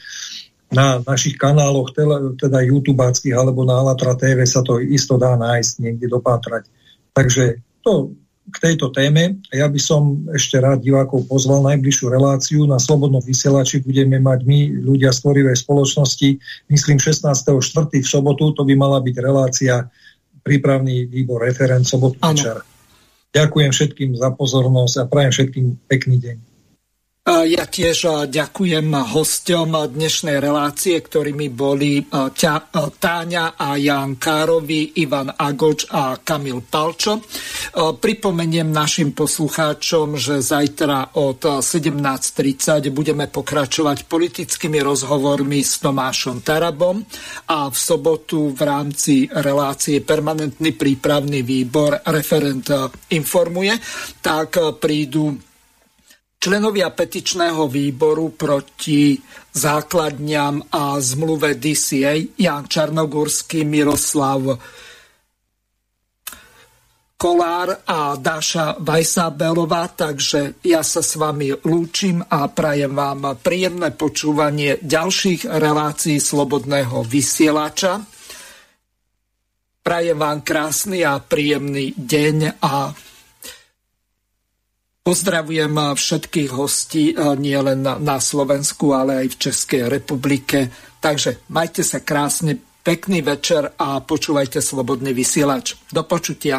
Na našich kanáloch, teda YouTubáckých alebo na Alatra TV sa to isto dá nájsť, niekde dopátrať. Takže to k tejto téme. Ja by som ešte rád divákov pozval najbližšiu reláciu. Na Slobodnom vysielači budeme mať my, ľudia z tvorivej spoločnosti, myslím 16.4. v sobotu, to by mala byť relácia prípravný výbor referent sobotu večer. Ďakujem všetkým za pozornosť a prajem všetkým pekný deň. Ja tiež ďakujem hostom dnešnej relácie, ktorými boli Táňa a Jan Károvi, Ivan Agoč a Kamil Palčo. Pripomeniem našim poslucháčom, že zajtra od 17.30 budeme pokračovať politickými rozhovormi s Tomášom Tarabom a v sobotu v rámci relácie Permanentný prípravný výbor referent informuje, tak prídu Členovia petičného výboru proti základňam a zmluve DCA Jan Čarnogurský, Miroslav Kolár a Dáša Vajsábelová, takže ja sa s vami lúčim a prajem vám príjemné počúvanie ďalších relácií Slobodného vysielača. Prajem vám krásny a príjemný deň a Pozdravujem všetkých hostí nielen na, na Slovensku, ale aj v Českej republike. Takže majte sa krásne, pekný večer a počúvajte Slobodný vysielač. Do počutia.